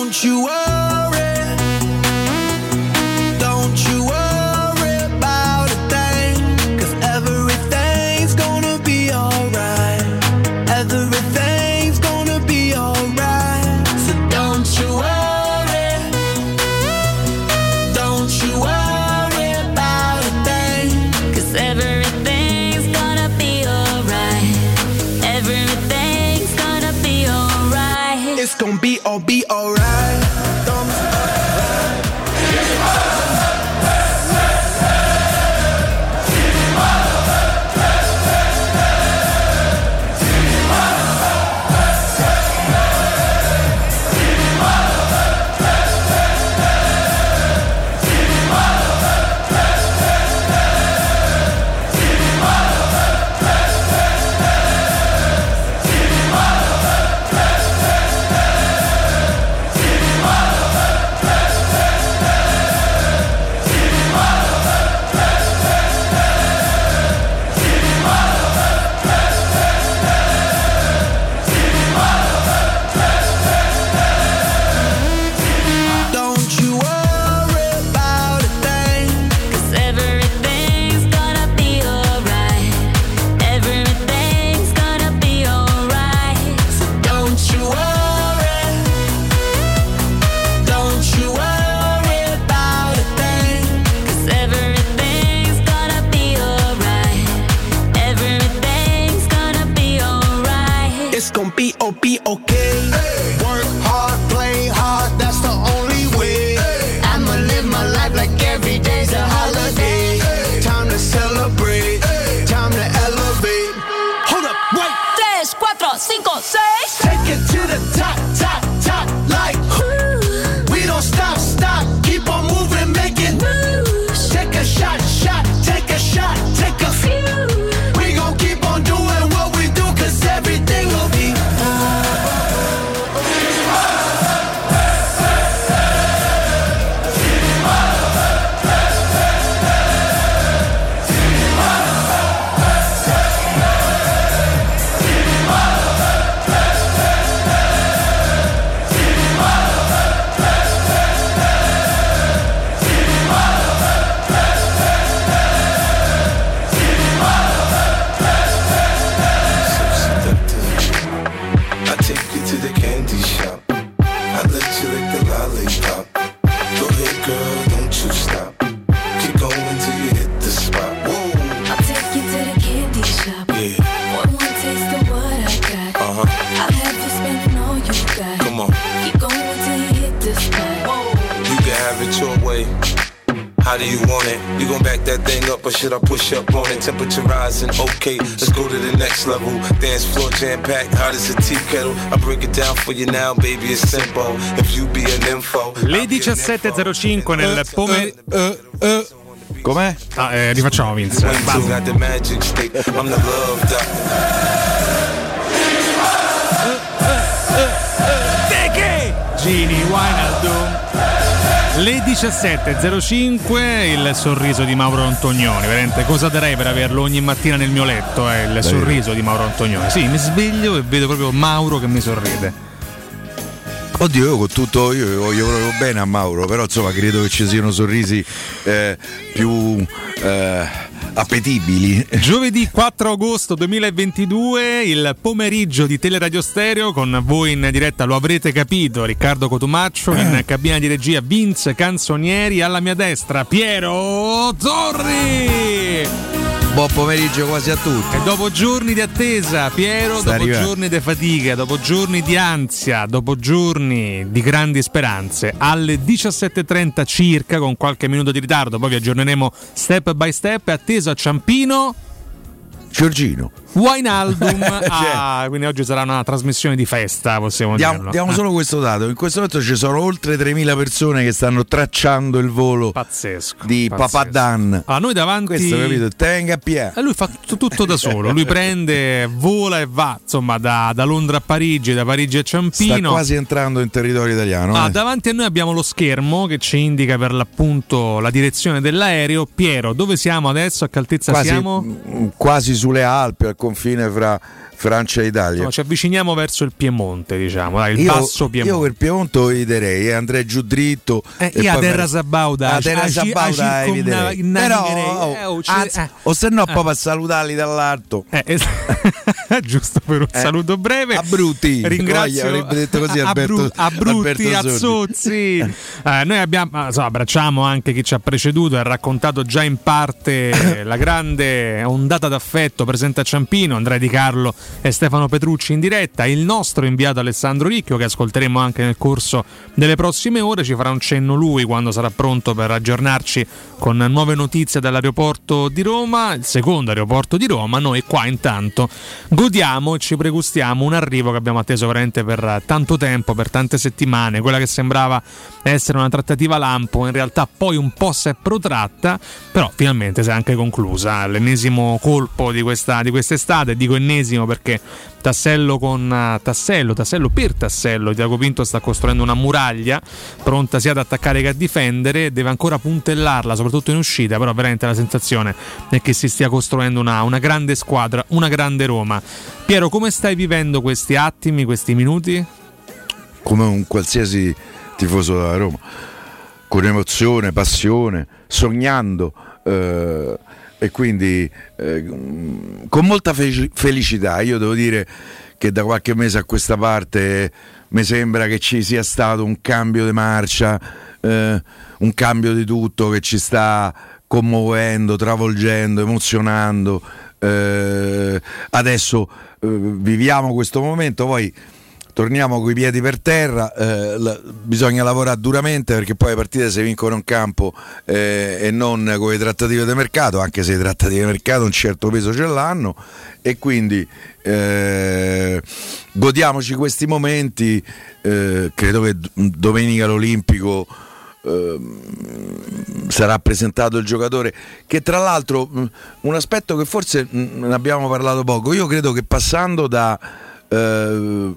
Don't you worry. Temperature rising, okay, let's go to the next level. Dance floor jam packed, hot as a tea kettle. I break it down for you now, baby, it's simple. If you be an info, Le 17.05 nel pomeriggio. Com'è? Ah, eh, rifacciamo Vince. Bam. Le 17.05 il sorriso di Mauro Antonioni, veramente cosa darei per averlo ogni mattina nel mio letto, è il sorriso di Mauro Antonioni. Sì, mi sveglio e vedo proprio Mauro che mi sorride. Oddio, io con tutto, io voglio proprio bene a Mauro, però insomma credo che ci siano sorrisi eh, più eh, appetibili. Giovedì 4 agosto 2022, il pomeriggio di Teleradio Stereo con voi in diretta, lo avrete capito, Riccardo Cotumaccio, in cabina di regia Vince Canzonieri, alla mia destra Piero Zorri! Buon pomeriggio quasi a tutti. E dopo giorni di attesa, Piero, Sta dopo arrivando. giorni di fatica, dopo giorni di ansia, dopo giorni di grandi speranze, alle 17.30 circa, con qualche minuto di ritardo, poi vi aggiorneremo step by step, è atteso a Ciampino. Giorgino. Wijnaldum, ah, quindi oggi sarà una trasmissione di festa, possiamo Diamo, dirlo. diamo Ah, solo questo dato. In questo momento ci sono oltre 3.000 persone che stanno tracciando il volo pazzesco. di pazzesco. Papadan. Ah, noi davanti. Questo capito? Tenga Pia. E lui fa tutto, tutto da solo, lui prende, vola e va, insomma, da, da Londra a Parigi, da Parigi a Sta Ciampino. quasi entrando in territorio italiano. Ah, eh. davanti a noi abbiamo lo schermo che ci indica per l'appunto la direzione dell'aereo. Piero, dove siamo adesso? A che altezza quasi, siamo? quasi sulle Alpi, al confine fra, Francia e Italia. Insomma, ci avviciniamo verso il Piemonte, diciamo, dai, il io, basso Piemonte. io per Piemonte eviterei, eh, andrei giù dritto. Eh, io a Terra Sabauda, a Terra a a Sabauda eviterei. Però, navigherei. Eh, oh, oh, anzi, eh. o se no proprio a salutarli dall'alto. Eh, es- giusto per un Eh, saluto breve. a Bruti, Ringrazio Voglia, avrebbe detto così a, Alberto- Bru- a Brutti, a. Eh, noi abbiamo, insomma, abbracciamo anche chi ci ha preceduto e ha raccontato già in parte la grande ondata d'affetto presente a Ciampino, Andrea Di Carlo e Stefano Petrucci in diretta. Il nostro inviato Alessandro Ricchio, che ascolteremo anche nel corso delle prossime ore, ci farà un cenno lui quando sarà pronto per aggiornarci con nuove notizie dall'aeroporto di Roma, il secondo aeroporto di Roma. Noi qua intanto godiamo e ci pregustiamo un arrivo che abbiamo atteso veramente per tanto tempo, per tante settimane, quella che sembrava essere una trattativa lampo, in realtà poi un po' si è protratta, però finalmente si è anche conclusa. L'ennesimo colpo di, questa, di quest'estate, dico ennesimo perché tassello con eh, tassello, tassello per tassello, Tiago Pinto sta costruendo una muraglia pronta sia ad attaccare che a difendere, deve ancora puntellarla, soprattutto in uscita, però veramente la sensazione è che si stia costruendo una, una grande squadra, una grande Roma. Piero, come stai vivendo questi attimi, questi minuti? come un qualsiasi tifoso della Roma, con emozione, passione, sognando eh, e quindi eh, con molta fe- felicità. Io devo dire che da qualche mese a questa parte mi sembra che ci sia stato un cambio di marcia, eh, un cambio di tutto che ci sta commuovendo, travolgendo, emozionando. Eh, adesso eh, viviamo questo momento, poi torniamo coi piedi per terra, eh, la- bisogna lavorare duramente perché poi le partite si vincono in campo eh, e non con le trattative di mercato, anche se le trattative di mercato un certo peso ce l'hanno e quindi eh, godiamoci questi momenti, eh, credo che domenica l'Olimpico ehm, sarà presentato il giocatore che tra l'altro mh, un aspetto che forse mh, ne abbiamo parlato poco io credo che passando da eh,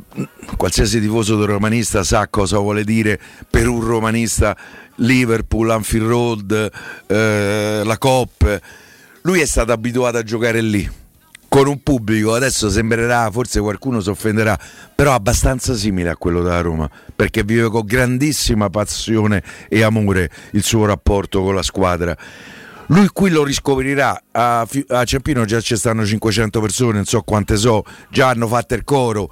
qualsiasi tifoso del romanista sa cosa vuole dire per un romanista Liverpool, Anfield Road, eh, la Cop. Lui è stato abituato a giocare lì con un pubblico, adesso sembrerà, forse qualcuno si offenderà, però abbastanza simile a quello della Roma, perché vive con grandissima passione e amore il suo rapporto con la squadra. Lui qui lo riscoprirà, a, a Ciampino già ci stanno 500 persone, non so quante so, già hanno fatto il coro.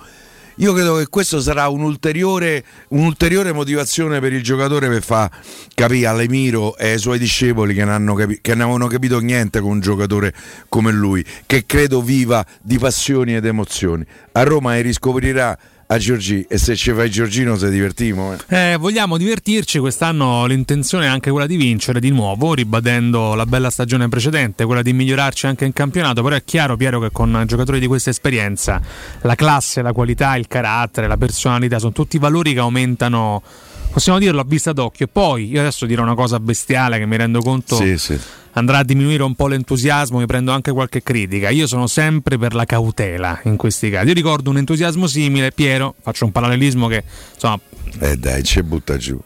Io credo che questo sarà un'ulteriore, un'ulteriore motivazione per il giocatore per far capire all'Emiro e ai suoi discepoli che non, capi- che non avevano capito niente con un giocatore come lui, che credo viva di passioni ed emozioni. A Roma riscoprirà a Giorgi e se ci fai Giorgino sei divertimo. eh. Eh, vogliamo divertirci, quest'anno l'intenzione è anche quella di vincere di nuovo, ribadendo la bella stagione precedente, quella di migliorarci anche in campionato, però è chiaro Piero che con giocatori di questa esperienza la classe, la qualità, il carattere, la personalità sono tutti valori che aumentano, possiamo dirlo a vista d'occhio. E poi io adesso dirò una cosa bestiale che mi rendo conto Sì, sì. Andrà a diminuire un po' l'entusiasmo, mi prendo anche qualche critica. Io sono sempre per la cautela in questi casi. Io ricordo un entusiasmo simile, Piero, faccio un parallelismo che insomma Eh dai, ci butta giù.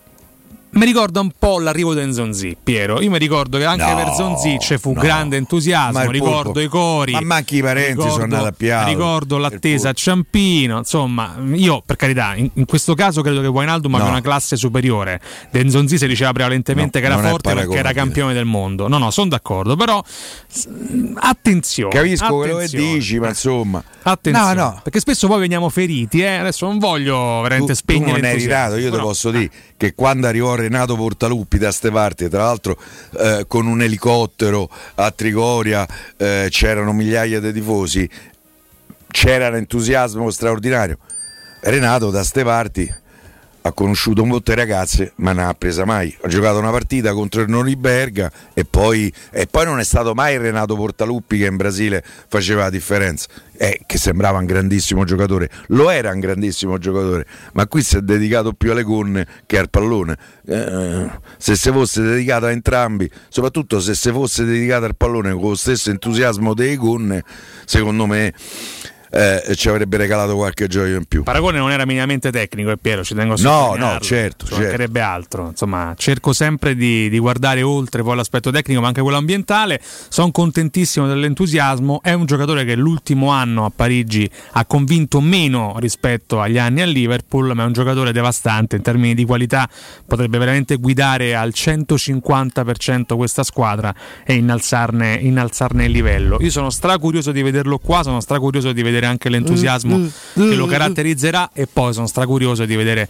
Mi ricorda un po' l'arrivo di Nzonzi, Piero. Io mi ricordo che anche No, per Zonzi ci fu no. grande entusiasmo. Ricordo i cori. ma manchi i parenti ricordo, sono andati a Piave. Ricordo l'attesa a. Ciampino. Insomma, io per carità, in, in questo caso credo che Wijnaldum abbia No. una classe superiore. De si diceva prevalentemente No, che era non è forte perché era campione del mondo. No, no, sono d'accordo. Però attenzione. Capisco quello che dici, ma insomma. Attenzione, No, no. perché spesso poi veniamo feriti. Eh? Adesso non voglio veramente tu, tu spegnere non eri l'entusiasmo, nato, io ti però- posso dire che quando arrivò Renato Portaluppi da ste parti, tra l'altro eh, con un elicottero a Trigoria eh, c'erano migliaia di tifosi, c'era un entusiasmo straordinario. Renato da ste parti ha conosciuto botte ragazze, ma non ha presa mai. Ha giocato una partita contro il Noriberga e poi, e poi non è stato mai Renato Portaluppi che in Brasile faceva la differenza. Eh, che sembrava un grandissimo giocatore, lo era un grandissimo giocatore, ma qui si è dedicato più alle gonne che al pallone. Eh, se si fosse dedicato a entrambi, soprattutto se si fosse dedicato al pallone con lo stesso entusiasmo delle gonne, secondo me eh, ci avrebbe regalato qualche gioia in più. Paragone non era minimamente tecnico, è Piero, ci tengo a No, no, certo, Ci certo. mancherebbe altro. Insomma, cerco sempre di, di guardare oltre poi l'aspetto tecnico, ma anche quello ambientale. Sono contentissimo dell'entusiasmo. È un giocatore che l'ultimo anno a Parigi ha convinto meno rispetto agli anni a Liverpool, ma è un giocatore devastante in termini di qualità. Potrebbe veramente guidare al 150% questa squadra e innalzarne, innalzarne il livello. Io sono stracurioso di vederlo qua, sono stracurioso di vedere anche l'entusiasmo che lo caratterizzerà e poi sono stracurioso di vedere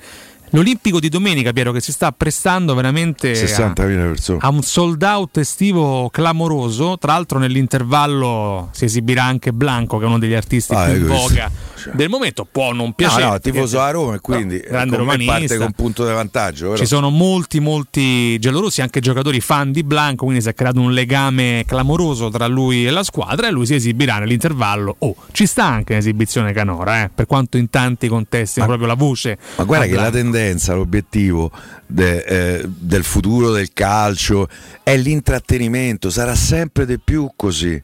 l'Olimpico di domenica, Piero, che si sta prestando veramente a, 60.000 persone. a un sold out estivo clamoroso. Tra l'altro nell'intervallo si esibirà anche Blanco, che è uno degli artisti Ah, più in hai visto? Cioè. del momento. Può non No, piacere. no, tifoso perché- a Roma e quindi No, grande romanista. parte con punto di vantaggio. vero? Ci sono molti, molti giallorossi, anche giocatori fan di Blanco, quindi si è creato un legame clamoroso tra lui e la squadra e lui si esibirà nell'intervallo. Oh, ci sta anche un'esibizione canora, eh, per quanto in tanti contesti proprio la voce. Ma guarda che la tendenza, l'obiettivo de- eh, del futuro del calcio è l'intrattenimento, sarà sempre di più così.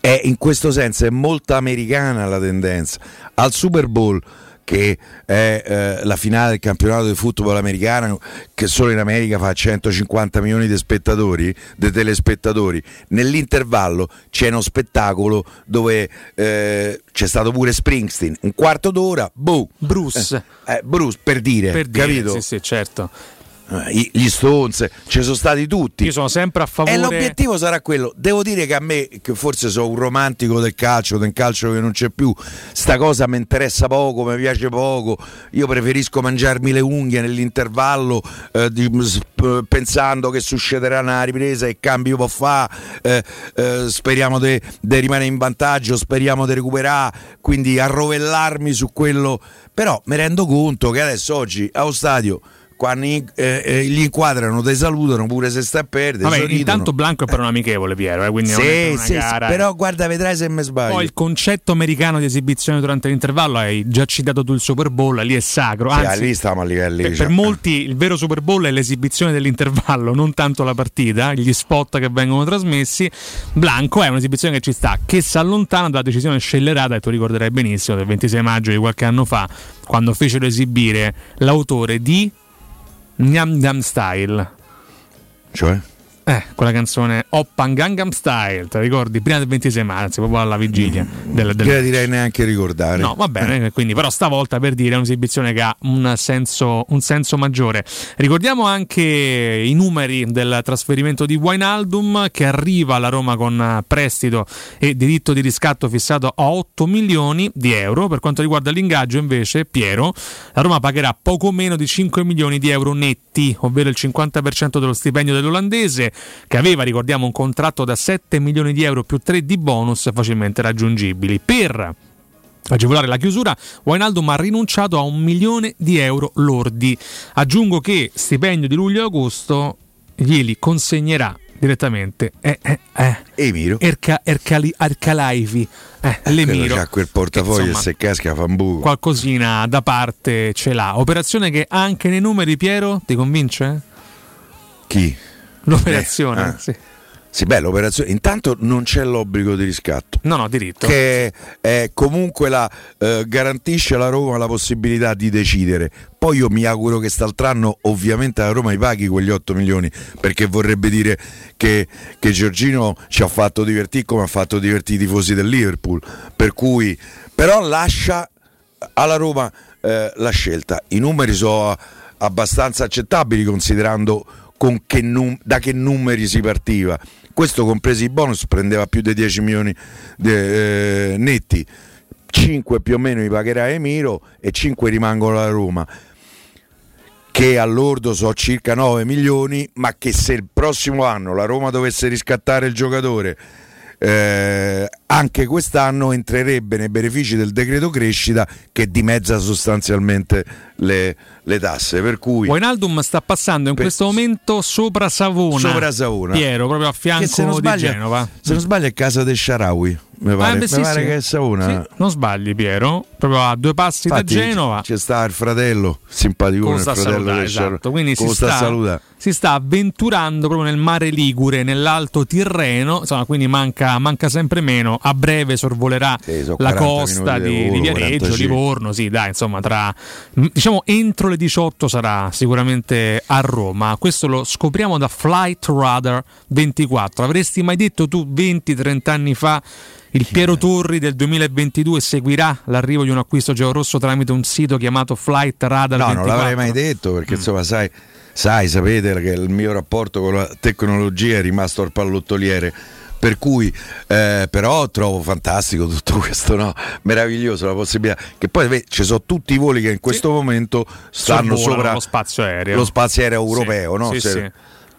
È, in questo senso è molto americana la tendenza. Al Super Bowl, che è eh, la finale del campionato di football americano, che solo in America fa 150 milioni di spettatori, di telespettatori, nell'intervallo c'è uno spettacolo dove eh, c'è stato pure Springsteen, un quarto d'ora, boh, Bruce. eh, eh, Bruce per dire, Per dire, capito? sì, sì, certo. Eh, Gli Stones, ci sono stati tutti. Io sono sempre a favore. E l'obiettivo sarà quello. Devo dire che a me, che forse sono un romantico del calcio, del calcio che non c'è più, sta cosa mi interessa poco, mi piace poco. Io preferisco mangiarmi le unghie nell'intervallo eh, di- sp- pensando che succederà una ripresa e cambio può fare. eh, eh, speriamo di rimanere in vantaggio, speriamo di recuperare, quindi arrovellarmi su quello. Però mi rendo conto che adesso oggi allo stadio quando eh, eh, li inquadrano, ti salutano pure se stai a perdere. Vabbè, sorridono. intanto Blanco è per un amichevole, Piero, eh, quindi Sì, una sì, gara. però guarda, vedrai se mi sbaglio. Poi il concetto americano di esibizione durante l'intervallo hai già citato tu il Super Bowl, lì è sacro. Sì, Anzi, lì stiamo a livelli. per, cioè. per molti il vero Super Bowl è l'esibizione dell'intervallo, non tanto la partita, gli spot che vengono trasmessi. Blanco è un'esibizione che ci sta, che si allontana dalla decisione scellerata, e tu ricorderai benissimo, del 26 maggio di qualche anno fa, quando fecero esibire l'autore di Gnam Gnam Style. Cioè? Eh, quella canzone Oppan Gangnam Style, te la ricordi? Prima del 26 marzo, proprio alla vigilia del, del Che la direi neanche ricordare. No, va bene, quindi però stavolta per dire è un'esibizione che ha un senso, un senso maggiore. Ricordiamo anche i numeri del trasferimento di Wijnaldum che arriva alla Roma con prestito e diritto di riscatto fissato a 8 milioni di euro. Per quanto riguarda l'ingaggio invece, Piero, la Roma pagherà poco meno di 5 milioni di euro netti, ovvero il 50% dello stipendio dell'olandese che aveva, ricordiamo, un contratto da 7 milioni di euro più 3 di bonus facilmente raggiungibili. Per agevolare la chiusura, Wijnaldum ha rinunciato a un milione di euro lordi. Aggiungo che stipendio di luglio e agosto glieli consegnerà direttamente eh, eh, eh, Emiro. Erca, Ercali, Arcalaivi, eh, l'Emiro. C'ha quel portafoglio Insomma, se casca fa un buco. qualcosina da parte ce l'ha. Operazione che anche nei numeri, Piero, ti convince? Chi? L'operazione, Eh, ah. sì. Sì, beh, l'operazione. Intanto non c'è l'obbligo di riscatto. No, no, diritto. Che eh, comunque la, eh, garantisce alla Roma la possibilità di decidere. Poi io mi auguro che st'altro ovviamente la Roma i paghi quegli 8 milioni, perché vorrebbe dire che, che Giorgino ci ha fatto divertire come ha fatto divertire i tifosi del Liverpool. Per cui, però lascia alla Roma eh, la scelta. I numeri sono abbastanza accettabili considerando con che num- da che numeri si partiva. Questo compresi i bonus prendeva più di 10 milioni de- eh, netti. 5 più o meno li pagherà Emiro e 5 rimangono alla Roma che all'ordo so circa 9 milioni, ma che se il prossimo anno la Roma dovesse riscattare il giocatore eh, anche quest'anno entrerebbe nei benefici del decreto crescita che dimezza sostanzialmente le, le tasse. Per cui Wijnaldum sta passando in questo momento sopra Savona. Sopra Savona. Piero, proprio a fianco se non, di sbaglio, Genova. se non sbaglio è casa del Sharawi. Mi pare, Ah, beh, mi sì, pare sì. che è Savona. Sì, non sbagli, Piero. proprio a due passi Infatti, da Genova. C'è sta il fratello, simpatico Come il fratello salutare, esatto. Quindi si sta si sta avventurando proprio nel mare Ligure, nell'alto Tirreno, insomma, quindi manca, manca sempre meno. A breve sorvolerà la 40 costa di di, di volo, Viareggio, 45. Livorno, sì, dai, insomma, tra diciamo entro le 18 sarà sicuramente a Roma. Questo lo scopriamo da Flight Radar 24. Avresti mai detto tu 20-30 anni fa il Piero Torri del 2022 seguirà l'arrivo di un acquisto giallorosso tramite un sito chiamato Flight Radar No, 24? non l'avrei mai detto Mm. perché insomma sai, sai, sapete che il mio rapporto con la tecnologia è rimasto al pallottoliere. Per cui, eh, però, trovo fantastico tutto questo, no? meraviglioso la possibilità. Che poi beh, ci sono tutti i voli che in questo momento stanno Sorvolano sopra lo spazio aereo. lo spazio aereo europeo. Sì, no? sì, sì.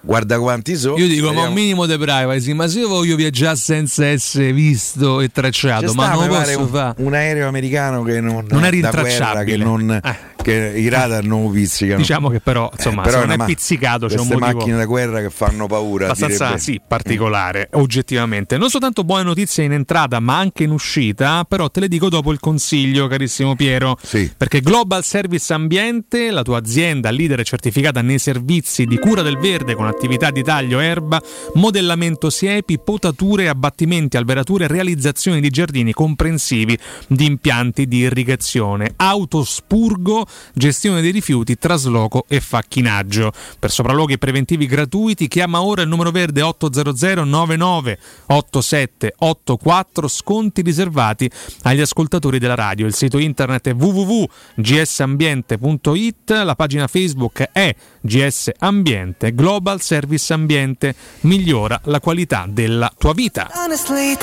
Guarda quanti sono. Io dico, ma un minimo di privacy, ma se io voglio viaggiare senza essere visto e C'è tracciato, ma sta, non lo posso un, fare. un aereo americano che non, Non è da guerra, rintracciabile. che, non, Eh. Che i radar non pizzicano. Diciamo che però, insomma, Eh, però se non è ma- pizzicato c'è un queste motivo macchine da guerra che fanno paura. abbastanza direbbe. sì, particolare, oggettivamente. Non soltanto buone notizie in entrata, ma anche in uscita, però te le dico dopo il consiglio, carissimo Piero. Sì. Perché Global Service Ambiente, la tua azienda leader certificata nei servizi di cura del verde con attività di taglio erba, modellamento siepi, potature, abbattimenti, alberature, realizzazione di giardini comprensivi di impianti di irrigazione, autospurgo, gestione dei rifiuti, trasloco e facchinaggio. Per sopralluoghi preventivi gratuiti chiama ora il numero verde 800 99 87 84 sconti riservati agli ascoltatori della radio. Il sito internet è www.gsambiente.it, la pagina Facebook è GS Ambiente, Global Service Ambiente migliora la qualità della tua vita. Honestly,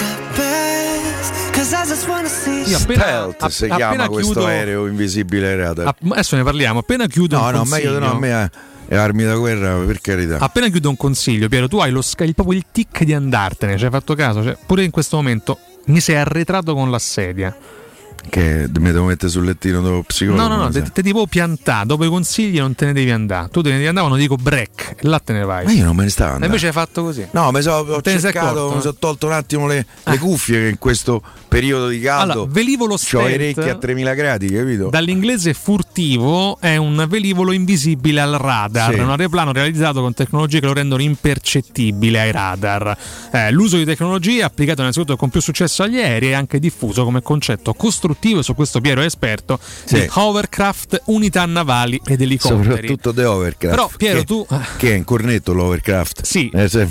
Io appena, Stealth app- si appena chiama questo chiudo- aereo invisibile radar. app- adesso ne parliamo, appena chiudo no, un no, consiglio, meglio di no, a me è, è armi da guerra, per carità. appena chiudo un consiglio, Piero, tu hai lo il- proprio il tic di andartene, ci hai fatto caso? Cioè, pure in questo momento mi sei arretrato con la sedia. Che mi devo mettere sul lettino dopo psicologo. No, no, no, te, te tipo piantà, dopo i consigli non te ne devi andare. Tu te ne devi andare quando dico break, e là te ne vai. Ma io non me ne stavo E andando. invece hai fatto così. No, mi so, ho Te ne sei cercato, accorto, mi sono tolto un attimo le, le cuffie che in questo periodo di caldo Allora, velivolo ho i stealth orecchie a 3000 gradi, capito? Dall'inglese furtivo è un velivolo invisibile al radar, Sì. un aeroplano realizzato con tecnologie che lo rendono impercettibile ai radar. Eh, l'uso di tecnologie è applicato innanzitutto con più successo agli aerei e anche diffuso come concetto costruttivo, e su questo Piero è esperto, Sì. di hovercraft, unità navali ed elicotteri. Soprattutto The Overcraft. Però, Piero, che, tu- Che è in cornetto l'Overcraft. Sì. Eh, se-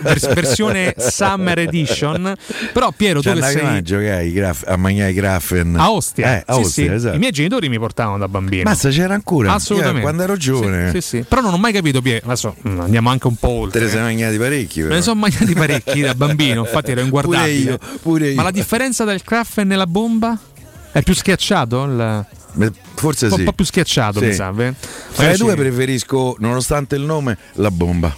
Vers- versione Summer Edition. Però Piero, tu Cioè, che andavi sei mai a giocare ai graf- a mangiare i Graffen a Ostia, Eh, a Sì, Ostia, sì. esatto. i miei genitori mi portavano da bambino. Mazza c'era ancora Assolutamente. Io quando ero giovane Sì. Però non ho mai capito, Piero. Adesso mm, andiamo anche un po' te oltre. ne sei mangiati parecchi Me però. ne sono mangiati parecchi da bambino, infatti ero inguardabile. Pure io, pure io. Ma la differenza del Krafen e la bomba? È più schiacciato? Il- Forse Un sì un po' più schiacciato, Sì. mi sa. eh? Tra le Magari due preferisco, nonostante il nome, la bomba.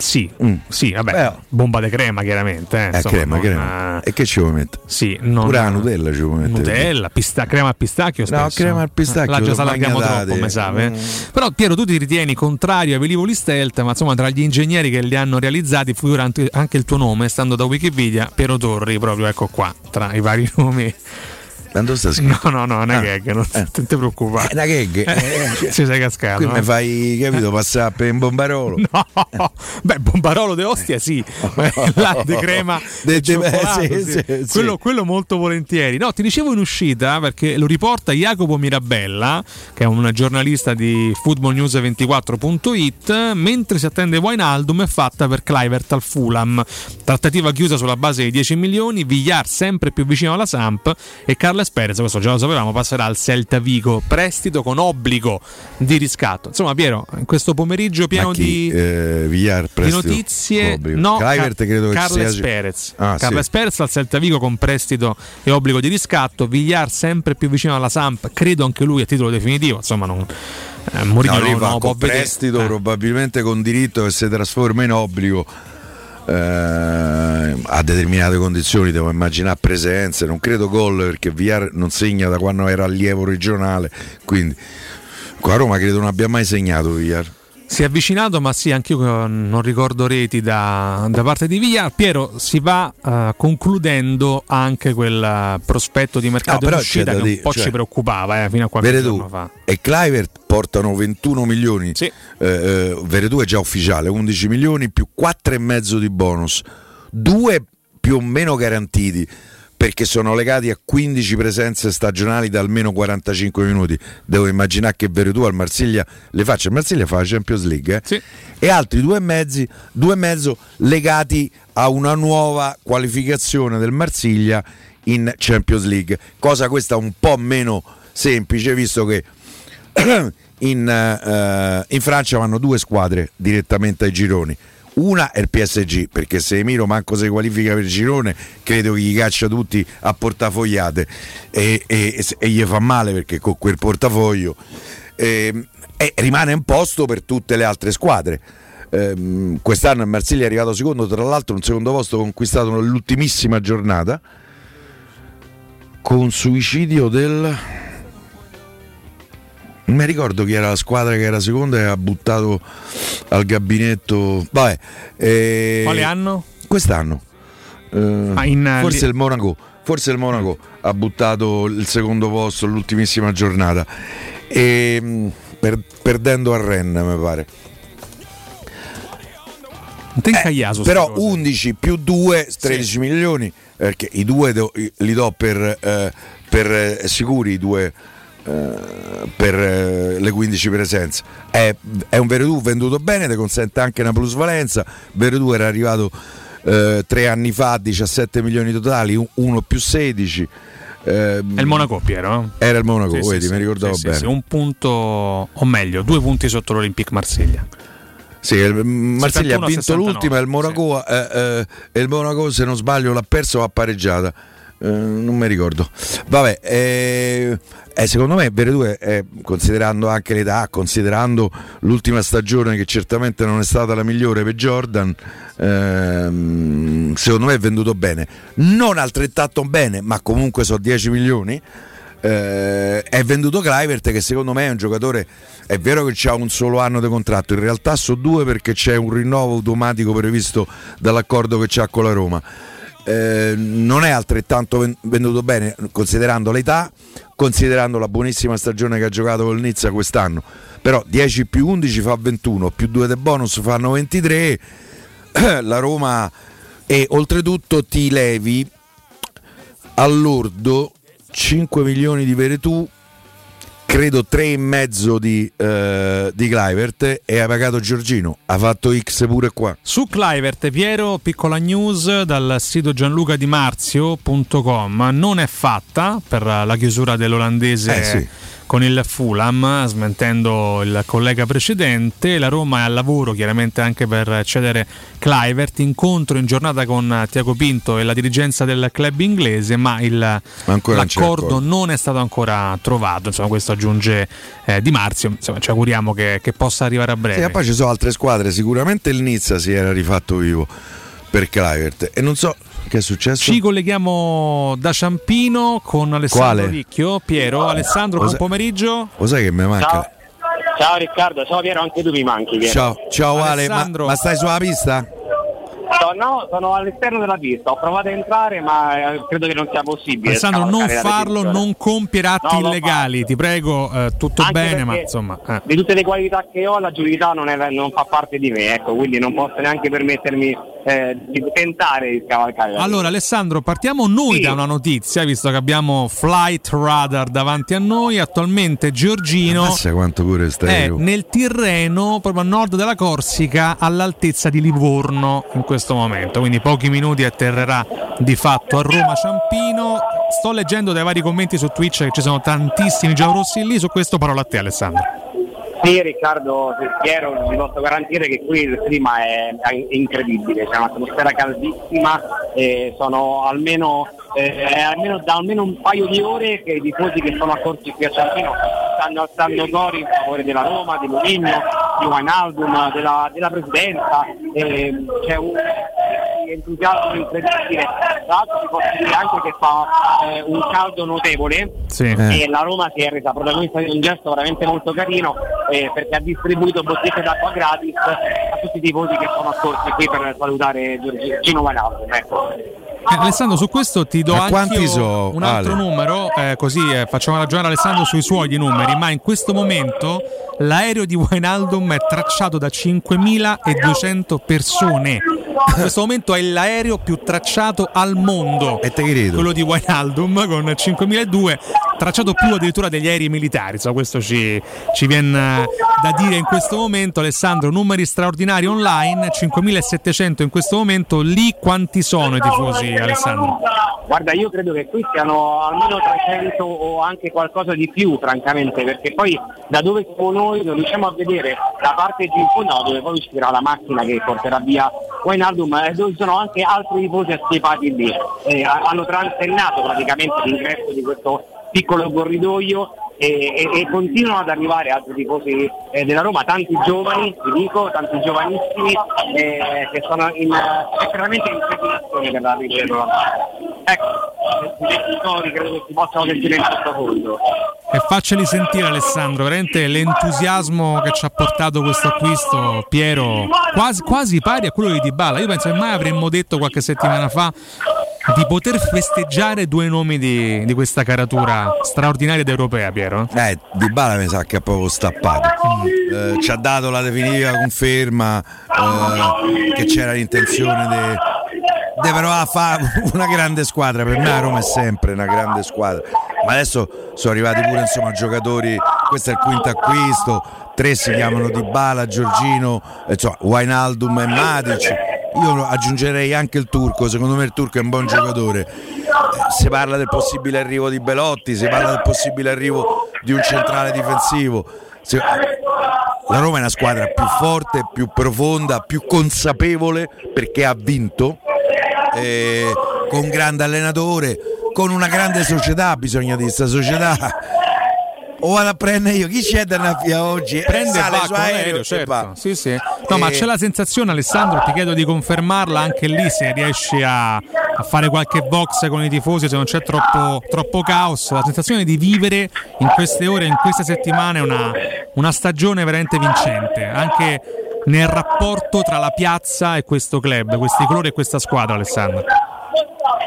Sì, Mm. sì, vabbè. Beh. Bomba di crema, chiaramente. Eh, Eh, insomma, crema, crema. E che ci vuoi mettere? Sì, non, Pure la Nutella ci vuoi mettere. Nutella, pista- crema al pistacchio No, spesso. crema al pistacchio, La già bagnatate. troppo, come sa. eh. Mm. Però Piero, tu ti ritieni contrario ai velivoli stealth, ma insomma tra gli ingegneri che li hanno realizzati figura anche anche il tuo nome, stando da Wikipedia, Piero Torri, proprio ecco qua, tra i vari nomi. Quando sta scritto? No, no, no, è una Ah, gag, non eh. ti preoccupare. È una gag. Eh, Eh, ci sei cascato. Qui no? mi fai, capito, passare per un bombarolo. No, beh, Bombarolo de Ostia sì, là di crema De- de- cioccolato, sì, sì. sì. Quello, quello molto volentieri. No, ti dicevo in uscita perché lo riporta Jacopo Mirabella, che è un giornalista di footballnews24.it, mentre si attende Wijnaldum è fatta per Clivert al Fulham. Trattativa chiusa sulla base di 10 milioni, Villar sempre più vicino alla Samp e Carles Perez, questo già lo sapevamo, passerà al Celta Vigo, prestito con obbligo di riscatto. Insomma, Piero, in questo pomeriggio pieno di Eh, Villar, di prestito, notizie obbligo. no Kluivert Ca- credo che Carles sia Perez Ah, Carles sì. Perez al Celta Vigo con prestito e obbligo di riscatto Villar sempre più vicino alla Samp credo anche lui a titolo definitivo insomma non eh, Mourinho No, non, lì non va lo può con prestito, Eh, probabilmente con diritto che si trasforma in obbligo. Eh, a determinate condizioni devo immaginare presenze non credo gol perché Villar non segna da quando era allievo regionale quindi qua a Roma credo non abbia mai segnato Villar Si è avvicinato, ma sì, anche io non ricordo reti da, da parte di Villa. Piero, si va eh, concludendo anche quel eh, prospetto di mercato No, uscita che un po' cioè, ci preoccupava eh, fino a qualche Veretù giorno fa. e Clivert portano 21 milioni. Sì. Eh, eh, Veretù è già ufficiale, 11 milioni più 4,5 di bonus, due più o meno garantiti perché sono legati a 15 presenze stagionali da almeno 45 minuti. Devo immaginare che Veretù al Marsiglia le faccia. Il Marsiglia fa la Champions League eh? Sì. e altri due e, mezzi, due e mezzo legati a una nuova qualificazione del Marsiglia in Champions League. Cosa questa un po' meno semplice visto che in, eh, in Francia vanno due squadre direttamente ai gironi. Una è il PSG, perché se Emiro manco si qualifica per il girone, credo che gli caccia tutti a portafogliate e, e- e gli fa male perché con quel portafoglio ehm, e rimane un posto per tutte le altre squadre. Ehm, quest'anno il Marsiglia è arrivato secondo, tra l'altro un secondo posto conquistato nell'ultimissima giornata con suicidio del mi ricordo chi era la squadra che era seconda e ha buttato al gabinetto. Vabbè, eh, Quale anno? Quest'anno. Eh, Ah, in- forse il Monaco. Forse il Monaco ha buttato il secondo posto all'ultimissima giornata. E, mh, per- perdendo a Rennes, mi pare. Incaiaso, Però sta cosa. 11 più 2, 13 milioni. Perché i due do- li do per, eh, per, eh, sicuri, i due eh, per eh, le 15 presenze. È, è un Veredù venduto bene, ti consente anche una plusvalenza. Veredù era arrivato eh, tre anni fa a 17 milioni totali, 1 più 16. Ehm, È il Monaco, Piero. eh? Era il Monaco, Sì, vedi, sì. mi ricordavo Sì, bene. un punto, o meglio, due punti sotto l'Olympique Marsiglia. Sì, il Marsiglia 71 ha vinto 69, l'ultima e il Monaco, eh, eh, il Monaco, se non sbaglio, l'ha perso o ha pareggiata. Eh, non mi ricordo. Vabbè, eh, eh, secondo me Veredù è, considerando anche l'età, considerando l'ultima stagione che certamente non è stata la migliore per Jordan, ehm, secondo me è venduto bene. Non altrettanto bene, ma comunque sono 10 milioni. Eh, è venduto Clivert che secondo me è un giocatore è vero che ha un solo anno di contratto in realtà sono due perché c'è un rinnovo automatico previsto dall'accordo che c'ha con la Roma Eh, non è altrettanto ven- venduto bene considerando l'età considerando la buonissima stagione che ha giocato col Nizza quest'anno. Però 10 più 11 fa 21 più 2 del bonus fanno 23 la Roma e oltretutto ti levi all'ordo 5 milioni di Veretù credo 3 e mezzo di, eh, di Clivert e ha pagato Giorgino ha fatto X pure qua Su Clivert, Piero, piccola news dal sito gianlucadimarzio.com. Non è fatta per la chiusura dell'olandese Eh, sì. Con il Fulham, smentendo il collega precedente. La Roma è al lavoro chiaramente anche per cedere Clivert. Incontro in giornata con Tiago Pinto e la dirigenza del club inglese, ma il, non l'accordo accordo. non è stato ancora trovato. Insomma, questo aggiunge eh, Di Marzio. Insomma, ci auguriamo che, che possa arrivare a breve. Sì, e poi ci sono altre squadre sicuramente il Nizza si era rifatto vivo per Clivert e non so che è successo Ci colleghiamo da Ciampino con Alessandro Quale? Ricchio. Piero, Alessandro, buon Cosa- pomeriggio. lo sai che mi manca Ciao. Ciao Riccardo, ciao Piero, anche tu mi manchi. Piero. ciao, ciao Ale ma, Alessandro. ma stai sulla pista? So- no, sono all'esterno della pista, ho provato a entrare ma eh, credo che non sia possibile. Alessandro, non la farlo, non compiere atti No, illegali, ti prego, eh, tutto Anche bene, ma insomma... eh. Di tutte le qualità che ho, l'agilità non, è- non fa parte di me, ecco, quindi non posso neanche permettermi eh, di tentare di scavalcare. la Allora Alessandro, partiamo noi Sì. da una notizia, visto che abbiamo Flight Radar davanti a noi, attualmente Giorgino Ammazza quanto pure è nel Tirreno, proprio a nord della Corsica, all'altezza di Livorno in questo momento, quindi pochi minuti atterrerà di fatto a Roma Ciampino. Sto leggendo dai vari commenti su Twitch che ci sono tantissimi giallorossi lì, su questo parola a te Alessandro. Sì Riccardo, sì, Piero, vi posso garantire che qui il clima è, incredibile, c'è un'atmosfera caldissima sono almeno, eh, è almeno da almeno un paio di ore che i tifosi che sono accorsi qui a Ciampino stanno alzando cori in favore della Roma, di Mourinho, di Wijnaldum, della, della presidenza, e c'è un entusiasmo incredibile. Tra l'altro ti posso dire anche che fa eh, un caldo notevole Sì. Eh. e la Roma si è resa protagonista di un gesto veramente molto carino eh, perché ha distribuito bottiglie d'acqua gratis a tutti i tifosi che sono accorsi qui per salutare Giorgino Wijnaldum. Ecco. Eh, Alessandro, su questo ti do Ma anche so, un altro Ale? numero, eh, così eh, facciamo ragionare Alessandro sui suoi numeri, ma in questo momento l'aereo di Wijnaldum è tracciato da 5.200 persone. In questo momento è l'aereo più tracciato al mondo. E te credo. Quello di Wijnaldum con 5.002, tracciato più addirittura degli aerei militari. Insomma, questo ci, ci viene eh, da dire in questo momento. Alessandro, numeri straordinari online, 5.700 in questo momento. Lì quanti sono i tifosi, Alessandro? Guarda, io credo che qui siano almeno 300 o anche qualcosa di più, francamente, perché poi da dove siamo noi non riusciamo a vedere la parte di in fondo dove poi uscirà la macchina che porterà via Wijnaldum, eh, dove sono anche altri tifosi assiepati lì. Eh, ha- hanno transennato praticamente l'ingresso di questo piccolo corridoio e, e- e continuano ad arrivare altri tifosi eh, della Roma, tanti giovani, ti dico, tanti giovanissimi eh, che sono in, eh, veramente in preparazione per l'arrivo del Roma. Ecco, i genitori credo che si possano sentire in sottofondo. E facceli sentire Alessandro, veramente l'entusiasmo che ci ha portato questo acquisto, Piero, quasi, quasi pari a quello di Dybala. Io penso che mai avremmo detto qualche settimana fa di poter festeggiare due nomi di, di questa caratura straordinaria ed europea, Piero. Eh, Di Bala mi sa che è proprio stappato. Eh, ci ha dato la definitiva conferma eh, che c'era l'intenzione di provare a fare una grande squadra. Per me la Roma è sempre una grande squadra. Ma adesso sono arrivati pure insomma giocatori, questo è il quinto acquisto, tre si chiamano Di Bala, Giorgino, insomma, Wijnaldum e Matic. Io aggiungerei anche il turco, secondo me il turco è un buon giocatore. Eh, Si parla del possibile arrivo di Belotti, si parla del possibile arrivo di un centrale difensivo. Si- La Roma è una squadra più forte, più profonda, più consapevole perché ha vinto, eh, con un grande allenatore, con una grande società, bisogna dire, questa società. O vado a prendere io, chi c'è da Naffia oggi? Prende e Sale va su con aereo l'aereo, e certo. Sì, sì. No, ma Eh, c'è la sensazione, Alessandro, ti chiedo di confermarla anche lì se riesci a, a fare qualche box con i tifosi, se non c'è troppo, troppo caos. La sensazione di vivere in queste ore, in queste settimane, una, una stagione veramente vincente, anche nel rapporto tra la piazza e questo club, questi colori e questa squadra, Alessandro.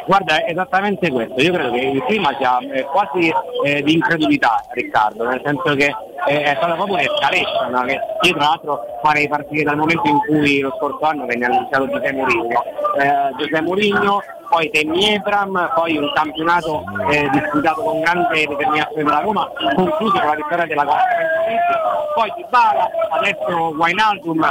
Guarda, è esattamente questo. Io credo che il clima sia eh, quasi eh, di incredulità, Riccardo, nel senso che eh, è stata proprio un'escalation. Che io tra l'altro farei partire dal momento in cui lo scorso anno venne annunciato Giuseppe Mourinho. Eh, Giuseppe Mourinho, poi Temi Ebram, poi un campionato eh, disputato con grande determinazione della Roma, concluso con la vittoria della League, poi Di Bala, adesso Wijnaldum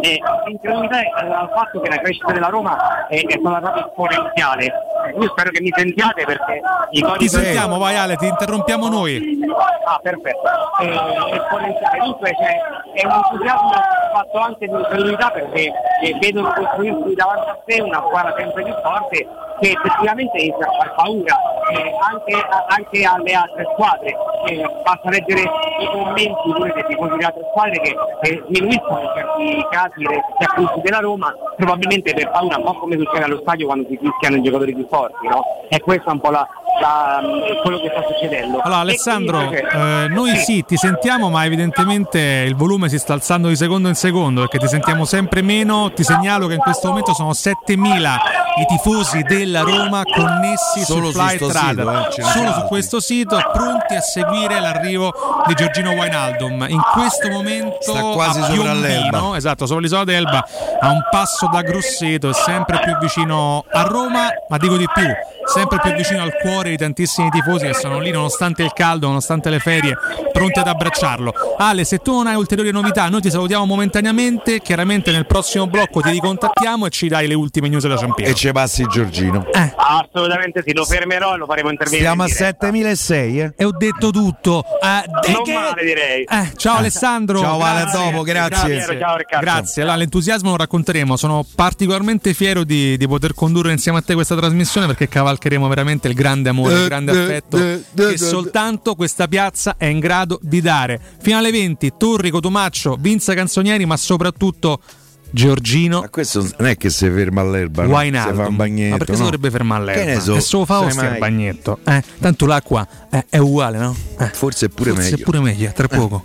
e l'incredulità è dal fatto che la crescita della Roma è, è stata proprio esponenziale. Io spero che mi sentiate perché i codici Ti sentiamo, vai Ale, ti interrompiamo noi. Ah, perfetto. Eh, esponenziale. Dunque c'è, è un entusiasmo fatto anche di incredulità perché eh, vedono costruirsi davanti a sé una squadra sempre più forte che effettivamente inizia a far paura eh, anche, anche alle altre squadre. Eh, basta leggere i commenti pure dei tifosi delle altre squadre che eh, sminuiscono in certi casi gli acquisti della Roma, probabilmente per paura, un po' come succede allo stadio quando si fischiano i giocatori più forti, no? E questo è un po' la- la- quello che sta succedendo. Allora Alessandro, eh, noi sì, ti sentiamo, ma evidentemente il volume si sta alzando di secondo in secondo perché ti sentiamo sempre meno. Ti segnalo che in questo momento sono 7000 i tifosi della Roma connessi Solo sul su sito, eh, solo su questo sito, pronti a seguire l'arrivo di Giorgino Wijnaldum. In questo momento Sta quasi sopra l'Elba. esatto, sopra l'isola d'Elba, a un passo da Grosseto, è sempre più vicino a Roma, ma dico di più, sempre più vicino al cuore di tantissimi tifosi che sono lì nonostante il caldo, nonostante le ferie, pronti ad abbracciarlo. Ale, se tu non hai ulteriori novità, noi ti salutiamo momentaneamente, chiaramente nel prossimo blocco ti ricontattiamo e ci dai le ultime news della E Champions. ci passi Giorgino. Assolutamente sì, lo fermerò e lo faremo intervenire. Stiamo a in diretta. 7006, eh? E ho detto tutto. Eh, de- Non che- male, direi. Eh, ciao Alessandro. Ciao, Vale, a dopo, grazie. Grazie, ciao, Riccardo. Grazie, allora, l'entusiasmo lo racconteremo. Sono particolarmente fiero di, di poter condurre insieme a te questa trasmissione perché cavalcheremo veramente il grande amore, il Eh, grande eh, affetto eh, eh, che eh, soltanto questa piazza è in grado di dare. Fino alle 20, Torri, Cotumaccio, Vinza Canzonieri, ma soprattutto Giorgino, Ma questo non è che si ferma all'erba, no? si fa un bagnetto. Ma perché si no? dovrebbe fermare Che all'erba? ne so, È solo fa sai ostia il bagnetto. Eh, tanto l'acqua è, è uguale, no? Eh, Forse è pure forse meglio. è pure meglio, tra poco.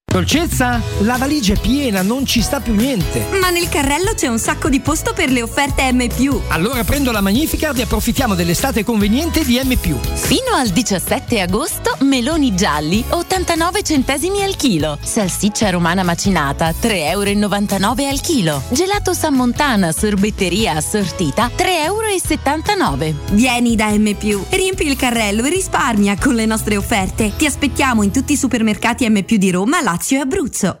Dolcezza, la valigia è piena, non ci sta più niente. Ma nel carrello c'è un sacco di posto per le offerte M. Allora prendo la Magnificard e approfittiamo dell'estate conveniente di M. Fino al 17 agosto, meloni gialli 89 centesimi al chilo. Salsiccia romana macinata 3,99 euro al chilo. Gelato San Montana sorbetteria assortita 3,79 euro. Vieni da M. Riempi il carrello e risparmia con le nostre offerte. Ti aspettiamo in tutti i supermercati M di Roma, Lazio e Abruzzo.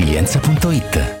resilienza.it.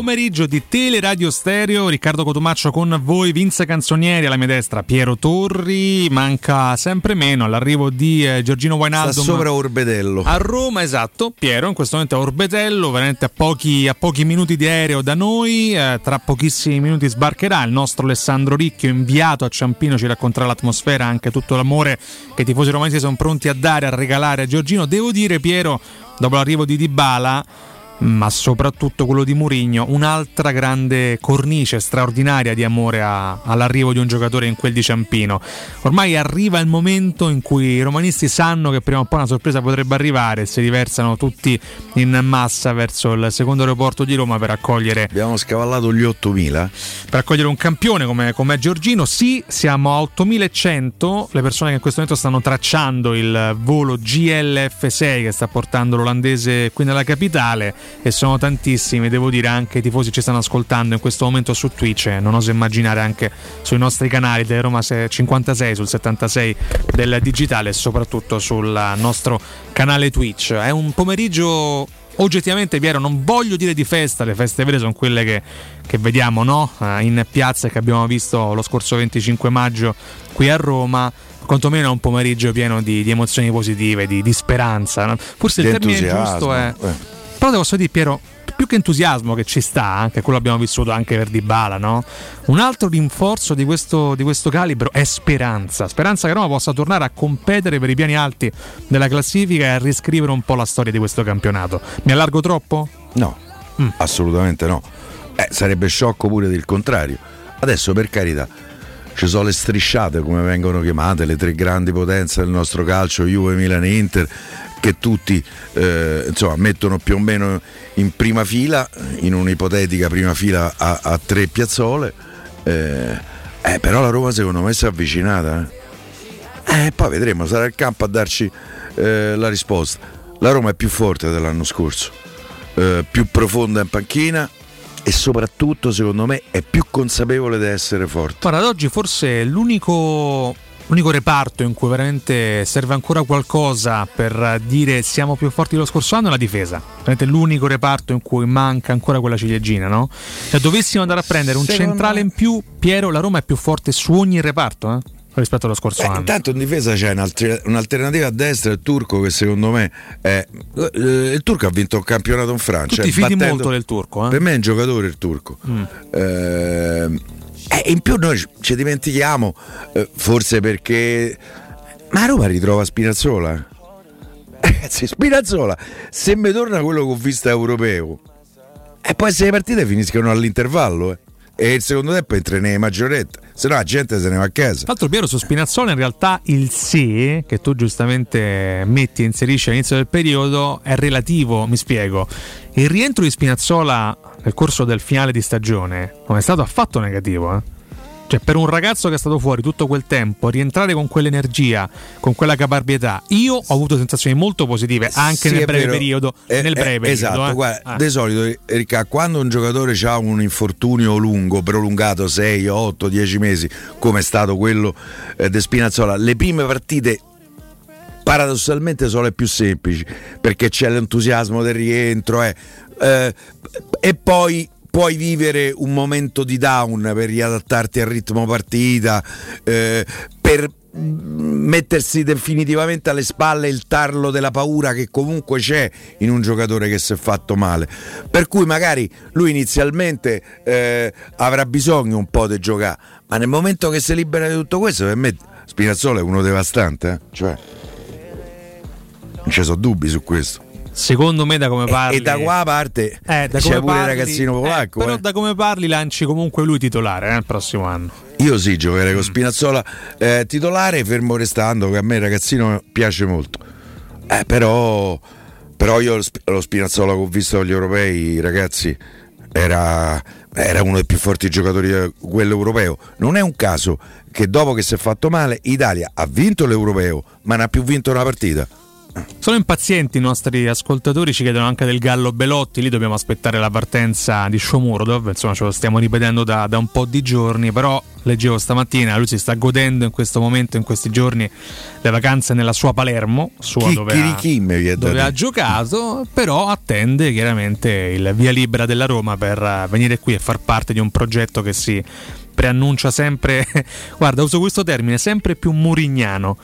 pomeriggio di Teleradio Stereo, Riccardo Cotumaccio con voi, Vince Canzonieri alla mia destra, Piero Torri, manca sempre meno all'arrivo di eh, Giorgino Sta Wainaldum sopra Orbedello. a Roma, esatto, Piero in questo momento a Orbetello, veramente a pochi, a pochi minuti di aereo da noi, eh, tra pochissimi minuti sbarcherà il nostro Alessandro Ricchio inviato a Ciampino, ci racconterà l'atmosfera, anche tutto l'amore che i tifosi romanisti sono pronti a dare, a regalare a Giorgino. Devo dire Piero, dopo l'arrivo di Dybala ma soprattutto quello di Murigno, un'altra grande cornice straordinaria di amore a- all'arrivo di un giocatore in quel di Ciampino. Ormai arriva il momento in cui i romanisti sanno che prima o poi una sorpresa potrebbe arrivare si riversano tutti in massa verso il secondo aeroporto di Roma per accogliere Abbiamo scavallato gli 8000. per accogliere un campione come, come Giorgino. Sì, siamo a 8100, le persone che in questo momento stanno tracciando il volo GLF6 che sta portando l'olandese qui nella capitale e sono tantissimi, devo dire anche i tifosi ci stanno ascoltando in questo momento su Twitch, e non oso immaginare anche sui nostri canali del Roma 56, sul 76 del digitale e soprattutto sul nostro canale Twitch. È un pomeriggio oggettivamente Piero non voglio dire di festa le feste vere sono quelle che, che vediamo no? Eh, in piazza e che abbiamo visto lo scorso 25 maggio qui a Roma quantomeno è un pomeriggio pieno di, di emozioni positive di, di speranza forse il Di termine entusiasmo, giusto è eh. Però devo dire Piero più che entusiasmo che ci sta, anche quello abbiamo vissuto anche per Dybala, no? Un altro rinforzo di questo, di questo calibro è speranza. Speranza che Roma possa tornare a competere per i piani alti della classifica e a riscrivere un po' la storia di questo campionato. Mi allargo troppo? No, assolutamente no. Eh, sarebbe sciocco pure del contrario. Adesso, per carità, ci sono le strisciate, come vengono chiamate, le tre grandi potenze del nostro calcio, Juve, Milan e Inter, che tutti eh, insomma, mettono più o meno in prima fila, in un'ipotetica prima fila a, a tre piazzole. Eh, eh, però la Roma secondo me si è avvicinata. Eh. Eh, poi vedremo, sarà il campo a darci eh, la risposta. La Roma è più forte dell'anno scorso, eh, più profonda in panchina e soprattutto secondo me è più consapevole di essere forte. Guarda, ad oggi forse l'unico, l'unico reparto in cui veramente serve ancora qualcosa per dire siamo più forti dello scorso anno è la difesa. Veramente l'unico reparto in cui manca ancora quella ciliegina, no? Se dovessimo andare a prendere un Secondo centrale in più, Piero, la Roma è più forte su ogni reparto, eh? rispetto allo scorso Beh, anno. intanto in difesa c'è un'alter- un'alternativa a destra, il turco che secondo me è... eh, Il turco ha vinto un campionato in Francia. Tu ti eh, fidi battendo- molto del turco, eh? Per me è un giocatore il turco. Mm. Eh, e in più noi ci- dimentichiamo, eh, forse perché... Ma Roma ritrova Spinazzola. Ragazzi, Spinazzola, se mi torna quello che ho visto europeo, e poi se le partite finiscono all'intervallo, eh. E il secondo tempo entra nelle maggiorette, se no la gente se ne va a casa. Tra l'altro, Piero, su Spinazzola in realtà il se che tu giustamente metti e inserisci all'inizio del periodo è relativo, mi spiego. Il rientro di Spinazzola nel corso del finale di stagione non è stato affatto negativo, eh? Cioè, per un ragazzo che è stato fuori tutto quel tempo, rientrare con quell'energia, con quella caparbietà, io ho avuto sensazioni molto positive anche Sì, nel breve periodo. Eh, nel eh, breve periodo, esatto, eh. guarda, Ah. di solito Ricca, quando un giocatore ha un infortunio lungo, prolungato 6, 8, 10 mesi, come è stato quello eh, di Spinazzola, le prime partite paradossalmente sono le più semplici perché c'è l'entusiasmo del rientro eh. Eh, e poi puoi vivere un momento di down per riadattarti al ritmo partita, eh, per mettersi definitivamente alle spalle il tarlo della paura che comunque c'è in un giocatore che si è fatto male. Per cui magari lui inizialmente eh, avrà bisogno un po' di giocare, ma nel momento che si libera di tutto questo, per me Spinazzola è uno devastante, eh? cioè non ci sono dubbi su questo. Secondo me, da come parli, E da qua parte Eh, da c'è pure il parli- ragazzino eh, polacco. però, eh. da come parli, lanci comunque lui titolare eh, il prossimo anno. Io sì, giocherei Mm. con Spinazzola eh, titolare, fermo restando che a me il ragazzino piace molto. Eh, però, però io lo Sp- lo Spinazzola che ho visto agli europei, ragazzi, era, era uno dei più forti giocatori quello europeo. Non è un caso che dopo che si è fatto male, Italia ha vinto l'europeo, ma non ha più vinto una partita. Sono impazienti i nostri ascoltatori, ci chiedono anche del Gallo Belotti, lì dobbiamo aspettare la partenza di Shomurodov, insomma ce lo stiamo ripetendo da, da un po' di giorni, però leggevo stamattina, lui si sta godendo in questo momento, in questi giorni, le vacanze nella sua Palermo, sua dove, ha, da dove ha giocato, però attende chiaramente il via libera della Roma per eh, venire qui e far parte di un progetto che si preannuncia sempre, guarda uso questo termine, sempre più murignano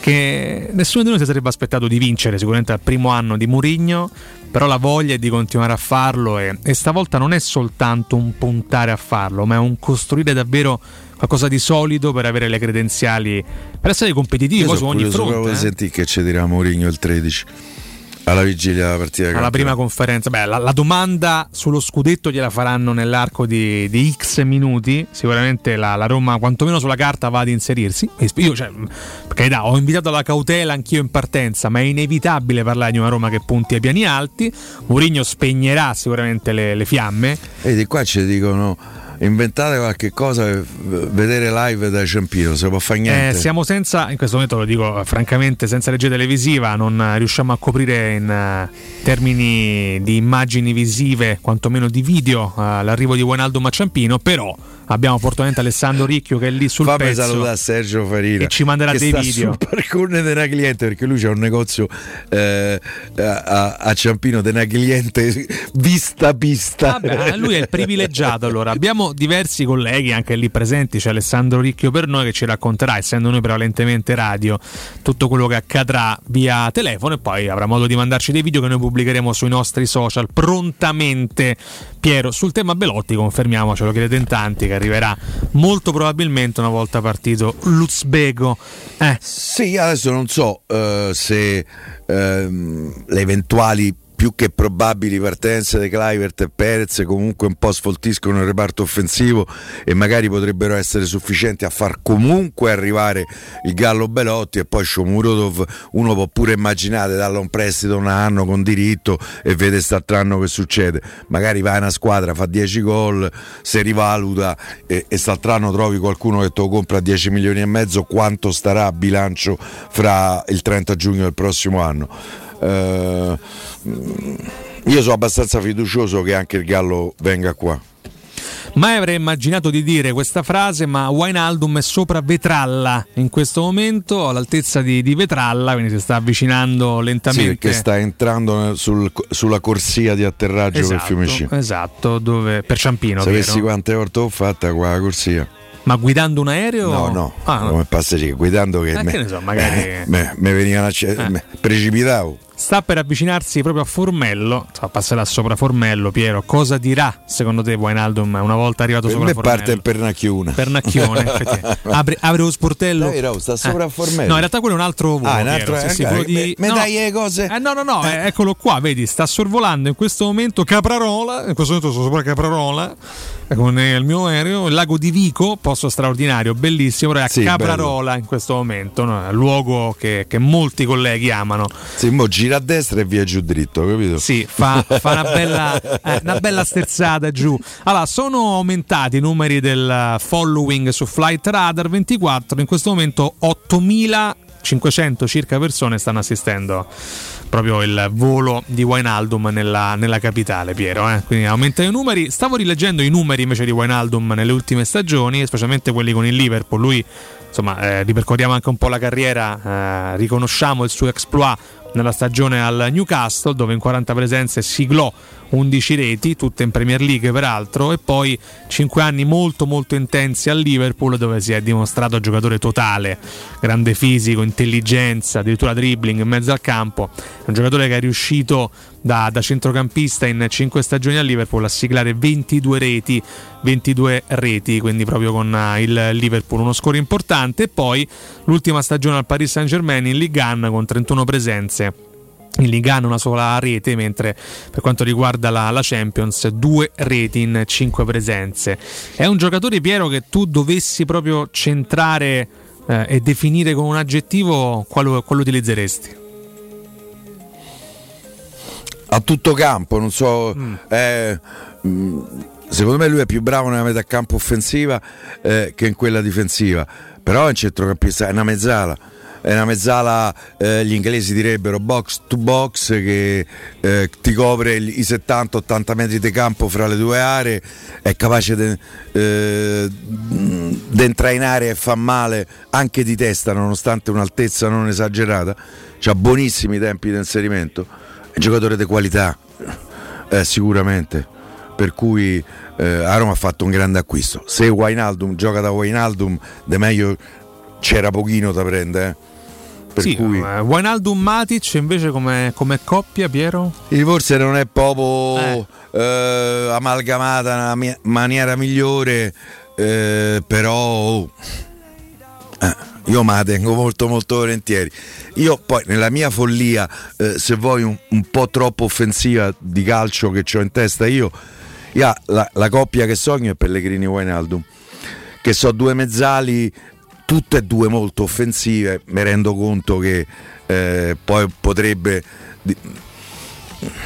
perché nessuno di noi si sarebbe aspettato di vincere sicuramente al primo anno di Murigno però la voglia è di continuare a farlo e, e stavolta non è soltanto un puntare a farlo ma è un costruire davvero qualcosa di solido per avere le credenziali per essere competitivi Io poi su ogni fronte di eh. sentire che ci dirà Mourinho il 13 alla vigilia della partita alla campionato. prima conferenza. Beh, la, la domanda sullo scudetto gliela faranno nell'arco di, di X minuti. Sicuramente la, la Roma, quantomeno sulla carta, va ad inserirsi. Io, cioè, per carità, ho invitato alla cautela anch'io in partenza, ma è inevitabile parlare di una Roma che punti ai piani alti. Mourinho spegnerà sicuramente le, le fiamme. Vedi, qua ci dicono inventate qualche cosa per vedere live da Ciampino, se può fare niente. Eh, siamo senza, in questo momento lo dico eh, francamente, senza regia televisiva non eh, riusciamo a coprire in eh, termini di immagini visive, quantomeno di video, eh, l'arrivo di Wijnaldum a Ciampino, però abbiamo fortunatamente Alessandro Ricchio che è lì sul Fammi pezzo salutare Sergio Farina e ci manderà dei sta video. sul parcone della cliente perché lui c'ha un negozio eh, a, a Ciampino della cliente vista pista. Vabbè, lui è il privilegiato allora. Abbiamo diversi colleghi anche lì presenti, c'è Alessandro Ricchio per noi che ci racconterà, essendo noi prevalentemente radio, tutto quello che accadrà via telefono e poi avrà modo di mandarci dei video che noi pubblicheremo sui nostri social prontamente. Piero, sul tema Belotti confermiamo, ce lo chiedete in tanti, che arriverà molto probabilmente una volta partito l'Uzbeko. Eh. Sì, adesso non so eh, se ehm, le eventuali più che probabili partenze di Clivert e Perez comunque un po' sfoltiscono il reparto offensivo e magari potrebbero essere sufficienti a far comunque arrivare il Gallo Belotti e poi Shomurodov uno può pure immaginare darlo un prestito un anno con diritto e vede quest'altro anno che succede. Magari va una squadra fa 10 gol si rivaluta e, e quest'altro anno trovi qualcuno che te lo compra a 10 milioni e mezzo quanto starà a bilancio fra il 30 giugno del prossimo anno? Eh, io sono abbastanza fiducioso che anche il Gallo venga qua. Mai avrei immaginato di dire questa frase, ma Wijnaldum è sopra Vetralla in questo momento, all'altezza di, di Vetralla, quindi si sta avvicinando Sì, lentamente. perché sta entrando sul- sulla corsia di atterraggio per esatto, Fiumicino. esatto, dove, per Ciampino. Se avessi vero? quante volte ho fatta qua la corsia. Ma guidando un aereo? No, no, Ah, no. come passeggeri, guidando che Eh, me, che ne so, magari- eh, me- me venivano a Eh. me- precipitavo. Sta per avvicinarsi proprio a Formello, passerà sopra Formello, Piero. Cosa dirà secondo te Wijnaldum una volta arrivato Per sopra me Formello? parte in pernacchione. Pernacchione, apre, apre lo sportello. Dai, Ro, sta sopra Eh. a Formello. No, in realtà quello è un altro volo. Ah, un Piero, altro- sì, eh, sì, di- Me- me no, dai le cose? Eh, no, no, no, eh, eccolo qua, vedi, sta sorvolando in questo momento Caprarola, in questo momento sono sopra Caprarola, eh, con eh, il mio aereo, il lago di Vico, posto straordinario, bellissimo, però è a Sì, Caprarola in questo momento, no? un luogo che, che molti colleghi amano. Sì, mo gira a destra e via giù dritto, capito? Sì, fa, fa una, bella, eh, una bella sterzata giù. Allora, sono aumentati i numeri del following su Flight Radar 24, in questo momento 8500 circa persone stanno assistendo proprio il volo di Wijnaldum nella, nella capitale, Piero. eh. Quindi aumentano i numeri. Stavo rileggendo i numeri invece di Wijnaldum nelle ultime stagioni, specialmente quelli con il Liverpool. Lui insomma, eh, ripercorriamo anche un po' la carriera, eh, riconosciamo il suo exploit nella stagione al Newcastle dove in 40 presenze siglò 11 reti, tutte in Premier League peraltro, e poi 5 anni molto molto intensi al Liverpool dove si è dimostrato giocatore totale, grande fisico, intelligenza, addirittura dribbling in mezzo al campo, un giocatore che è riuscito da, da centrocampista in 5 stagioni al Liverpool a siglare 22 reti, 22 reti, quindi proprio con eh, il Liverpool uno score importante, e poi l'ultima stagione al Paris Saint Germain in Ligue 1 con 31 presenze in Liga una sola rete, mentre per quanto riguarda la, la, Champions, due reti in cinque presenze. È un giocatore, Piero, che tu dovessi proprio centrare eh, e definire con un aggettivo, quale, quale utilizzeresti? A tutto campo, non so. Mm. Eh, secondo me lui è più bravo nella metà campo offensiva eh, che in quella difensiva. Però è un centrocampista, è una mezzala è una mezzala, eh, gli inglesi direbbero box to box, che eh, ti copre i 70-80 metri di campo fra le due aree, è capace di eh, entrare in area e fa male anche di testa, nonostante un'altezza non esagerata. Ha buonissimi tempi di inserimento, giocatore di qualità, eh, sicuramente. Per cui eh, a Roma ha fatto un grande acquisto. Se Wainaldum gioca da Wainaldum, de meglio c'era pochino da prendere. Eh. Per sì, cui... eh, Wijnaldum Matic invece come, come, coppia, Piero? Forse non è proprio eh. Eh, amalgamata nella mia maniera migliore, eh, però oh, eh, io me la tengo molto molto volentieri. Io poi nella mia follia, eh, se vuoi un, un, po' troppo offensiva di calcio che ho in testa io, io la, la, coppia che sogno è Pellegrini Wijnaldum che so due mezzali tutte e due molto offensive, mi rendo conto che eh, poi potrebbe,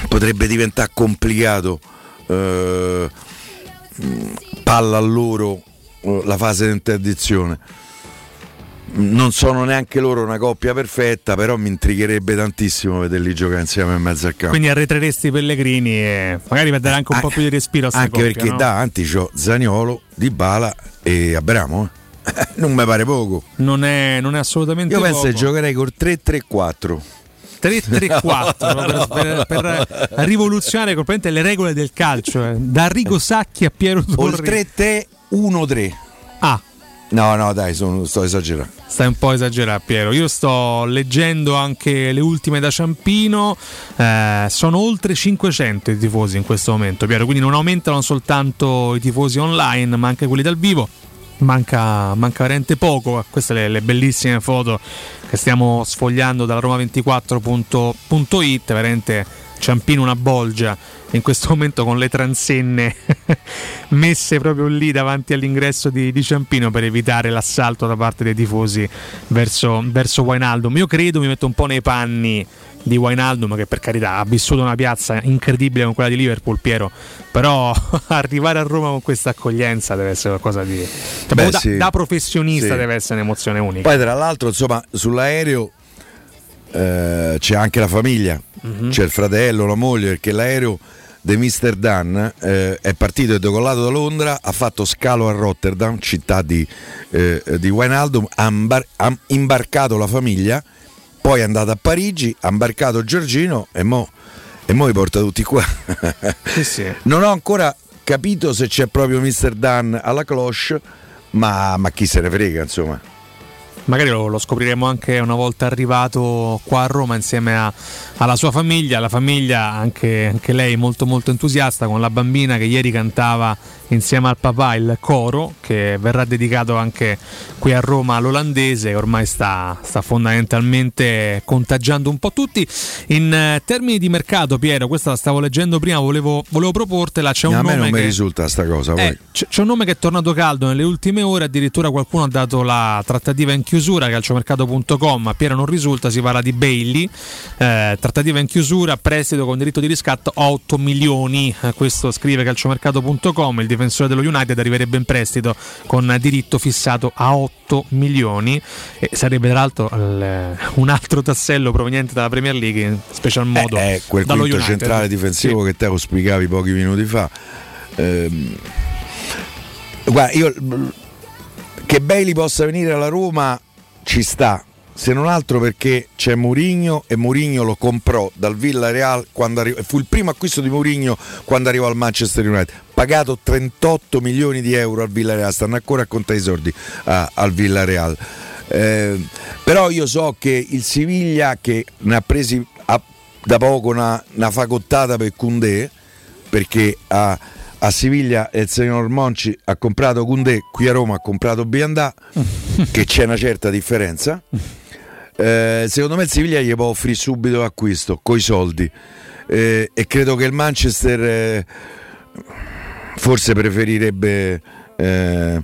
potrebbe diventare complicato eh, palla a loro eh, la fase di interdizione. Non sono neanche loro una coppia perfetta, però mi intrigherebbe tantissimo vederli giocare insieme in mezzo al campo. Quindi arretreresti Pellegrini e magari per dare anche un ah, po' più di respiro a Anche coppia, perché no? davanti c'ho Zaniolo, Dybala e Abramo. Eh. non mi pare poco. Non è, non è assolutamente Io poco. penso che giocherei col 3-3-4. 3-3-4 per, per, per, rivoluzionare completamente le regole del calcio eh. da Rigo Sacchi a Piero Torri o 3-3-1-3 ah no no dai sono, sto esagerando. Stai un po' esagerando Piero. Io sto leggendo anche le ultime da Ciampino. Eh, sono oltre 500 i tifosi in questo momento Piero quindi non aumentano soltanto i tifosi online ma anche quelli dal vivo. Manca, manca veramente poco. Queste le, le bellissime foto che stiamo sfogliando dalla Roma24.it, veramente Ciampino una bolgia in questo momento con le transenne messe proprio lì davanti all'ingresso di, di, Ciampino per evitare l'assalto da parte dei tifosi verso, verso Wijnaldum. Io credo, mi metto un po' nei panni di Wijnaldum che per carità ha vissuto una piazza incredibile con quella di Liverpool, Piero, però arrivare a Roma con questa accoglienza deve essere qualcosa di... Cioè, Beh, da, sì. da, professionista sì. deve essere un'emozione unica. Poi tra l'altro insomma sull'aereo eh, c'è anche la famiglia, mm-hmm. c'è il fratello, la moglie, perché l'aereo di Mr. Dan eh, è partito e decollato da Londra, ha fatto scalo a Rotterdam, città di, eh, di Wijnaldum, ha, imbar- ha imbarcato la famiglia poi è andato a Parigi, ha imbarcato Giorgino e mo, e mo li porta tutti qua. Sì, sì. Non ho ancora capito se c'è proprio Mr. Dan alla cloche, ma, ma chi se ne frega, insomma magari lo, lo, scopriremo anche una volta arrivato qua a Roma insieme a, alla sua famiglia, la famiglia anche, anche, lei molto molto entusiasta con la bambina che ieri cantava insieme al papà il coro che verrà dedicato anche qui a Roma all'olandese ormai sta, sta fondamentalmente contagiando un po' tutti. In eh, termini di mercato Piero questa la stavo leggendo prima volevo, volevo proportela c'è un a nome me non che, mi risulta sta cosa eh, c'è, c'è un nome che è tornato caldo nelle ultime ore addirittura qualcuno ha dato la trattativa in chiusura calciomercato.com a Piero non risulta si parla di Bailey. Eh, trattativa in chiusura prestito con diritto di riscatto 8 milioni. Eh, questo scrive calciomercato.com il difensore dello United arriverebbe in prestito con diritto fissato a 8 milioni e sarebbe tra l'altro un altro tassello proveniente dalla Premier League in special modo eh, eh, quel dallo quinto United. centrale difensivo sì. che te lo spiegavi pochi minuti fa ehm, guarda io che Bailey possa venire alla Roma ci sta se non altro perché c'è Mourinho e Mourinho lo comprò dal Villarreal quando arri- fu il primo acquisto di Mourinho quando arrivò al Manchester United. Pagato 38 milioni di euro al Villarreal stanno ancora a contare i soldi a- al Villarreal. Eh, però io so che il Siviglia che ne ha presi ha- da poco una, una fagottata per Koundé perché a, a Siviglia il signor Monci ha comprato Koundé qui a Roma ha comprato Biandà che c'è una certa differenza eh, secondo me il Siviglia gli può offrire subito l'acquisto coi soldi. Eh, e credo che il Manchester eh, forse preferirebbe eh,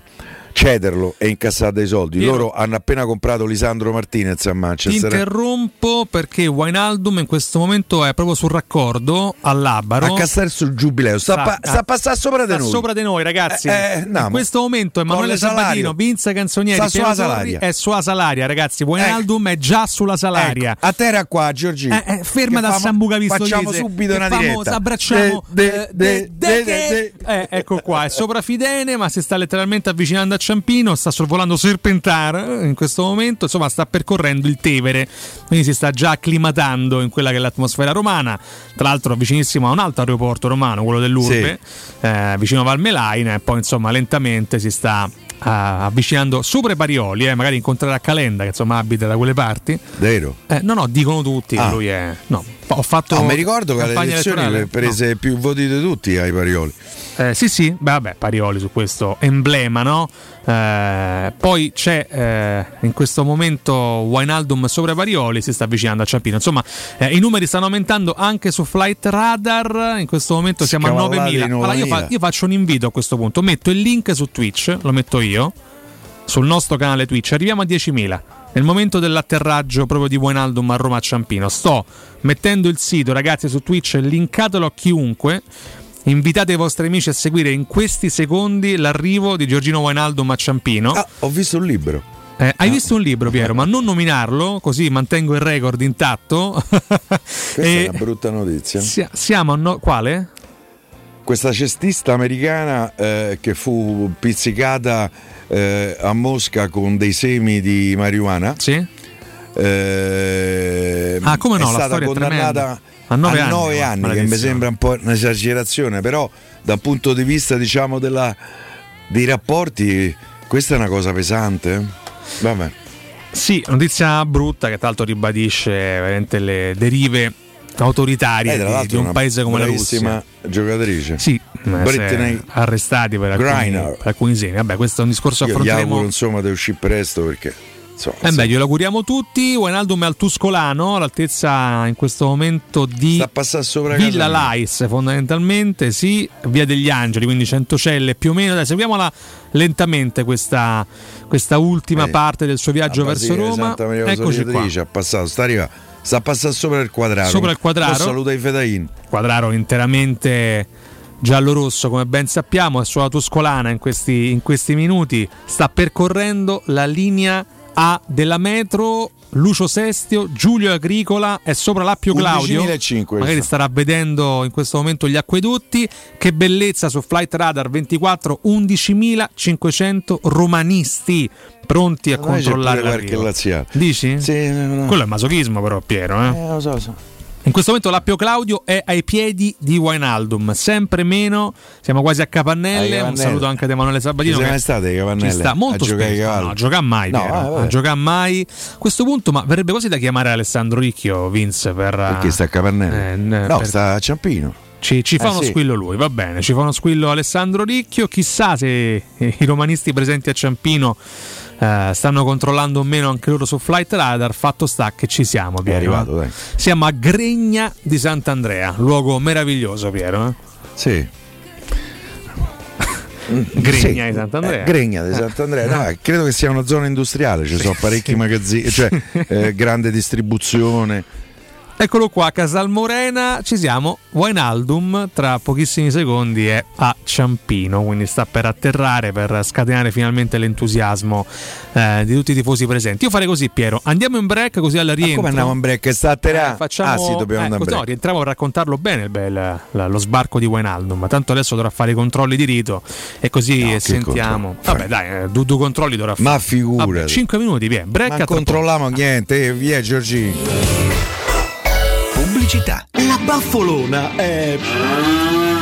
cederlo e incassare dei soldi Piero. loro hanno appena comprato Lisandro Martinez a Ti Manchester interrompo perché Wijnaldum in questo momento è proprio sul raccordo all'Abaro. a cassare sul giubileo sta, pa- sta a passare sopra di sta noi sopra di noi, ragazzi. Eh, eh, no, in questo momento Emanuele. Sabatino, Vince Canzonieri, Sta sulla salaria. è sulla salaria, ragazzi. Wijnaldum è già sulla salaria. Ecco, a terra qua Giorgi Eh, eh, ferma da Sambuca Pistoiese. facciamo subito una famo- diretta abbracciamo De- eh, de- de- de- de- de- eh, ecco qua, è sopra Fidene, ma si sta letteralmente avvicinando a Ciampino, sta sorvolando Serpentar in questo momento, insomma sta percorrendo il Tevere, quindi si sta già acclimatando in quella che è l'atmosfera romana, tra l'altro vicinissimo a un altro aeroporto romano, quello dell'Urbe, eh, vicino a Valmelaina, e poi insomma lentamente si sta eh, avvicinando sopra i Parioli, eh, magari incontrerà Calenda che insomma abita da quelle parti. vero. Eh, no, no, dicono tutti che Ah. lui è... No, ho fatto... No, mi ricordo che alle elezioni le prese più voti di tutti ai Parioli. Eh, sì, sì, vabbè, Parioli su questo emblema, no? Eh, poi c'è eh, in questo momento Wijnaldum sopra Parioli, si sta avvicinando a Ciampino. Insomma, eh, i numeri stanno aumentando anche su Flight Radar. In questo momento siamo a Scavallati 9.000. di Allora, io, fa- 9.000. io faccio un invito a questo punto, metto il link su Twitch, lo metto io, sul nostro canale Twitch, arriviamo a 10.000. Nel momento dell'atterraggio proprio di Wijnaldum a Roma a Ciampino, sto mettendo il sito, ragazzi, su Twitch, linkatelo a chiunque. Invitate i vostri amici a seguire in questi secondi l'arrivo di Giorgino Wijnaldum a Ciampino. Ah, ho visto un libro. Eh, hai visto un libro, Piero, ma non nominarlo, così mantengo il record intatto. Questa E è una brutta notizia. sia- siamo a no- quale? Questa cestista americana eh, che fu pizzicata eh, a Mosca con dei semi di marijuana. Sì. eh, Ah, come no, è la stata condannata. A nove anni, nove guarda, anni, che mi sembra un po' un'esagerazione, però dal punto di vista diciamo della, dei rapporti questa è una cosa pesante. Vabbè. Sì, notizia brutta che tra l'altro ribadisce veramente le derive autoritarie Eh, di- di, un paese come la Russia. giocatrice. Sì, arrestati per alcuni, per alcuni semi. Vabbè, questo è un discorso Io gli affronteremo. auguro insomma di uscire presto perché insomma, Eh beh, glielo auguriamo tutti. Wijnaldum è al Tuscolano, all'altezza in questo momento di Villa. Lais, fondamentalmente, sì, Via degli Angeli, quindi Centocelle più o meno. Dai, seguiamola lentamente questa, questa ultima Eh, parte del suo viaggio a verso Roma. Eccoci qua. Ha passato, sta arrivando, sta a passare sopra il quadraro. Sopra il quadraro. Saluta i fedain. Quadraro interamente giallo-rosso, come ben sappiamo, è sulla Tuscolana in questi, in questi minuti. Sta percorrendo la linea A della metro. Lucio Sestio, Giulio Agricola è sopra l'Appio Claudio. 11.500 Magari starà vedendo in questo momento gli acquedotti. Che bellezza su Flight Radar 24, 11.500 romanisti pronti a c'è controllare l'arrivo. Dici? Sì, no, no. Quello è masochismo però Piero, eh? Eh, lo so, lo so. In questo momento l'Appio Claudio è ai piedi di Wijnaldum, sempre meno, siamo quasi a Capannelle, un saluto anche da Emanuele Sabatino. Ci mai state ai Capannelle? Ci sta molto A spesso, no, a giocare mai, No, Piero, eh, a giocare mai. A questo punto, ma verrebbe quasi da chiamare Alessandro Ricchio, Vince, per... Perché sta a Capannelle? eh, no, per- sta a Ciampino. Ci, ci fa Eh, uno sì. squillo lui, va bene, ci fa uno squillo Alessandro Ricchio, chissà se eh, i romanisti presenti a Ciampino eh, stanno controllando o meno anche loro su Flight Radar, fatto sta che ci siamo È Piero. arrivato, eh. dai. Siamo a Gregna di Sant'Andrea, luogo meraviglioso Piero. eh? Sì. Gregna Sì. di Sant'Andrea. Eh, Gregna di Sant'Andrea, no, eh, credo che sia una zona industriale, ci sono parecchi magazzini, cioè eh, grande distribuzione. Eccolo qua, Casalmorena, ci siamo. Wijnaldum tra pochissimi secondi è a Ciampino, quindi sta per atterrare per scatenare finalmente l'entusiasmo eh, di tutti i tifosi presenti. Io farei così, Piero. Andiamo in break così alla rientro. come andiamo in break? Sta a terra? Eh, facciamo, Ah, sì, dobbiamo eh, andare in così, no, break. rientriamo a raccontarlo bene bel- lo sbarco di Wijnaldum. Ma tanto adesso dovrà fare i controlli di rito e così No, sentiamo. Vabbè, dai, eh, due, due controlli dovrà fare. Ma figurati. 5 minuti, via. Break Ma controlliamo niente, eh, via Giorgi. Pubblicità. La baffolona è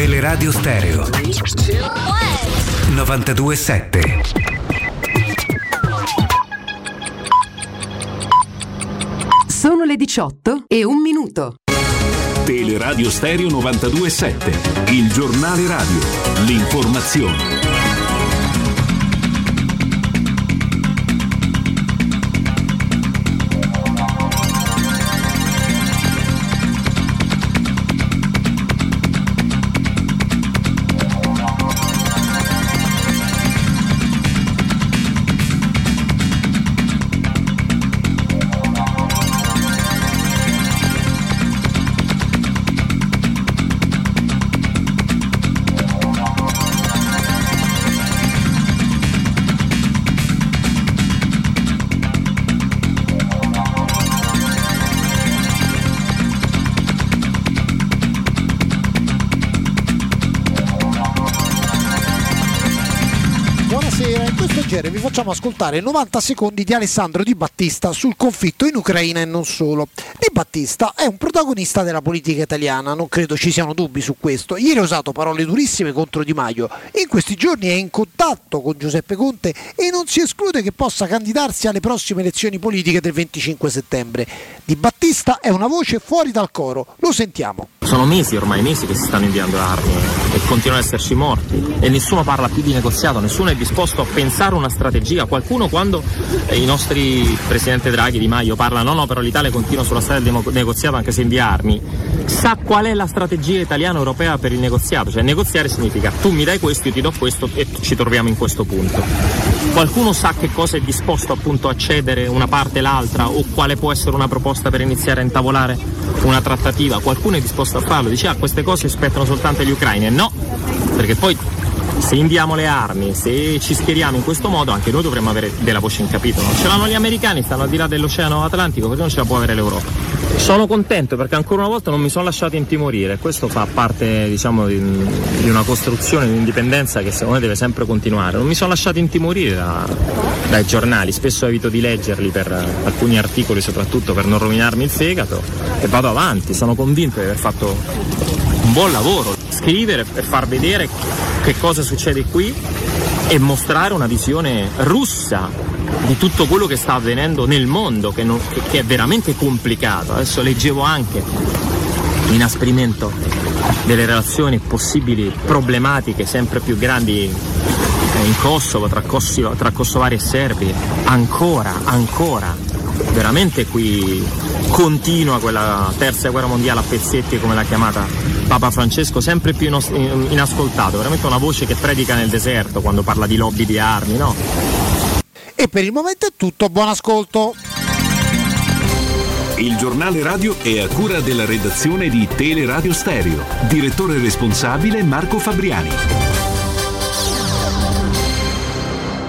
Teleradio Stereo. 92.7 Sono le 18 e un minuto. Teleradio Stereo 92.7 Il giornale radio L'informazione ascoltare 90 secondi di Alessandro Di Battista sul conflitto in Ucraina e non solo. Di Battista è un protagonista della politica italiana, non credo ci siano dubbi su questo. Ieri ha usato parole durissime contro Di Maio, in questi giorni è in contatto con Giuseppe Conte e non si esclude che possa candidarsi alle prossime elezioni politiche del 25 settembre. Di Battista è una voce fuori dal coro, lo sentiamo. Sono mesi ormai, mesi che si stanno inviando armi e continuano ad esserci morti e nessuno parla più di negoziato, nessuno è disposto a pensare una strategia. Qualcuno quando eh, i nostri Presidente Draghi Di Maio parla no no però l'Italia continua sulla strada del negoziato anche se invia armi, sa qual è la strategia italiana europea per il negoziato? Cioè negoziare significa tu mi dai questo, io ti do questo e ci troviamo in questo punto. Qualcuno sa che cosa è disposto appunto a cedere una parte e l'altra o quale può essere una proposta per iniziare a intavolare una trattativa? Qualcuno è disposto a farlo? Dice ah queste cose aspettano soltanto gli ucraini e no, perché poi se inviamo le armi, se ci schieriamo in questo modo, anche noi dovremmo avere della voce in capitolo. Ce l'hanno gli americani, stanno al di là dell'Oceano Atlantico, perché non ce la può avere l'Europa. Sono contento perché ancora una volta non mi sono lasciato intimorire, questo fa parte diciamo, di, una costruzione di indipendenza che secondo me deve sempre continuare. Non mi sono lasciato intimorire da- dai giornali, spesso evito di leggerli per alcuni articoli soprattutto per non rovinarmi il fegato e vado avanti, sono convinto di aver fatto un buon lavoro, scrivere e far vedere che cosa succede qui e mostrare una visione russa di tutto quello che sta avvenendo nel mondo, che, non- che- che è veramente complicato. Adesso leggevo anche l'inasprimento delle relazioni possibili problematiche sempre più grandi eh, in Kosovo, tra, Kosovo- tra kosovari e serbi. Ancora, ancora, veramente qui continua quella terza guerra mondiale a pezzetti come l'ha chiamata Papa Francesco, sempre più inascoltato, veramente una voce che predica nel deserto quando parla di lobby di armi, no? E per il momento è tutto, buon ascolto. Il giornale radio è a cura della redazione di Teleradio Stereo. Direttore responsabile Marco Fabriani.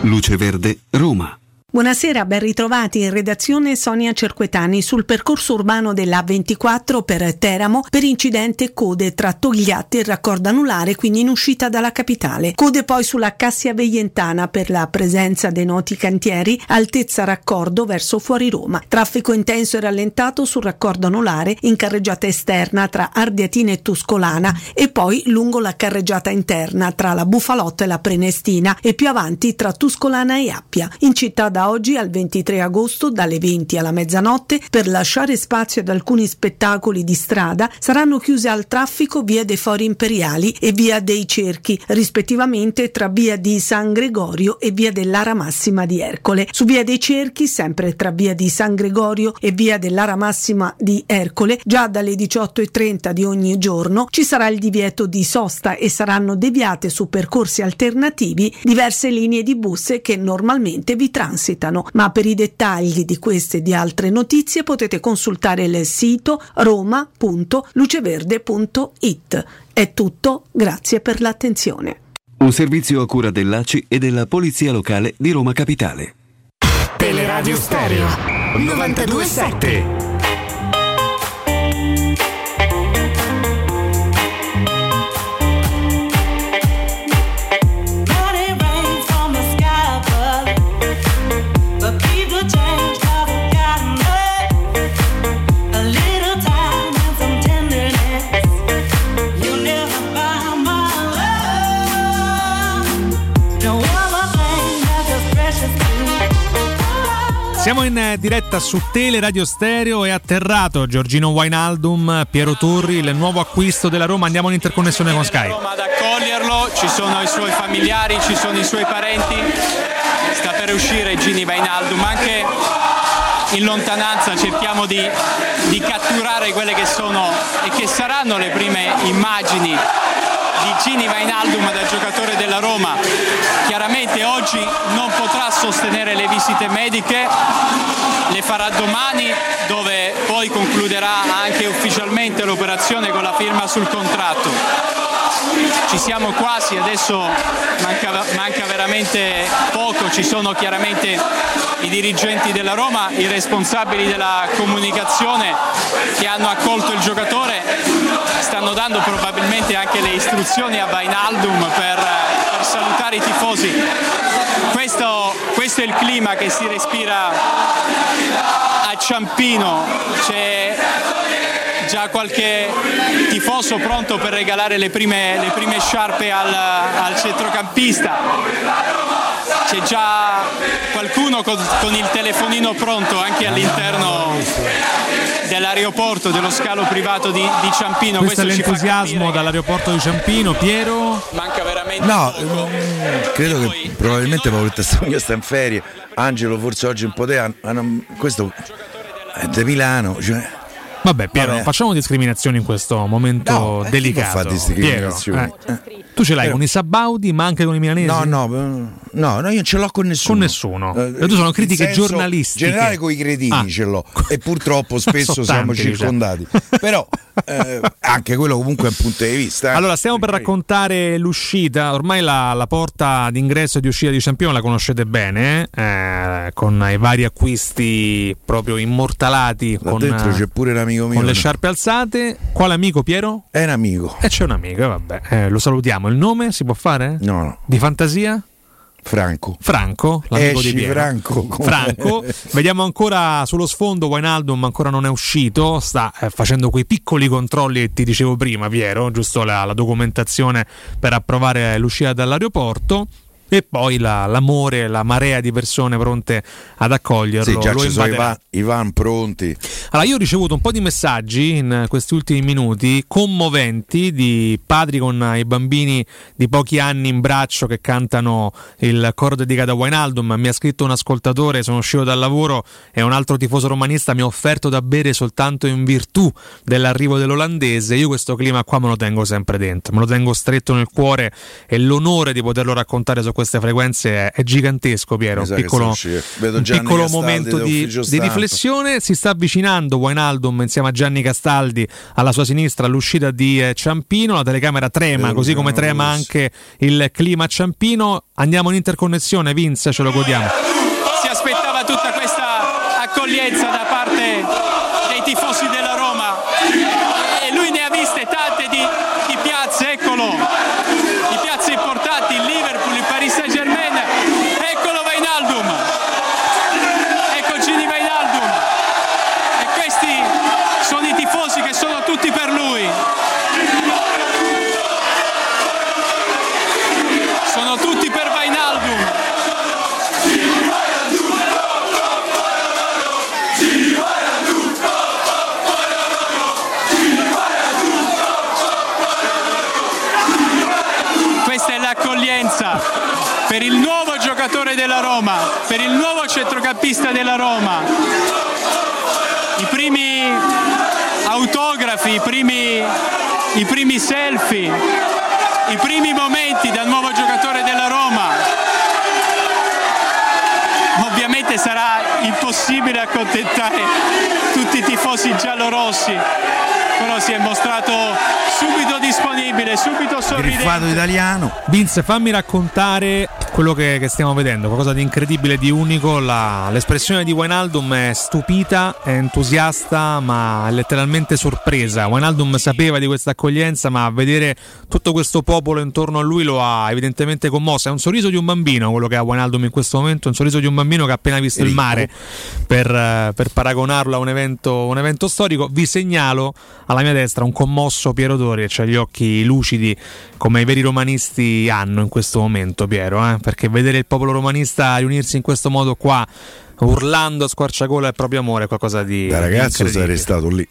Luce Verde, Roma. Buonasera, ben ritrovati in redazione Sonia Cerquetani sul percorso urbano della 24 per Teramo per incidente code tra Togliatti e raccordo anulare, quindi in uscita dalla capitale. Code poi sulla Cassia Veientana per la presenza dei noti cantieri, altezza raccordo verso fuori Roma. Traffico intenso e rallentato sul raccordo anulare in carreggiata esterna tra Ardiatina e Tuscolana e poi lungo la carreggiata interna tra la Bufalotta e la Prenestina e più avanti tra Tuscolana e Appia. In città da oggi al 23 agosto dalle 20 alla mezzanotte per lasciare spazio ad alcuni spettacoli di strada saranno chiuse al traffico via dei Fori Imperiali e via dei Cerchi, rispettivamente tra via di San Gregorio e via dell'Ara Massima di Ercole. Su via dei Cerchi, sempre tra via di San Gregorio e via dell'Ara Massima di Ercole, già dalle 18.30 di ogni giorno ci sarà il divieto di sosta e saranno deviate su percorsi alternativi diverse linee di bus che normalmente vi transitano. Ma per i dettagli di queste e di altre notizie potete consultare il sito roma.luceverde.it. È tutto, grazie per l'attenzione. Un servizio a cura dell'ACI e della Polizia Locale di Roma Capitale. Teleradio Stereo 927. Siamo in eh, diretta su Tele Radio Stereo. È atterrato Giorgino Wainaldum, Piero Turri, il nuovo acquisto della Roma. Andiamo in interconnessione con Sky. ad accoglierlo, ci sono i suoi familiari, ci sono i suoi parenti, sta per uscire Gini Vainaldum, anche in lontananza cerchiamo di, di catturare quelle che sono e che saranno le prime immagini di Gini Vainaldum da giocatore della Roma. Chiaramente oggi non potrà sostenere le visite mediche, le farà domani dove poi concluderà anche ufficialmente l'operazione con la firma sul contratto. ci siamo quasi, adesso manca, manca veramente poco, ci sono chiaramente i dirigenti della Roma, i responsabili della comunicazione che hanno accolto il giocatore, stanno dando probabilmente anche le istruzioni a Vainaldum per, per salutare i tifosi. Questo, questo è il clima che si respira a Ciampino, c'è già qualche tifoso pronto per regalare le prime, le prime sciarpe al, al centrocampista. C'è già qualcuno con, con il telefonino pronto anche all'interno dell'aeroporto, dello scalo privato di, di Ciampino. Questo è ci fa l'entusiasmo dall'aeroporto di Ciampino. Piero? Manca veramente No, poco. mm, credo che probabilmente Paoletta Stagna sta in ferie, Angelo forse oggi un po' te, han- hanno- questo è di Milano, cioè, Vabbè, Piero, Vabbè. facciamo discriminazioni in questo momento No, eh, delicato. discriminazioni? Piero, eh. Tu ce l'hai Però- con i Sabaudi, ma anche con i milanesi? no, no, eh, no, no, io ce l'ho con nessuno. Con nessuno. Eh, tu sono in critiche giornalistiche. generale con i cretini Ah. ce l'ho e purtroppo spesso siamo tanti, circondati. Però eh, anche quello comunque è un punto di vista. eh. Allora, stiamo per raccontare l'uscita. Ormai la, la porta d'ingresso e di uscita di Ciampione la conoscete bene, eh, con i vari acquisti proprio immortalati. Là con, dentro eh, c'è pure l'amico mio. con le sciarpe alzate. Quale amico, Piero? È un amico. E c'è un amico, eh, vabbè. Eh, lo salutiamo. Il nome si può fare? No, no. Di fantasia? Franco. Franco, l'amico Esci, di Piero. Franco, come- Franco, vediamo ancora sullo sfondo Wijnaldum ancora non è uscito, sta eh, facendo quei piccoli controlli che ti dicevo prima Piero, giusto la, la documentazione per approvare l'uscita dall'aeroporto e poi la- l'amore, la marea di persone pronte ad accoglierlo. Sì, già lo ci sono i invaderà. van, i van pronti. Allora, io ho ricevuto un po' di messaggi in questi ultimi minuti commoventi di padri con i bambini di pochi anni in braccio che cantano il coro dedicato a Wijnaldum. Mi ha scritto un ascoltatore, sono uscito dal lavoro e un altro tifoso romanista mi ha offerto da bere soltanto in virtù dell'arrivo dell'olandese. Io questo clima qua me lo tengo sempre dentro, me lo tengo stretto nel cuore e l'onore di poterlo raccontare su queste frequenze è, è gigantesco, Piero. Un piccolo, un piccolo momento di, di riflessione. Si sta avvicinando Wijnaldum insieme a Gianni Castaldi alla sua sinistra all'uscita di eh, Ciampino. La telecamera trema Vedo così come trema anche il clima a Ciampino. Andiamo in interconnessione Vince ce lo godiamo. Si aspettava tutta questa accoglienza da parte dei tifosi della Roma e lui ne ha viste tante di, di piazze, eccolo, di piazze importanti, il Liverpool, il Paris Saint Germain, eccolo Vainaldum, ecco Gini Vainaldum e questi sono i tifosi che sono tutti per lui. Sono tutti per Vainaldum. Questa è l'accoglienza per il nuovo giocatore della Roma, per il nuovo centrocampista della Roma. I primi autografi, i primi, i primi selfie, i primi momenti da nuovo giocatore della Roma. Ovviamente sarà impossibile accontentare tutti i tifosi giallorossi, però si è mostrato subito disponibile, subito Griffato sorridente. italiano. Vince fammi raccontare quello che, che stiamo vedendo qualcosa di incredibile di unico La- l'espressione di Wijnaldum è stupita è entusiasta ma è letteralmente sorpresa Wijnaldum sapeva di questa accoglienza ma vedere tutto questo popolo intorno a lui lo ha evidentemente commosso è un sorriso di un bambino quello che ha Wijnaldum in questo momento un sorriso di un bambino che ha appena visto il mare per, per paragonarlo a un evento, un evento storico. Vi segnalo alla mia destra un commosso Piero Dori ha gli occhi lucidi come i veri romanisti hanno in questo momento, Piero, eh? perché vedere il popolo romanista riunirsi in questo modo qua, urlando a squarciagola il proprio amore, è qualcosa di... Da ragazzo sarei stato lì.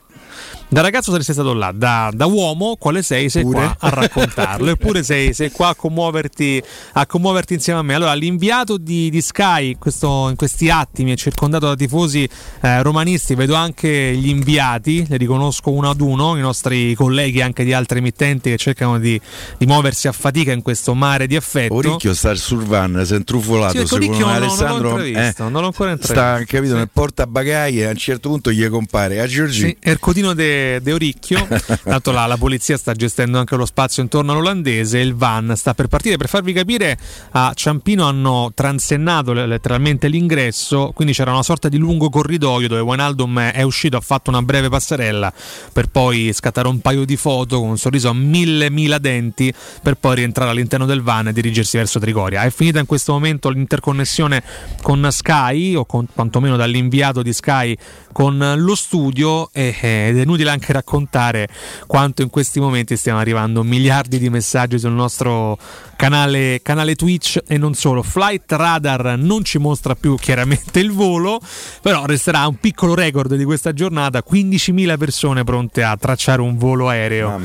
Da ragazzo saresti stato là, da, da uomo, quale sei? Sei Pure. qua a raccontarlo, eppure sei, sei qua a commuoverti, a commuoverti insieme a me. Allora, l'inviato di, di Sky questo- in questi attimi è circondato da tifosi eh, romanisti, vedo anche gli inviati, li riconosco uno ad uno, i nostri colleghi anche di altre emittenti che cercano di, di muoversi a fatica in questo mare di affetto. Oricchio sta sul van, si è intrufolato Sì, secondo me non- non l'ho Alessandro. eh, non l'ho ancora sta intravisto. capito, Sì. nel portabagagli e a un certo punto gli compare a Giorgino. Sì, Ercotino de, de Oricchio. Tanto la, la polizia sta gestendo anche lo spazio intorno all'olandese. Il van sta per partire. Per farvi capire, a Ciampino hanno transennato le- letteralmente l'ingresso. Quindi c'era una sorta di lungo corridoio dove Wijnaldum è uscito, ha fatto una breve passerella per poi scattare un paio di foto con un sorriso a mille mila denti per poi rientrare all'interno del van e dirigersi verso Trigoria. È finita in questo momento l'interconnessione con Sky o con, quantomeno dall'inviato di Sky con lo studio e- ed è inutile anche raccontare quanto in questi momenti stiamo arrivando miliardi di messaggi sul nostro canale, canale Twitch e non solo. Flight Radar non ci mostra più chiaramente il volo, però resterà un piccolo record di questa giornata, 15.000 persone pronte a tracciare un volo aereo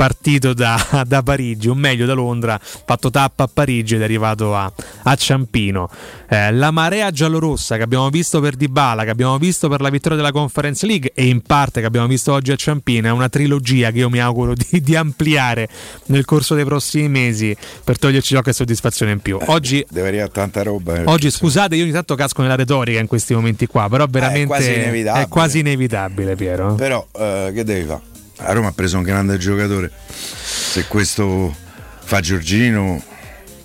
partito da, da Parigi, o meglio da Londra, fatto tappa a Parigi ed è arrivato a, a Ciampino. Eh, la marea giallorossa che abbiamo visto per Dybala, che abbiamo visto per la vittoria della Conference League e in parte che abbiamo visto oggi a Ciampino è una trilogia che io mi auguro di, di ampliare nel corso dei prossimi mesi per toglierci qualche soddisfazione in più. Oggi Deve arrivare tanta roba. eh. Oggi scusate, io ogni tanto casco nella retorica in questi momenti qua, però veramente quasi inevitabile. è quasi inevitabile, Piero. Però eh, che devi fare? A Roma ha preso un grande giocatore. Se questo fa Giorgino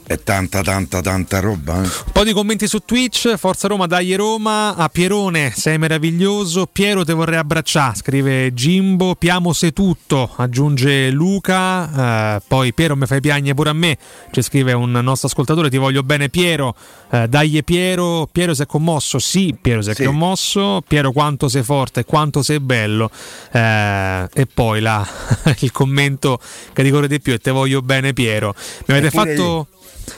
è tanta tanta tanta roba. eh. Un po' di commenti su Twitch, Forza Roma, dai Roma, a Pierone, sei meraviglioso, Piero te vorrei abbracciare, scrive Jimbo, Piamo se tutto, aggiunge Luca, eh, poi Piero mi fai piagne pure a me, ci scrive un nostro ascoltatore, ti voglio bene Piero, eh, dai Piero, Piero si è commosso, sì Piero si è Sì. commosso, Piero quanto sei forte, quanto sei bello, eh, e poi la- il commento che ricorre di più è te voglio bene Piero, mi avete Eppure fatto...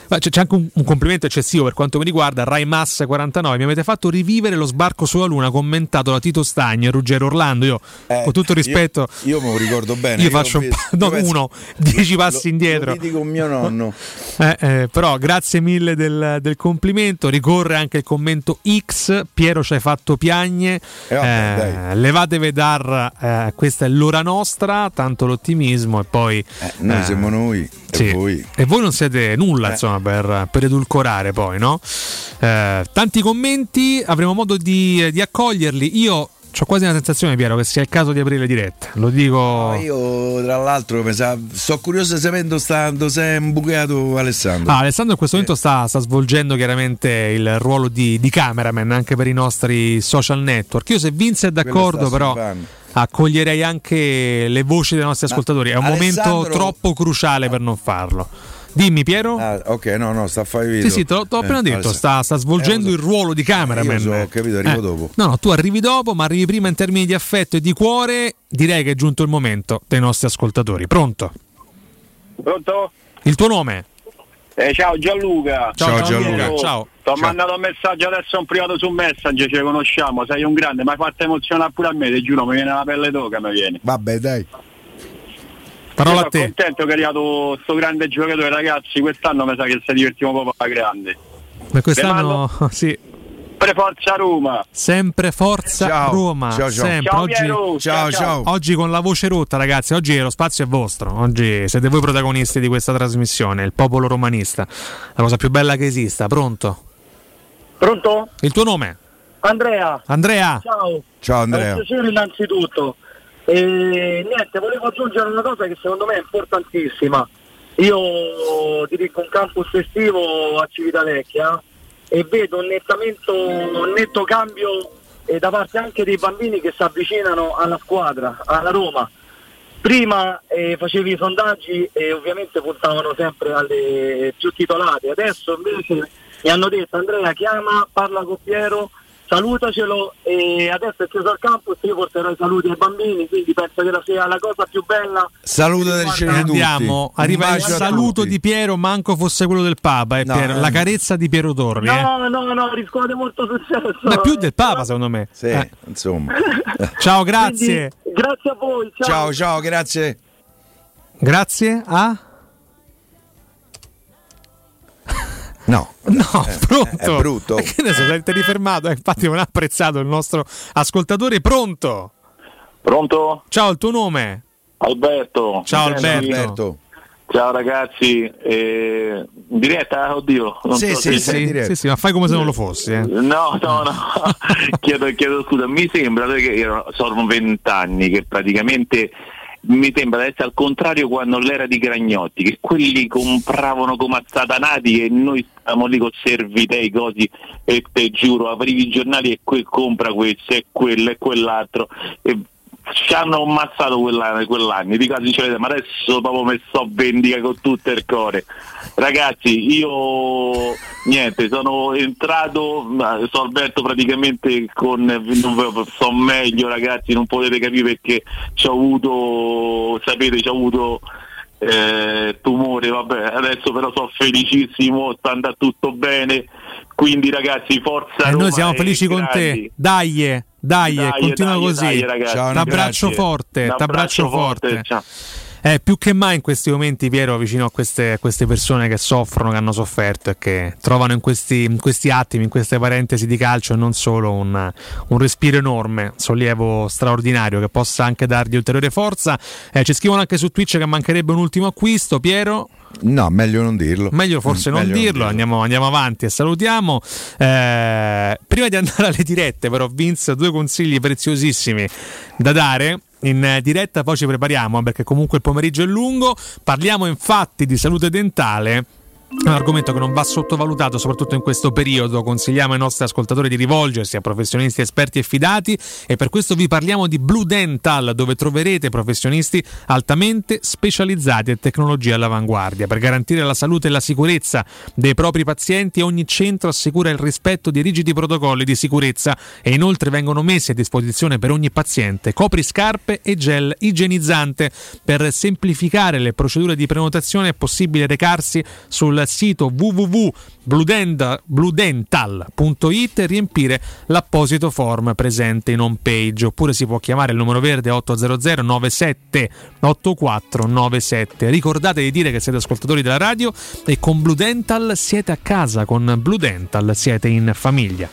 Ma c'è, anche un, un complimento eccessivo per quanto mi riguarda. Rai Mass 49 mi avete fatto rivivere lo sbarco sulla Luna commentato da Tito Stagno e Ruggero Orlando. Io, Eh, con tutto rispetto, Io, io me lo ricordo bene. io ho faccio un visto- non io penso- uno, dieci passi lo- indietro. Lo vidi con mio nonno. Eh, eh, però grazie mille del, del complimento. Ricorre anche il commento X. Piero ci hai fatto piagne. Eh, vabbè, Eh, levatevi dar, eh, questa è l'ora nostra. Tanto l'ottimismo e poi. Noi siamo noi sì. e voi. E voi non siete nulla. Insomma, per, per edulcorare poi, no? Eh, tanti commenti, avremo modo di, di accoglierli. Io ho quasi la sensazione, Piero, che sia il caso di aprire le dirette. Lo dico. Ma io tra l'altro sa- sto curioso di sapere dove sta- dove si è imbucato Alessandro. Ah, Alessandro in questo momento sta, sta svolgendo chiaramente il ruolo di, di cameraman anche per i nostri social network. Io se Vince è d'accordo, però accoglierei anche le voci dei nostri ascoltatori. È un momento Alessandro- troppo cruciale per non farlo. Dimmi, Piero. Ah, ok, no, no, sta a fare video. Sì, sì, te l'ho te l'ho Eh, appena detto, sta, sta svolgendo Eh, il ruolo di cameraman. Io so, ho capito, arrivo Eh, dopo. No, no, tu arrivi dopo, ma arrivi prima in termini di affetto e di cuore. Direi che è giunto il momento dei nostri ascoltatori. Pronto? Pronto? Il tuo nome? Eh, ciao Gianluca. Ciao, Gianluca, Piero. ciao. Ti ho Ciao. mandato un messaggio adesso un privato su Messenger, ci conosciamo, sei un grande, mi hai fatto emozionare pure a me, ti giuro, mi viene la pelle d'oca, mi viene. Vabbè, dai. Parola a te. Sono contento che è arrivato sto grande giocatore, ragazzi, quest'anno mi sa che si divertiamo proprio alla grande. Ma quest'anno sì. Per forza Roma. Sempre forza Ciao. Roma. Ciao, ciao. Sempre. Ciao, oggi, Piero. Ciao, ciao. Oggi con la voce rotta, ragazzi. Oggi lo spazio è vostro. Oggi siete voi protagonisti di questa trasmissione, il popolo romanista. La cosa più bella che esista. Pronto? Pronto? Il tuo nome? Andrea. Andrea. Ciao. Ciao È un piacere innanzitutto. E niente, volevo aggiungere una cosa che secondo me è importantissima. Io dirigo un campus estivo a Civitavecchia e vedo un, un netto cambio eh, da parte anche dei bambini che si avvicinano alla squadra, alla Roma. Prima eh, facevi i sondaggi e ovviamente puntavano sempre alle più titolate, adesso invece mi hanno detto Andrea chiama, parla con Piero, salutacelo e adesso è chiuso il campus, io porterò i saluti ai bambini, quindi penso che sia la cosa più bella. Cielo di tutti. Andiamo. Arriva il saluto di Piero, manco fosse quello del Papa. eh, No, Piero, eh. La carezza di Piero Torri. eh. No, no, no, riscuote molto successo. Ma più del Papa, secondo me. Sì, Eh. insomma. Ciao, grazie. Quindi, grazie a voi, ciao. Ciao, ciao, grazie. Grazie a. No, No, Eh, pronto. è brutto. E Che ne sei rifermato. eh, infatti, non ha apprezzato il nostro ascoltatore. Pronto? Pronto? Ciao, il tuo nome? Alberto. Ciao, senti? Alberto. Ciao ragazzi, eh, diretta? Oddio, non Sì, so sì, se- sì, sì, sì, ma fai come se non lo fossi. eh. No, no, no, chiedo, chiedo scusa, mi sembra che io- sono vent'anni che praticamente mi sembra essere al contrario quando l'era di Gragnotti, che quelli compravano come assatanati e noi stavamo lì con servitei così e te giuro, aprivi i giornali e quel compra questo e quello e quell'altro. E ci hanno ammazzato quell'anno, quell'anno. Dico la sincerità, ma adesso proprio mi sto vendica con tutto il cuore. Ragazzi, io niente, sono entrato, sono aperto praticamente con non- sto meglio ragazzi, non potete capire perché ci ho avuto, sapete, ci ho avuto eh, tumore, vabbè, adesso però sono felicissimo, sta andando tutto bene. Quindi ragazzi, forza E Roma noi siamo felici con te. Dai, dai, continua dai, così. dai, ragazzi. Ciao, T'abbraccio grazie. forte, Un abbraccio forte, forte. ciao. Eh, più che mai in questi momenti, Piero, vicino a queste, a queste persone che soffrono, che hanno sofferto e che trovano in questi, in questi attimi, in queste parentesi di calcio, e non solo un, un respiro enorme, sollievo straordinario che possa anche dargli ulteriore forza. Eh, ci scrivono anche su Twitch che mancherebbe un ultimo acquisto. Piero, No, meglio non dirlo. Meglio forse Mm, non meglio dirlo, Andiamo, andiamo avanti e salutiamo. Eh, prima di andare alle dirette, però, Vince, due consigli preziosissimi da dare. In eh, diretta poi ci prepariamo perché comunque il pomeriggio è lungo. Parliamo infatti di salute dentale. Un argomento che non va sottovalutato, soprattutto in questo periodo. Consigliamo ai nostri ascoltatori di rivolgersi a professionisti esperti e fidati e per questo vi parliamo di Blue Dental, dove troverete professionisti altamente specializzati e tecnologie all'avanguardia. Per garantire la salute e la sicurezza dei propri pazienti, ogni centro assicura il rispetto di rigidi protocolli di sicurezza e inoltre vengono messi a disposizione per ogni paziente copriscarpe e gel igienizzante. Per semplificare le procedure di prenotazione è possibile recarsi sul sito www.bludental- bludental.it e riempire l'apposito form presente in home page. Oppure si può chiamare il numero verde 800 97 8497 ricordate di dire che siete ascoltatori della radio e con Blue Dental siete a casa con Blue Dental siete in famiglia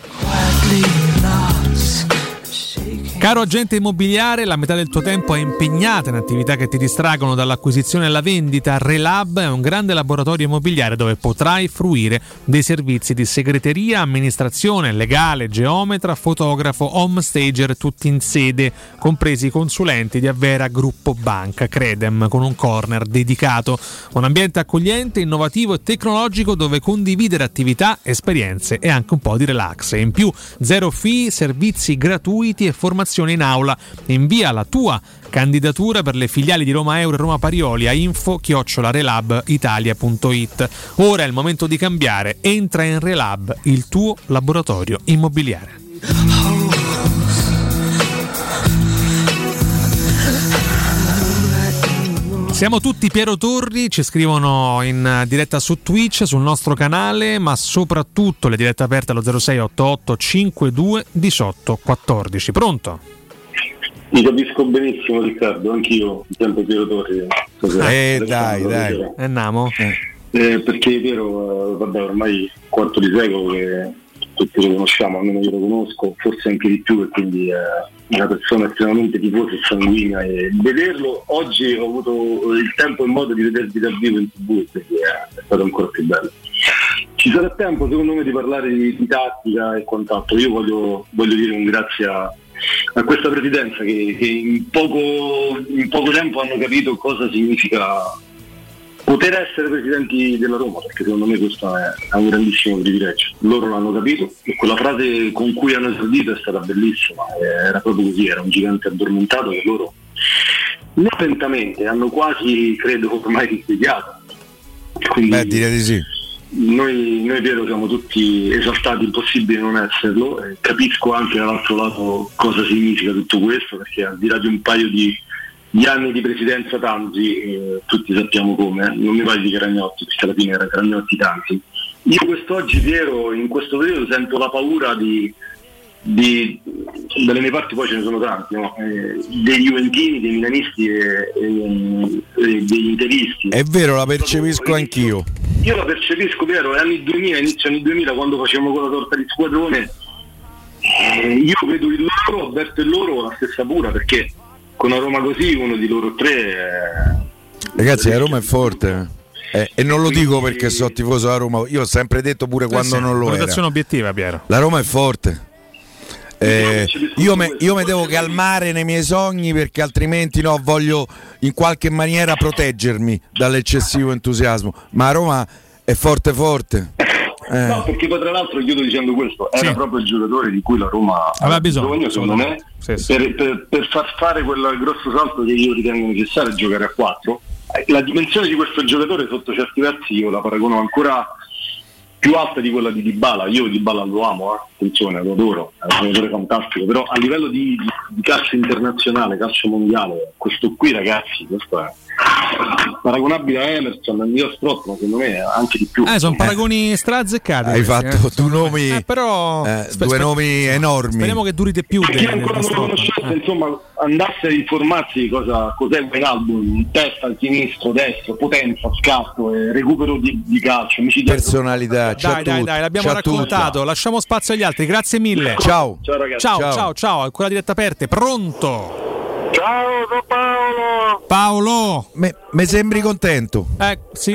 Caro agente immobiliare, la metà del tuo tempo è impegnata in attività che ti distraggono dall'acquisizione alla vendita. Relab è un grande laboratorio immobiliare dove potrai fruire dei servizi di segreteria, amministrazione, legale, geometra, fotografo, home stager, tutti in sede, compresi i consulenti di Avvera Gruppo Banca Credem, con un corner dedicato. Un ambiente accogliente, innovativo e tecnologico dove condividere attività, esperienze e anche un po' di relax. E in più, zero fee, servizi gratuiti e formazione in aula. Invia la tua candidatura per le filiali di Roma Euro e Roma Parioli a info relabitalia.it. Ora è il momento di cambiare. Entra in Relab, il tuo laboratorio immobiliare. Siamo tutti Piero Torri, ci scrivono in eh, diretta su Twitch, sul nostro canale, ma soprattutto le dirette aperte allo 0688 52 18 14. Pronto? Mi capisco benissimo Riccardo, anch'io, sempre Piero Torri. Eh, dai, dai. E andiamo? Eh, perché Piero, eh, vabbè, ormai quarto di secolo che tutti lo conosciamo, almeno io lo conosco, forse anche di più, e quindi è una persona estremamente tifosa e sanguigna. E vederlo oggi ho avuto il tempo e il modo di vedervi dal vivo in tv, quindi è, è stato ancora più bello. Ci sarà tempo secondo me di parlare di, di tattica e quant'altro. Io voglio, voglio dire un grazie a, a questa presidenza che, che in, poco, in poco tempo hanno capito cosa significa poter essere presidenti della Roma, perché secondo me questo è, un grandissimo privilegio. Loro l'hanno capito e quella frase con cui hanno esordito è stata bellissima, eh, era proprio così, era un gigante addormentato che loro lentamente hanno quasi, credo, ormai risvegliato. Beh, direi di sì. noi, noi Piero siamo tutti esaltati, impossibile non esserlo, capisco anche dall'altro lato cosa significa tutto questo, perché al di là di un paio di, di anni di presidenza tanti, eh, tutti sappiamo come, non mi parli di Gragnotti, perché alla fine era Gragnotti tanti. Io quest'oggi Piero, in questo periodo sento la paura di, di- dalle mie parti poi ce ne sono tanti, no? Eh, dei Juventini, dei Milanisti e, e- e degli Interisti. È vero, la percepisco anch'io. Io la percepisco, vero, è anni 2000, inizio anni 2000, quando facevamo quella sorta di squadrone, eh, io vedo in loro, avverto in loro la stessa pura, perché con una Roma così uno di loro tre Ragazzi, la Roma è forte. eh. e non lo dico perché sono tifoso della Roma, io ho sempre detto pure quando Sì, sì, non lo era. obiettiva, Piero. La Roma è forte. Eh, io, me, io mi devo calmare nei miei sogni perché altrimenti no, voglio in qualche maniera proteggermi dall'eccessivo entusiasmo. Ma la Roma è forte forte. Eh. No, perché poi tra l'altro chiudo dicendo questo, era proprio il giocatore di cui la Roma Aveva bisogno, secondo me, Sì, sì. Per, per- per far fare quel grosso salto che io ritengo necessario giocare a 4. La dimensione di questo giocatore sotto certi versi io la paragono ancora più alta di quella di Dybala. Io Dybala lo amo, eh. attenzione, lo adoro, è un giocatore fantastico, però a livello di, di- di calcio internazionale, calcio mondiale, questo qui ragazzi, questo è paragonabile a Emerson, io Strott, ma secondo me anche di più. Eh, sono paragoni strazzeccati. Hai questi, fatto eh. due nomi, Eh, però eh, spe- due nomi enormi. Speriamo che durite più Per chi ancora non lo Strottman. conoscesse, insomma, andasse a informarsi di cosa, cos'è Wijnaldum, in testa, al sinistro, destro, potenza, scatto, recupero di, di calcio. Personalità, c'ha Dai, dai, tutto, dai, l'abbiamo tutto. raccontato. Lasciamo spazio agli altri. Grazie mille. Ciao. Ciao ragazzi. Ciao, Ciao. ciao, ciao. Ancora diretta aperte. Pronto? Ciao, sono Paolo. Paolo. Mi sembri contento? Eh, sì.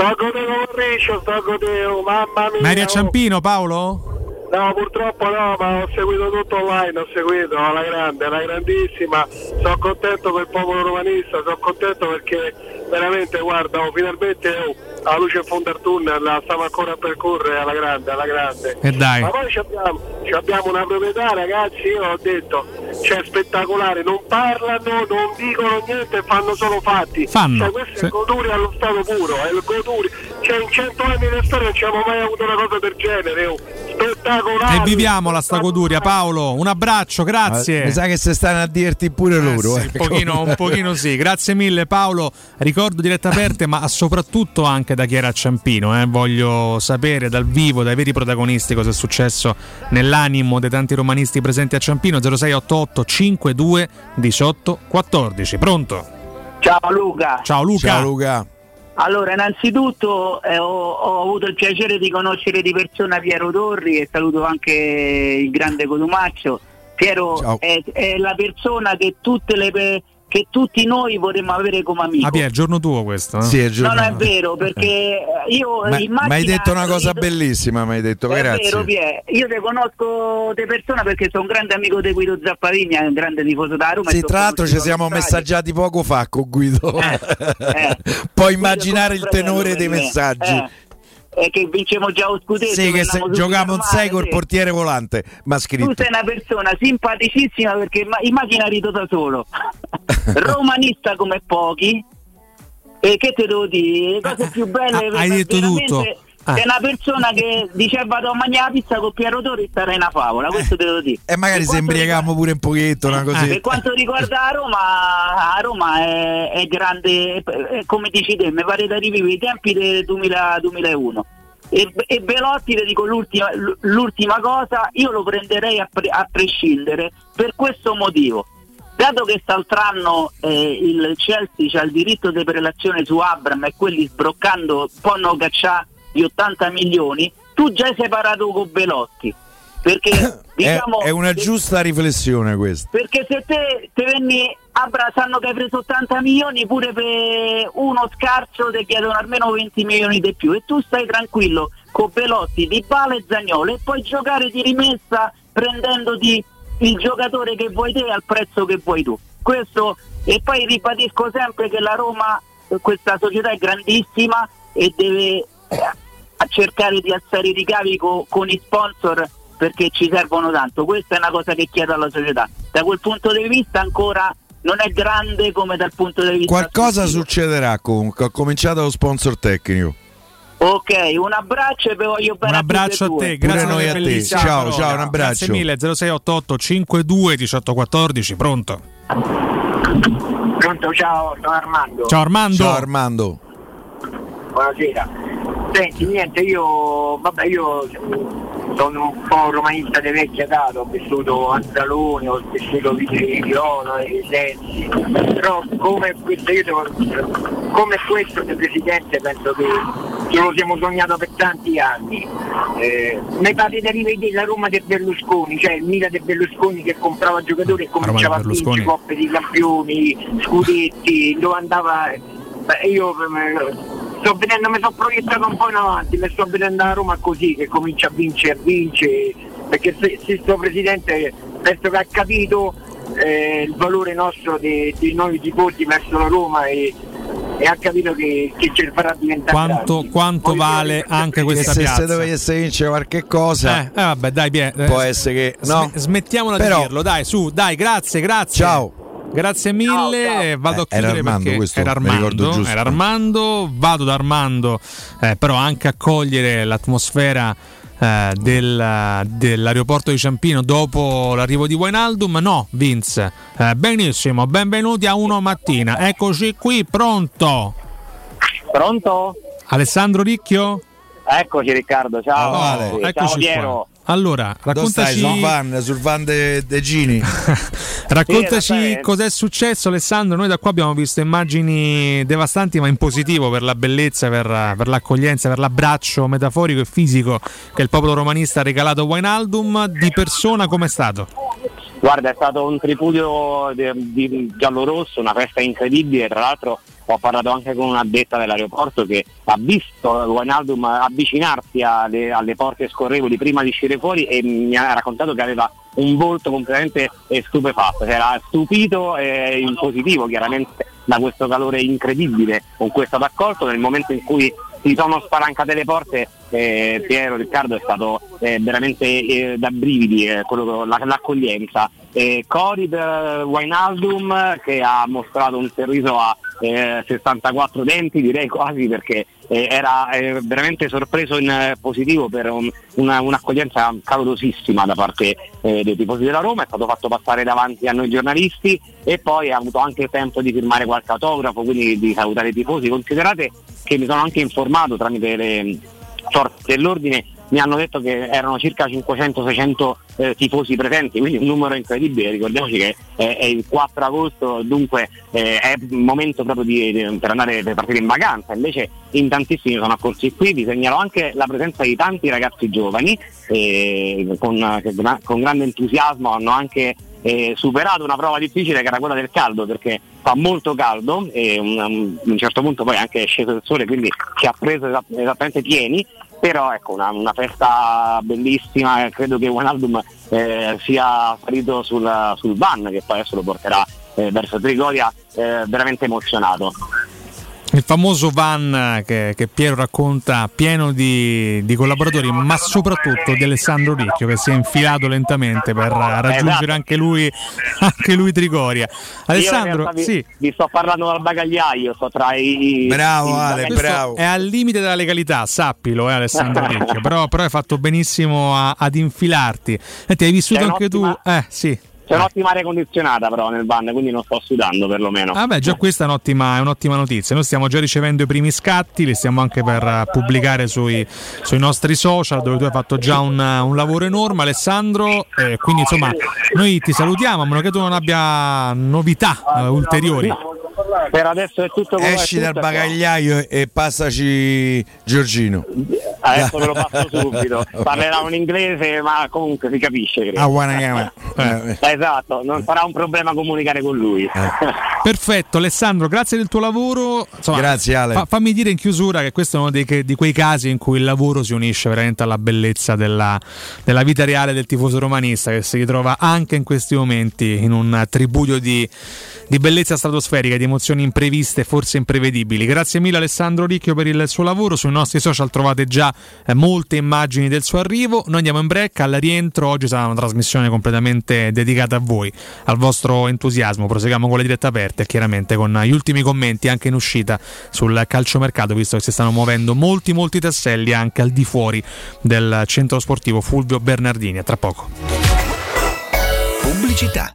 Sto a godendo Riccio, sto a godendo, mamma mia. Ma eri a oh. Ciampino, Paolo? No, purtroppo no, ma ho seguito tutto online, ho seguito alla grande, alla grandissima. Sono contento per il popolo romanista, sono contento perché veramente, guarda, oh, finalmente oh, la luce in fondo al tunnel, la stiamo ancora a percorrere alla grande, alla grande. E dai. Ma poi ci abbiamo, ci abbiamo una proprietà, ragazzi, io ho detto, c'è spettacolare, non parlano, non dicono niente, fanno solo fatti. Fanno, Cioè, questo sì. è il Goduri allo stato puro, è il Goduri. Cioè, in cento anni di storia non ci abbiamo mai avuto una cosa del genere, oh. spettacolare. E viviamo la stagoduria, Paolo. Un abbraccio, grazie. Ah, Mi sa che se stanno a dirti pure loro. Sì, eh. un, pochino, un pochino sì, grazie mille Paolo. Ricordo dirette aperte, ma soprattutto anche da chi era a Ciampino. eh. Voglio sapere dal vivo, dai veri protagonisti, cosa è successo nell'animo dei tanti romanisti presenti a Ciampino. 0688 52 18 14. Pronto? Ciao Luca. Ciao Luca. Ciao Luca. Allora, innanzitutto eh, ho, ho avuto il piacere di conoscere di persona Piero Torri e saluto anche il grande Cotumaccio. Piero è, è la persona che, tutte le che tutti noi vorremmo avere come amico. Ah, Pia, è il giorno tuo questo? eh? Sì, è il No, no, giorno- è vero, perché io Ma in mi hai detto una cosa bellissima, mi hai detto, È grazie. vero, Pie. Io te conosco di persona perché sono un grande amico di Guido Zappavigna, un grande tifoso da Roma. Sì, tra l'altro ci siamo messaggiati poco fa con Guido. eh. Puoi immaginare il tenore dei me. messaggi. Eh, è che vincemo già lo scudetto. Sì, che se in male, 6 col portiere volante, ma Tu scritto. sei una persona simpaticissima perché imma- immagina rito da solo, romanista come pochi. E che te devo dire? Le cose più belle Ah, hai detto tutto. Ah. Sei una persona che dice vado a mangiare la pizza con Piero Torri starei una favola, questo te lo dico. E magari Per se imbriagamo pure un pochetto, una per così. quanto riguarda Roma, a Roma è, è grande, è- come dici te, mi pare da rivivere i tempi del 2000 2001. E, e Belotti, le dico l'ultima, l'ultima cosa, io lo prenderei a, pre- a prescindere per questo motivo. Dato che quest'altro anno eh, il Chelsea ha il diritto di prelazione su Abram e quelli sbroccando possono cacciare di 80 milioni, tu già hai separato con Belotti. Perché È, diciamo è una giusta riflessione questa. perché se te, te venni Abra sanno che hai preso 80 milioni pure per uno scarso ti chiedono almeno 20 milioni di più e tu stai tranquillo con Belotti, Di Bala e Zagnolo e puoi giocare di rimessa prendendoti il giocatore che vuoi te al prezzo che vuoi tu. Questo e poi ribadisco sempre che la Roma, questa società è grandissima e deve eh, cercare di alzare i ricavi co- con i sponsor perché ci servono tanto. Questa è una cosa che chiedo alla società. Da quel punto di vista ancora non è grande come dal punto di vista Qualcosa sportivo. succederà comunque. Ho cominciato lo sponsor tecnico. Ok, un abbraccio e vi voglio bene Un abbraccio a e te, due. grazie Pure noi a te. Ciao, parole. ciao, un abbraccio. Grazie mille, 0688 52 18 14, pronto? Pronto, ciao, sono Armando. Ciao Armando. Ciao Armando. Buonasera. Senti, niente, io, vabbè, io sono un po' romanista di vecchia data, ho vissuto a Salone, ho vissuto Vite di Ono e Sensi, però come questo, io come questo del Presidente penso che ce lo siamo sognato per tanti anni. Eh, mi pare di rivedere la Roma del Berlusconi, cioè il Milan del Berlusconi che comprava giocatori e cominciava a vincere coppe di campioni, scudetti, dove andava. beh, io sto vedendo, mi sono proiettato un po' in avanti, mi sto vedendo la Roma così che comincia a vincere, vince, perché se, se sto presidente penso che ha capito eh, il valore nostro dei, dei nuovi tifosi verso la Roma e, e ha capito che, che ce farà diventare Quanto, quanto vale anche Che questa se, se piazza? dovesse vincere qualche cosa, Eh, eh, vabbè, dai, Pie- eh, può essere che. No? Sme- smettiamola Però- di dirlo, dai, su, dai, grazie, grazie. Ciao. Grazie mille, vado a Eh, era chiudere Armando perché questo, era Armando, giusto. era Armando, vado da Armando, eh, però anche a cogliere l'atmosfera eh, del- dell'aeroporto di Ciampino dopo l'arrivo di Wijnaldum. No, Vince, eh, benissimo, benvenuti a uno mattina, eccoci qui, pronto. Pronto? Alessandro Ricchio? Eccoci Riccardo, ciao. Sì, ciao eccoci Piero. qua. Allora, Dove stai? raccontaci Sul van, sul van de, de Gini. Raccontaci Sì, cos'è successo Alessandro, noi da qua abbiamo visto immagini devastanti ma in positivo per la bellezza, per, per l'accoglienza, per l'abbraccio metaforico e fisico che il popolo romanista ha regalato a Wijnaldum, di persona com'è stato? Guarda, è stato un tripudio di, di giallo-rosso, una festa incredibile, tra l'altro ho parlato anche con un'addetta dell'aeroporto che ha visto Wijnaldum avvicinarsi alle, alle porte scorrevoli prima di uscire fuori e mi ha raccontato che aveva un volto completamente stupefatto, si era stupito e in positivo chiaramente da questo calore incredibile con cui è stato accolto nel momento in cui si sono spalancate le porte eh, Piero Riccardo è stato eh, veramente eh, da brividi eh, quello- la- l'accoglienza eh, Cori per Wijnaldum che ha mostrato un sorriso a eh, 64 denti direi quasi perché eh, era eh, veramente sorpreso in eh, positivo per un- una- un'accoglienza calorosissima da parte eh, dei tifosi della Roma, è stato fatto passare davanti a noi giornalisti e poi ha avuto anche tempo di firmare qualche autografo, quindi di salutare i tifosi. Considerate che mi sono anche informato tramite le forze dell'ordine mi hanno detto che erano circa 500-600 eh, tifosi presenti, quindi un numero incredibile, ricordiamoci che eh, è il 4 agosto, dunque eh, è il momento proprio di- di- per andare per partire in vacanza, invece in tantissimi sono accorsi qui, vi segnalo anche la presenza di tanti ragazzi giovani eh, con, con grande entusiasmo hanno anche eh, superato una prova difficile che era quella del caldo perché fa molto caldo e un- un- a un certo punto poi anche è sceso il sole quindi ci ha preso esatt- esattamente pieni però ecco una, una festa bellissima credo che Wijnaldum eh, sia salito sul, sul van che poi adesso lo porterà eh, verso Trigoria eh, veramente emozionato Il famoso van che, che Piero racconta pieno di, di collaboratori, ma soprattutto di Alessandro Ricchio che si è infilato lentamente per raggiungere Esatto. anche lui, anche lui Trigoria. Alessandro, realtà vi, sì, vi sto parlando dal bagagliaio sto tra i Bravo, Ale, bravo. È al limite della legalità, sappilo, eh, Alessandro Ricchio. Però, però hai fatto benissimo a- ad infilarti. Senti, hai vissuto C'è anche tu. Eh, sì. C'è un'ottima aria condizionata però nel van, quindi non sto sudando perlomeno. Vabbè, già questa è un'ottima, è un'ottima notizia. Noi stiamo già ricevendo i primi scatti, li stiamo anche per eh, pubblicare sui, sui nostri social, dove tu hai fatto già un, un lavoro enorme, Alessandro. eh, quindi, insomma, noi ti salutiamo, a meno che tu non abbia novità eh, ulteriori. Per adesso è tutto quello Esci dal bagagliaio e, e passaci Giorgino. Adesso ve lo passo subito. Parlerà un inglese, ma comunque si capisce. Credo. Ah, buona chiama. Eh, Esatto, non sarà un problema comunicare con lui. Perfetto, Alessandro, grazie del tuo lavoro. Insomma, Grazie, Ale. fa- fammi dire in chiusura che questo è uno dei che- di quei casi in cui il lavoro si unisce veramente alla bellezza della, della vita reale del tifoso romanista che si ritrova anche in questi momenti in un tribudio di, di bellezza stratosferica, di emozioni impreviste, forse imprevedibili. Grazie mille Alessandro Ricchio per il suo lavoro. Sui nostri social trovate già eh, molte immagini del suo arrivo. Noi andiamo in break, al rientro oggi sarà una trasmissione completamente dedicata a voi, al vostro entusiasmo. Proseguiamo con le dirette aperte e chiaramente con gli ultimi commenti anche in uscita sul calciomercato, visto che si stanno muovendo molti molti tasselli anche al di fuori del centro sportivo Fulvio Bernardini. A tra poco. Pubblicità.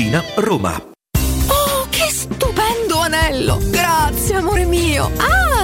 Tiburtina, Roma. Oh, che stupendo anello! Grazie, amore mio! Ah,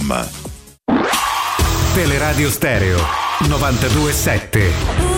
materasso.com Teleradio Stereo 927.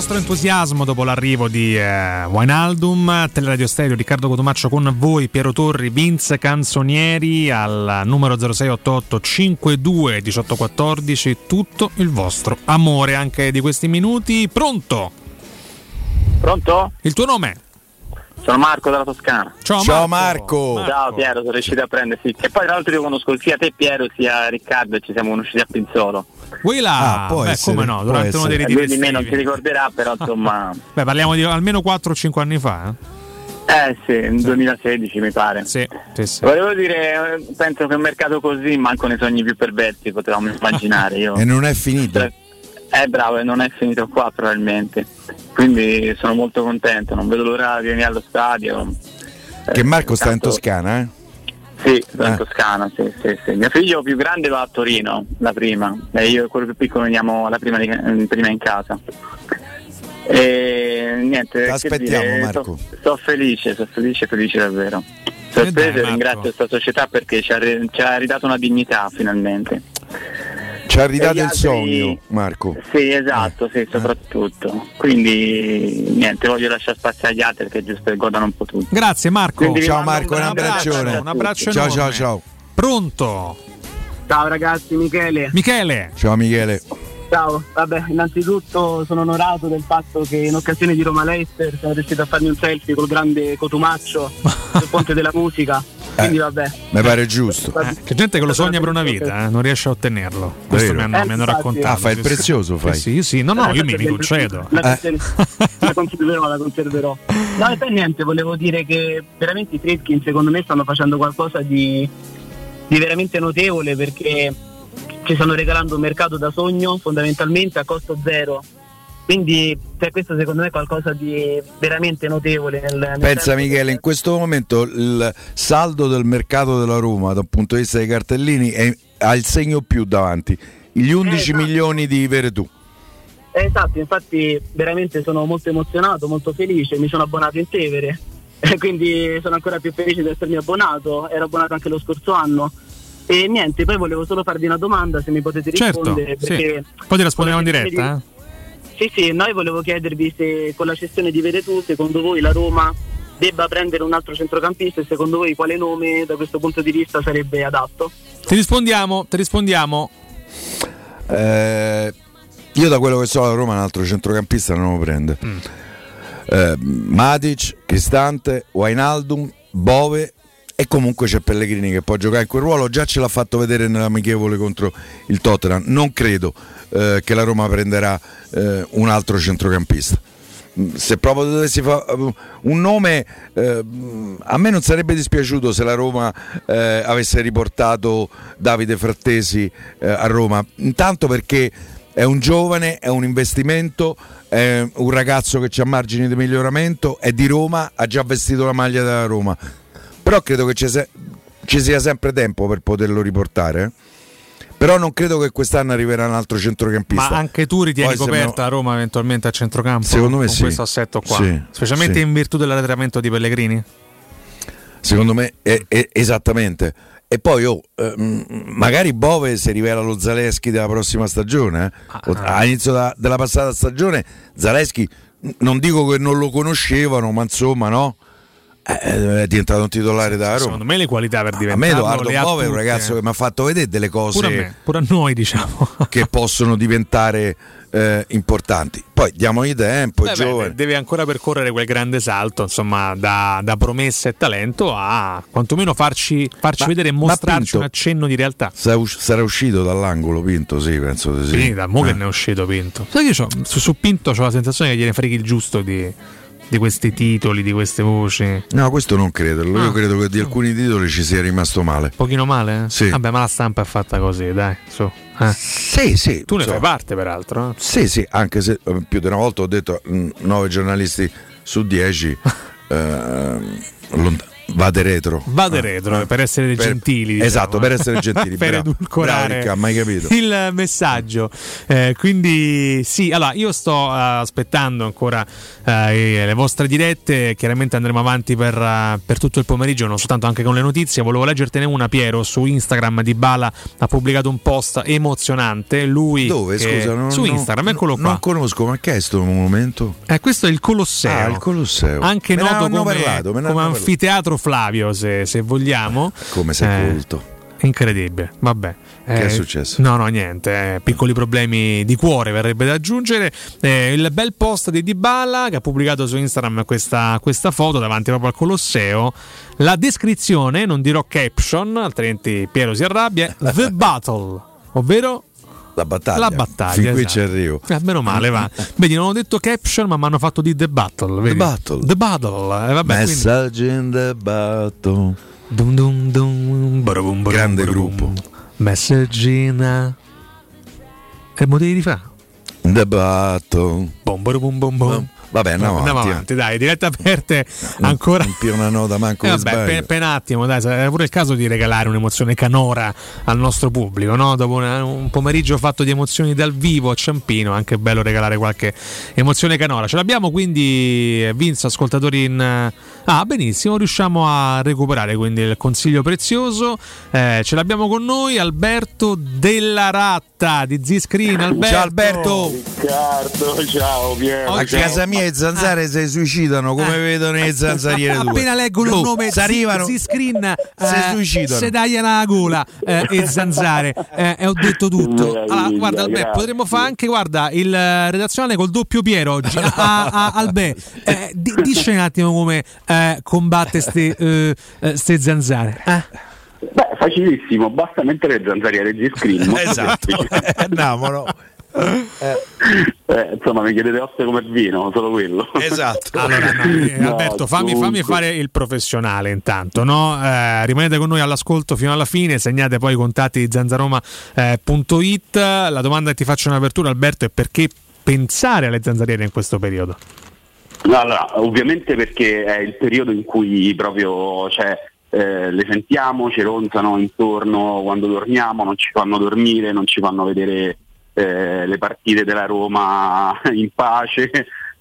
Vostro entusiasmo dopo l'arrivo di eh, Wijnaldum, Teleradio Stereo, Riccardo Cotomaccio con voi, Piero Torri, Vince Canzonieri al numero 0688 52 1814, tutto il vostro amore anche di questi minuti. Pronto? Pronto? Il tuo nome? Sono Marco dalla Toscana. Ciao, Ciao Marco. Marco. Ciao Piero, sono riuscito a prendersi. E poi tra l'altro io conosco sia te Piero sia Riccardo e ci siamo conosciuti a Pinzolo. Là? Ah, può Beh, essere, come no, può durante uno dei ritiri di me non si ricorderà, però insomma. Beh, parliamo di almeno 4 o 5 anni fa. Eh? eh sì, nel 2016 mi pare. Sì, sì, sì. Volevo dire, eh, penso che un mercato così manco nei sogni più perversi potevamo immaginare. Io. E non è finito. Eh bravo, e non è finito qua probabilmente. Quindi sono molto contento, non vedo l'ora di venire allo stadio. Che Marco sta in Toscana, eh? Sì, sono in Ah. Toscana, sì, sì, sì. Mio figlio più grande va a Torino, la prima, e io e quello più piccolo veniamo la prima, di- prima in casa. E niente, che T'aspettiamo, dire, Marco. Sono felice, sono felice, felice davvero. Sorpreso e ringrazio questa società perché ci ha, ci ha ridato una dignità finalmente. Ci ha ridato il altri- sogno, Marco. Sì, esatto, sì, soprattutto. Quindi niente, voglio lasciare spazio agli altri perché è giusto che godano un po' tutti. Grazie Marco. Quindi Ciao Marco, un abbraccione. Un abbraccio Ciao, ciao, ciao. Pronto? Ciao ragazzi, Michele. Michele. Ciao Michele. Ciao, vabbè, innanzitutto sono onorato del fatto che in occasione di Roma Leicester siamo riusciti a farmi un selfie col grande Cotumaccio sul ponte della musica. Quindi vabbè. Mi pare giusto. Eh, c'è gente che lo sogna per una vita, eh, non riesce a ottenerlo. Questo mi Vero. hanno, Eh, mi hanno infatti. raccontato. Ah, fai il prezioso, fai. Sì, sì, sì. no, no, io mi, mi concedo. La, Eh. la conserverò, la conserverò. No, e poi niente, volevo dire che veramente i Fredkin secondo me stanno facendo qualcosa di, di veramente notevole perché ci stanno regalando un mercato da sogno fondamentalmente a costo zero. Quindi cioè, questo secondo me è qualcosa di veramente notevole. Nel, nel Pensa Michele, in questo momento il saldo del mercato della Roma dal punto di vista dei cartellini è- ha il segno più davanti. Gli 11 esatto. milioni di Veretù. Eh, esatto, infatti veramente sono molto emozionato, molto felice, mi sono abbonato in Tevere, quindi sono ancora più felice di essermi abbonato, ero abbonato anche lo scorso anno. E niente, poi volevo solo farvi una domanda se mi potete Certo, rispondere. sì. perché Poi ti rispondiamo in diretta. eh. Sì, sì, noi volevo chiedervi se con la cessione di Veretù, secondo voi la Roma debba prendere un altro centrocampista e secondo voi quale nome da questo punto di vista sarebbe adatto? Ti rispondiamo, ti rispondiamo. Eh, io da quello che so la Roma un altro centrocampista non lo prende. Mm. Eh, Matic, Cristante, Wijnaldum, Bove e comunque c'è Pellegrini che può giocare in quel ruolo, già ce l'ha fatto vedere nell'amichevole contro il Tottenham. Non credo eh, che la Roma prenderà eh, un altro centrocampista. Mm, Se proprio dovessi fare un nome, eh, a me non sarebbe dispiaciuto se la Roma eh, avesse riportato Davide Frattesi eh, a Roma. Intanto perché è un giovane, è un investimento, è un ragazzo che ha margini di miglioramento, è di Roma, ha già vestito la maglia della Roma. Però credo che ci, sia sempre tempo per poterlo riportare. eh. Però non credo che quest'anno arriverà un altro centrocampista. Ma anche tu ritieni Poi coperta a Roma eventualmente a centrocampo? Secondo me con sì. questo assetto qua. Sì, Specialmente sì. in virtù dell'arretramento di Pellegrini? Secondo me è, è- esattamente. E poi oh, ehm, magari Bove si rivela lo Zaleschi della prossima stagione. eh. Ah, All'inizio da- della passata stagione Zaleschi non dico che non lo conoscevano, ma insomma no. Eh, È diventato un titolare da Roma. Secondo me le qualità per A diventare me Edoardo Bove è un ragazzo che mi ha fatto vedere delle cose Pure a me, pure a noi diciamo. che possono diventare eh, importanti. Poi diamogli tempo, è Beh, beh, deve ancora percorrere quel grande salto, insomma, da, da promessa e talento a quantomeno farci, farci Ma- vedere e mostrarci Pinto- un accenno di realtà. Sarà, us- sarà uscito dall'angolo Pinto, sì, penso di sì. Sì, da mo che Eh. ne è uscito Pinto. Sai che io c'ho- su, su Pinto ho la sensazione che gliene freghi il giusto di, di questi titoli, di queste voci. No, questo non credo. Io Ah. credo che di alcuni titoli ci sia rimasto male. Un pochino male? eh? Sì. Vabbè, ma la stampa è fatta così, dai. Su. Eh. Sì, sì. Tu ne so. fai parte, peraltro. eh? Sì, sì, anche se eh, più di una volta ho detto mh, nove giornalisti su dieci eh, lont- Vade retro. Vade Ah, retro ah. per essere Per- gentili. diciamo, Esatto, per essere gentili. per bravo. edulcorare capito. il messaggio. Eh, quindi sì, allora io sto eh, aspettando ancora eh, le vostre dirette, chiaramente andremo avanti per, eh, per tutto il pomeriggio, non soltanto anche con le notizie. Volevo leggertene una, Piero, su Instagram di Bala ha pubblicato un post emozionante. Lui Dove? che- Scusa, non, su non- Instagram, eccolo qua. Non conosco, ma che è sto monumento? Eh, questo è il Colosseo. Ah, il Colosseo. Anche Me noto come, parlato, come anfiteatro Flavio, se, se vogliamo. Come sei Eh, colto. Incredibile, vabbè. Che è successo? No, no, niente. eh, piccoli problemi di cuore verrebbe da aggiungere. Eh, il bel post di Dybala che ha pubblicato su Instagram questa, questa foto davanti proprio al Colosseo. La descrizione, non dirò caption, altrimenti Piero si arrabbia. The Battle, ovvero La battaglia. la battaglia. Fin qui esatto. ci arrivo. Eh, meno male, va. Vedi, non ho detto caption, ma mi hanno fatto di The Battle. Vedi? Battle. The Battle. Eh, vabbè, quindi- Messaggi in the battle. Dum dum dum, barabum, barabum, Grande barabum. gruppo. Messaggina. E mo devi rifare. The battle. Bom, barabum, bom, bom. Vabbè, andiamo, Andiamo avanti. avanti, dai, dirette aperte ancora. Non più una nota manco Eh, vabbè, per, per un attimo, dai, è pure il caso di regalare un'emozione canora al nostro pubblico, no? Dopo una- un pomeriggio fatto di emozioni dal vivo a Ciampino, anche bello regalare qualche emozione canora. Ce l'abbiamo quindi, eh, Vince, ascoltatori in... Ah, benissimo, riusciamo a recuperare quindi il consiglio prezioso. Eh, ce l'abbiamo con noi Alberto Della Ratta di Z-Screen. Alberto. Ciao Alberto. Riccardo, ciao Piero. A ciao. casa mia i zanzare si suicidano come vedono le zanzariere tue. Ah. Appena leggono il nome si arrivano. si screen Si suicidano. se dagli la gola eh, e zanzare eh, e ho detto tutto allora, guarda Albè, grazie. potremmo fare anche guarda il eh, redazionale col doppio Piero oggi a, a- Albè eh, di- dici un attimo come eh, combatte ste, eh, eh, ste zanzare eh? Facilissimo, basta mettere le zanzariere di screen. Esatto. semplice. Andiamo, no? Eh, insomma, mi chiedete osse come vino, solo quello. Esatto. Allora, no, eh, No, Alberto, fammi, fammi fare il professionale intanto, no? Eh, rimanete con noi all'ascolto fino alla fine, segnate poi i contatti di zanzaroma.it. La domanda che ti faccio in apertura, Alberto, è perché pensare alle zanzariere in questo periodo? Allora, ovviamente perché è il periodo in cui proprio cioè, eh, le sentiamo, ci ronzano intorno quando dormiamo, non ci fanno dormire, non ci fanno vedere eh, le partite della Roma in pace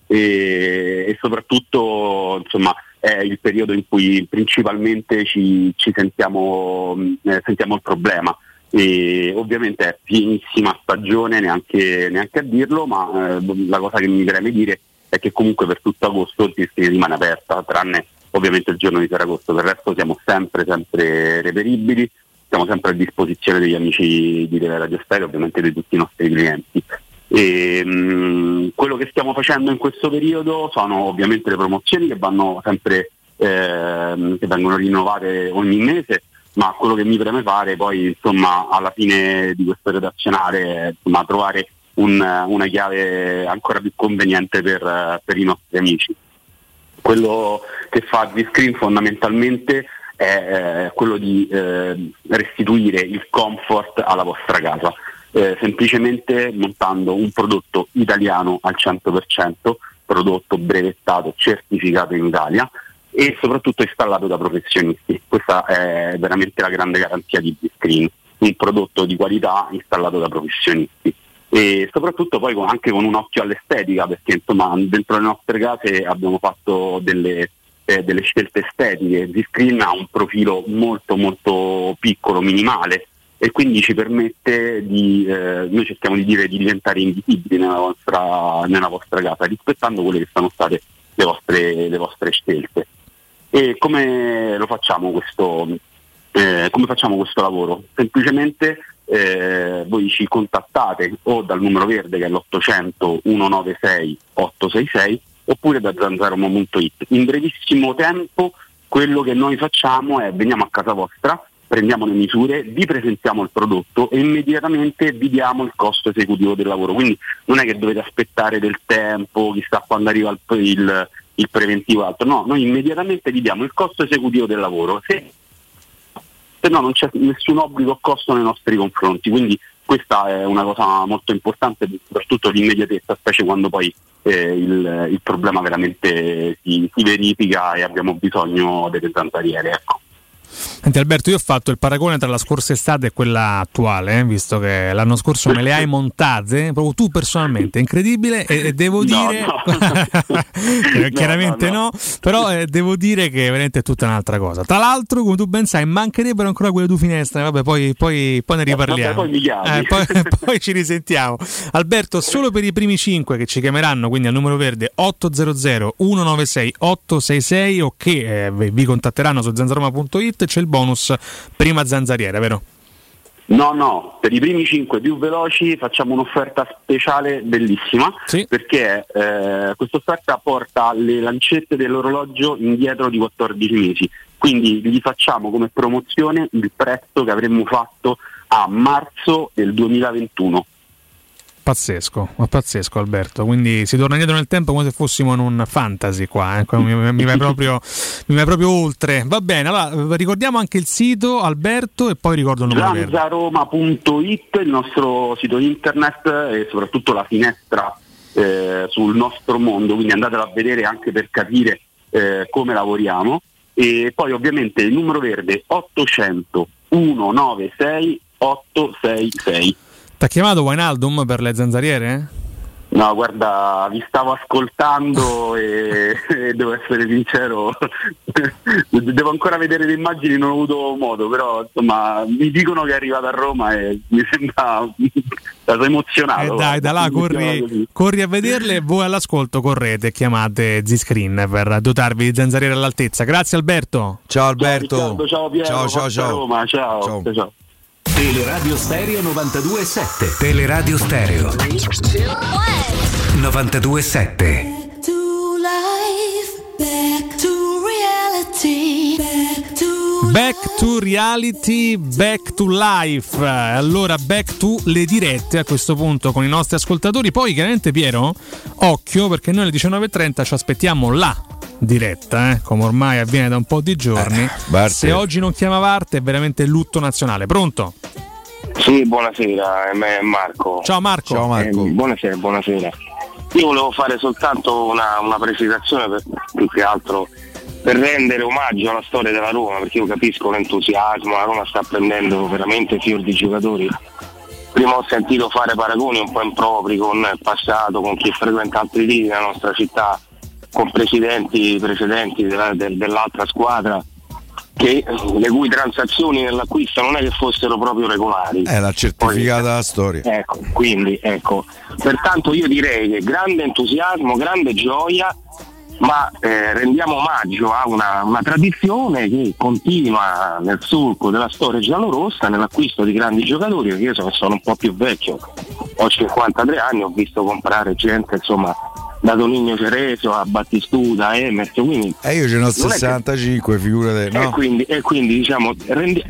e, e soprattutto insomma, è il periodo in cui principalmente ci, ci sentiamo, mh, eh, sentiamo il problema. E ovviamente è pienissima stagione, neanche, neanche a dirlo, ma eh, la cosa che mi preme dire è che comunque per tutto agosto il Disney rimane aperta, tranne ovviamente il giorno di Ferragosto, per il resto siamo sempre, sempre reperibili, siamo sempre a disposizione degli amici di Radio Stereo, ovviamente di tutti i nostri clienti. E, mh, quello che stiamo facendo in questo periodo sono ovviamente le promozioni che vanno sempre ehm, che vengono rinnovate ogni mese, ma quello che mi preme fare poi insomma alla fine di questo redazionale è insomma, trovare un- una chiave ancora più conveniente per, per i nostri amici. Quello che fa Z-Screen fondamentalmente è eh, quello di eh, restituire il comfort alla vostra casa, eh, semplicemente montando un prodotto italiano al 100%, prodotto brevettato, certificato in Italia e soprattutto installato da professionisti. Questa è veramente la grande garanzia di Z-Screen, un prodotto di qualità installato da professionisti e soprattutto poi con- anche con un occhio all'estetica perché insomma dentro le nostre case abbiamo fatto delle, eh, delle scelte estetiche Z-Screen ha un profilo molto molto piccolo, minimale e quindi ci permette di eh, noi cerchiamo di dire di diventare invisibili nella vostra, nella vostra casa rispettando quelle che sono state le vostre, le vostre scelte e come lo facciamo questo, eh, come facciamo questo lavoro? Semplicemente eh, voi ci contattate o dal numero verde che è l'800 196 866 oppure da zanzaromo.it. In brevissimo tempo quello che noi facciamo è veniamo a casa vostra, prendiamo le misure, vi presentiamo il prodotto e immediatamente vi diamo il costo esecutivo del lavoro. Quindi non è che dovete aspettare del tempo, chissà quando arriva il, il, il preventivo altro, no, noi immediatamente vi diamo il costo esecutivo del lavoro. Se se no non c'è nessun obbligo o costo nei nostri confronti, quindi questa è una cosa molto importante, soprattutto l'immediatezza, specie quando poi eh, il, il problema veramente si, si verifica e abbiamo bisogno delle zanzariere. Ecco. Senti Alberto, io ho fatto il paragone tra la scorsa estate e quella attuale, eh, visto che l'anno scorso me le hai montate, proprio tu personalmente, incredibile, e, e devo No, dire, Eh, chiaramente no, però eh, devo dire che veramente è tutta un'altra cosa. Tra l'altro, come tu ben sai, mancherebbero ancora quelle due finestre, vabbè, poi, poi, poi ne riparliamo. mi chiami. Eh, poi, poi ci risentiamo. Alberto, solo per i primi 5 che ci chiameranno, quindi al numero verde 800 196 866 o che eh, vi contatteranno su zanzaroma.it c'è il bonus prima zanzariera, vero? No, no, per i primi 5 più veloci facciamo un'offerta speciale bellissima perché eh, questa offerta porta le lancette dell'orologio indietro di 14 mesi, quindi gli facciamo come promozione il prezzo che avremmo fatto a marzo del 2021. Pazzesco, ma pazzesco Alberto, quindi si torna indietro nel tempo come se fossimo in un fantasy qua, eh. Mi, mi vai proprio, mi vai proprio oltre. Va bene, allora ricordiamo anche il sito Alberto e poi ricordo il numero. Zanzaroma.it, il nostro sito internet e soprattutto la finestra eh, sul nostro mondo, quindi andatelo a vedere anche per capire eh, come lavoriamo. E poi ovviamente il numero verde 800 196 866. Ti ha chiamato Wijnaldum per le zanzariere? No, guarda, vi stavo ascoltando e, e devo essere sincero, devo ancora vedere le immagini, non ho avuto modo, però insomma mi dicono che è arrivato a Roma e mi sembra stato emozionato. Eh dai, da là corri, corri a vederle e voi all'ascolto correte e chiamate Z-Screen per dotarvi di zanzariere all'altezza. Grazie Alberto. Ciao Riccardo, ciao Piero, Ciao, ciao, ciao. Roma, ciao. ciao. ciao. Teleradio Stereo 92.7 Teleradio Stereo 92.7 to life, back to reality, back to Back to reality, back to life. Allora, back to le dirette a questo punto con i nostri ascoltatori. Poi, chiaramente, Piero, occhio perché noi alle 19.30 ci aspettiamo la diretta, eh, come ormai avviene da un po' di giorni. Barte. Se oggi non chiama Varte è veramente lutto nazionale. Pronto? Sì, buonasera, è me- Marco. Ciao Marco. Ciao Marco. Eh, buonasera, buonasera. Io volevo fare soltanto una, una precisazione per, più che altro per rendere omaggio alla storia della Roma, perché io capisco l'entusiasmo, la Roma sta prendendo veramente fior di giocatori. Prima ho sentito fare paragoni un po' impropri con il passato, con chi frequenta altri lidi nella nostra città, con presidenti precedenti della- del- dell'altra squadra, che, le cui transazioni nell'acquisto non è che fossero proprio regolari. Eh, l'ha certificata la storia. Ecco, quindi ecco, pertanto io direi che grande entusiasmo, grande gioia, ma eh, rendiamo omaggio a una, una tradizione che continua nel solco della storia giallorossa nell'acquisto di grandi giocatori, perché io sono, sono un po' più vecchio, ho 53 anni, ho visto comprare gente insomma da Donigno Cereso a Battistuta, a Emerson, quindi E io ce n'ho non è che- 65, figurate. e No? quindi, e quindi diciamo, rendi-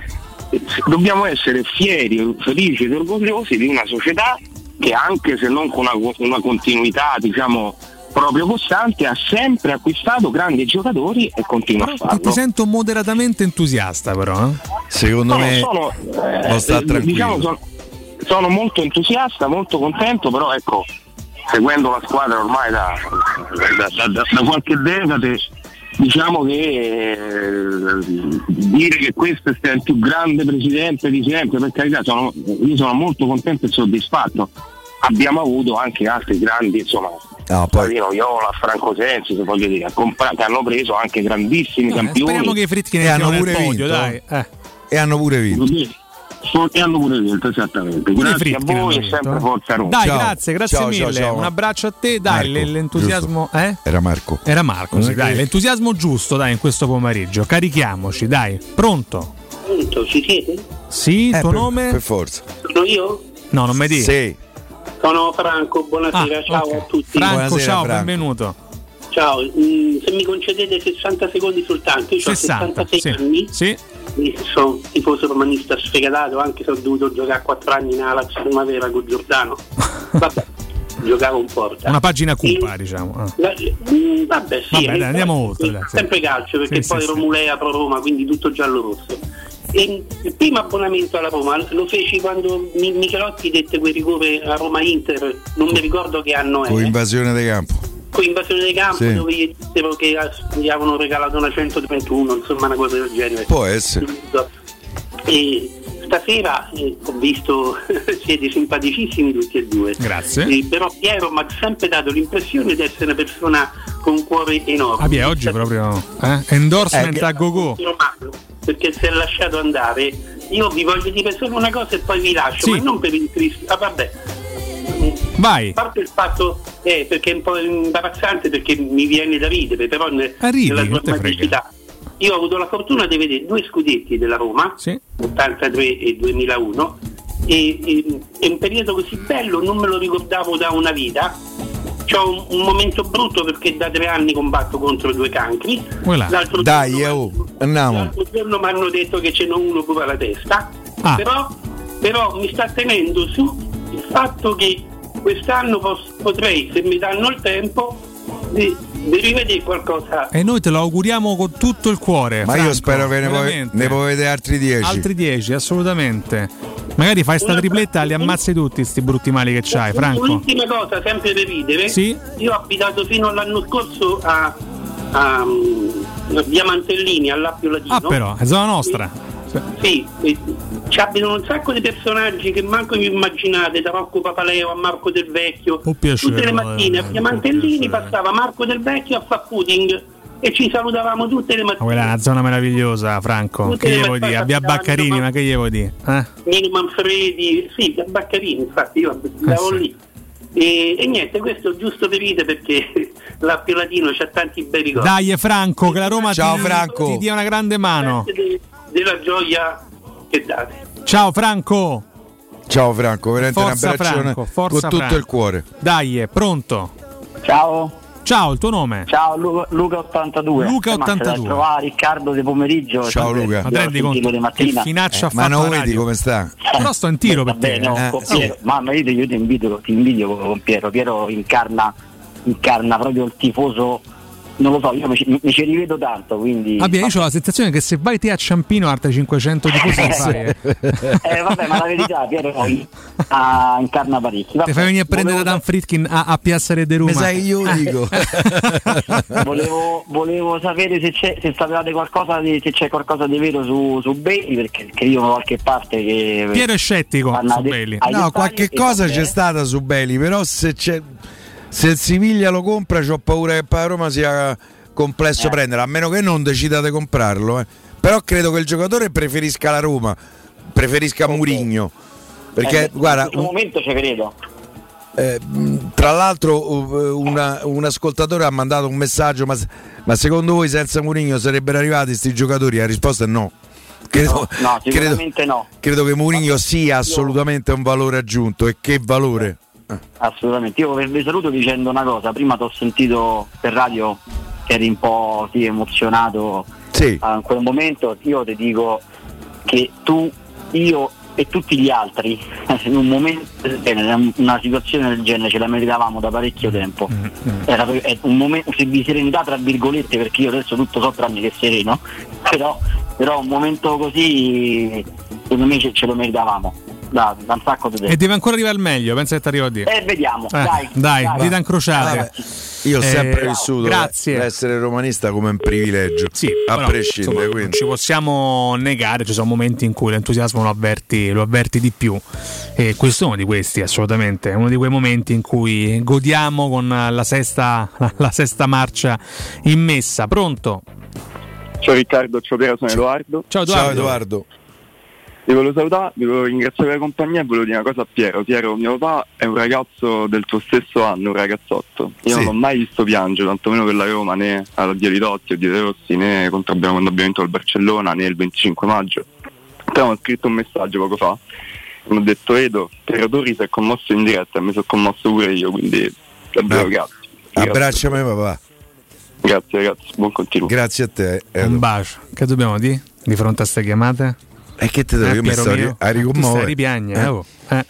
dobbiamo essere fieri, felici ed orgogliosi di una società che anche se non con una, una continuità diciamo proprio costante ha sempre acquistato grandi giocatori e continua a Ti, ti farlo. sento moderatamente entusiasta, però. eh? Secondo No, me sono, eh, stare eh, tranquillo. diciamo, sono, sono molto entusiasta, molto contento, però ecco, seguendo la squadra ormai da, da- da- da- da qualche decade, diciamo che eh, dire che questo sia il più grande presidente di sempre, per carità, sono- io sono molto contento e soddisfatto. Abbiamo avuto anche altri grandi, insomma, No, poi- Savino, Viola, Franco Sensi, se voglio dire, ha compra- che hanno preso anche grandissimi campioni. Speriamo che i Fritkin hanno pure podio, vinto. dai. Eh. E hanno pure vinto. E hanno pure vinto, esattamente. Pure Grazie a voi e sempre forza Roma. Dai, Ciao. grazie, grazie Ciao, mille. ciao, ciao. Un abbraccio a te, dai, Marco, le- l'entusiasmo, eh? Era Marco. Era Marco, sì, dai, l'entusiasmo giusto, dai, in questo pomeriggio. Carichiamoci, dai. Pronto? Pronto, ci siete? Sì, Eh, tuo per, nome? per forza. Sono io? No, non mi dici. Sì. Sono Franco, buonasera, Ah, ciao ok. a tutti. Franco, Buonasera, ciao, Franco. benvenuto. Ciao, mm, se mi concedete 60 secondi soltanto, io ho 60, 66 sì. anni, Sì. E sono tifoso romanista sfegatato, anche se ho dovuto giocare 4 anni nella Lazio Primavera con Giordano. Vabbè, giocavo un porta. Una pagina cupa, diciamo. ah. La- mm, vabbè, sì, Vabbè, dai, eh, andiamo oltre, dai, sì. sempre calcio perché Sì, poi sì, sì. Romulea pro Roma, quindi tutto giallo rosso. E il primo abbonamento alla Roma lo feci quando Mi- Michelotti dette quel rigore a Roma-Inter, non mi ricordo che anno è. Con invasione di campo. Con invasione dei campi Sì. dove gli dissero che gli avevano regalato una 131, insomma una cosa del genere. Può essere. E stasera eh, ho visto siete simpaticissimi tutti e due. Grazie. Eh, però Piero mi ha sempre dato l'impressione di essere una persona con un cuore enorme. Ah, beh, oggi proprio eh? endorsement Eh, a go-go. Perché si è lasciato andare. Io vi voglio dire solo una cosa e poi vi lascio, Sì. ma non per il triste. Ah, vabbè. Vai. A parte il fatto eh, perché è un po' imbarazzante perché mi viene da ridere, però ne- Ah, ridi, nella magicità. Io ho avuto la fortuna di vedere due scudetti della Roma, 83 e 2001, e, e- e un periodo così bello non me lo ricordavo da una vita. C'ho un, un momento brutto perché da tre anni combatto contro due cancri. Voilà. L'altro Dai, giorno-. L'altro giorno mi hanno detto che ce n'è uno pure alla testa, Ah. però, però mi sta tenendo su il fatto che quest'anno pos- potrei, se mi danno il tempo, di, di rivedere qualcosa. E noi te lo auguriamo con tutto il cuore. Ma io Franco, spero che ne puoi, ne puoi vedere altri 10. Altri 10, assolutamente. Magari fai sta tripletta e li ammazzi tutti sti brutti mali che c'hai, Franco. Un'ultima cosa, sempre per ridere, Sì. io ho abitato fino all'anno scorso a, a, mm, a Via Mantellini, all'Appio Latino. Ah, però, è zona nostra. Sì, ci abitano un sacco di personaggi che manco vi immaginate, da Rocco Papaleo a Marco Del Vecchio. Piacere, Tutte le ma- mattine a Via Mantellini passava Marco Del Vecchio a fa pudding e ci salutavamo tutte le Ma mattine. quella è una zona meravigliosa, Franco. Tutte Che gli vuoi dire? A via Baccarini, ma che gli vuoi dire? Eh? Nino Manfredi, sì, da Baccarini, infatti io andavo lì. E, e niente, questo giusto per ridere perché l'Appio Latino c'ha tanti bei ricordi. Dai, Franco, che la Roma Ciao, ti, Franco. ti dia una grande mano. De- della gioia che date. Ciao, Franco. Ciao Franco, veramente Forza, un abbraccione Franco, forza, con tutto Franco. il cuore. Dai, è pronto. Ciao. Ciao, il tuo nome? Ciao Lu- Luca82. Luca Eh, ma se 82. la trovare Riccardo di pomeriggio. Ciao, sempre- Luca. Ma ti ho rendi sentito conto di che finaccia ha Ma non vedi radio? come sta? Però sto in tiro per te. Bene, no, Eh, sì. Piero. Mamma, io ti, io ti invidio, ti invidio con Piero. Piero incarna, incarna proprio il tifoso. Non lo so, io mi ci, mi ci rivedo tanto, quindi. Ah, beh, io ho la sensazione che se vai te a Ciampino altre 500 tifosi li fai. eh. Eh, vabbè, ma la verità, Piero poi ah, incarna parecchi. Vabbè, Ti fai venire a prendere volevo- Dan Fritkin a, a Piazza Re de Roma. Sai io dico. volevo, volevo sapere se, c'è, se sapevate qualcosa di, se c'è qualcosa di vero su, su Bailey perché scrivono da qualche parte che Piero è scettico su Bailey. ai No, qualche cosa vabbè. c'è stata su Beli, però se c'è se il Siviglia lo compra, ho paura che a Roma sia complesso Eh. prendere, a meno che non decida di comprarlo. eh. Però credo che il giocatore preferisca la Roma, preferisca Murigno. Perché Eh, guarda, in questo momento ci credo. eh, tra l'altro una- un ascoltatore ha mandato un messaggio, ma, ma secondo voi senza Murigno sarebbero arrivati questi giocatori? La risposta è no. Credo, No, credo, sicuramente no. credo che Murigno sia assolutamente un valore aggiunto e che valore. Assolutamente. Io vi saluto dicendo una cosa. Prima ti ho sentito per radio che eri un po' sì, emozionato Sì. ah, in quel momento. Io ti dico che tu, io e tutti gli altri in un momento del genere, in una situazione del genere ce la meritavamo da parecchio tempo. Era per- è un momento di serenità tra virgolette perché io adesso tutto so tranne che sereno, però, però un momento così secondo me ce, ce lo meritavamo da, da un sacco di tempo. E deve ancora arrivare il meglio, pensa che ti arrivo a dire. Eh, vediamo, Eh, dai. dai, dita incrociate. Io ho Eh, sempre vissuto grazie. l'essere romanista come un privilegio, a Però, prescindere. insomma, non quindi. ci possiamo negare, ci sono momenti in cui l'entusiasmo lo avverti, lo avverti di più. E questo è uno di questi, assolutamente. È uno di quei momenti in cui godiamo con la sesta, la sesta marcia in messa. Pronto? Ciao Riccardo, ciao Piero, sono Edoardo. Ciao Ciao Edoardo. Vi volevo salutare, vi volevo ringraziare per la compagnia e volevo dire una cosa a Piero. Piero, mio papà è un ragazzo del tuo stesso anno, un ragazzotto. Io Sì. non l'ho mai visto piangere, tantomeno per la Roma, né alla Dio Ridotti o Dio De Rossi, né contro abbiamo, quando abbiamo vinto il Barcellona, né il 25 maggio. Però ho scritto un messaggio poco fa e mi ha detto Edo, Piero Torri si è commosso in diretta e mi sono commosso pure io, quindi davvero Eh, grazie. Abbracciami papà. Grazie ragazzi, buon continuo. Grazie a te. Edo. Un bacio. Che dobbiamo dire di fronte a queste chiamate? E che te devo Eh, io mi sto mio, a Tu ricommuovere. ripiagne, Eh? eh, oh. Eh.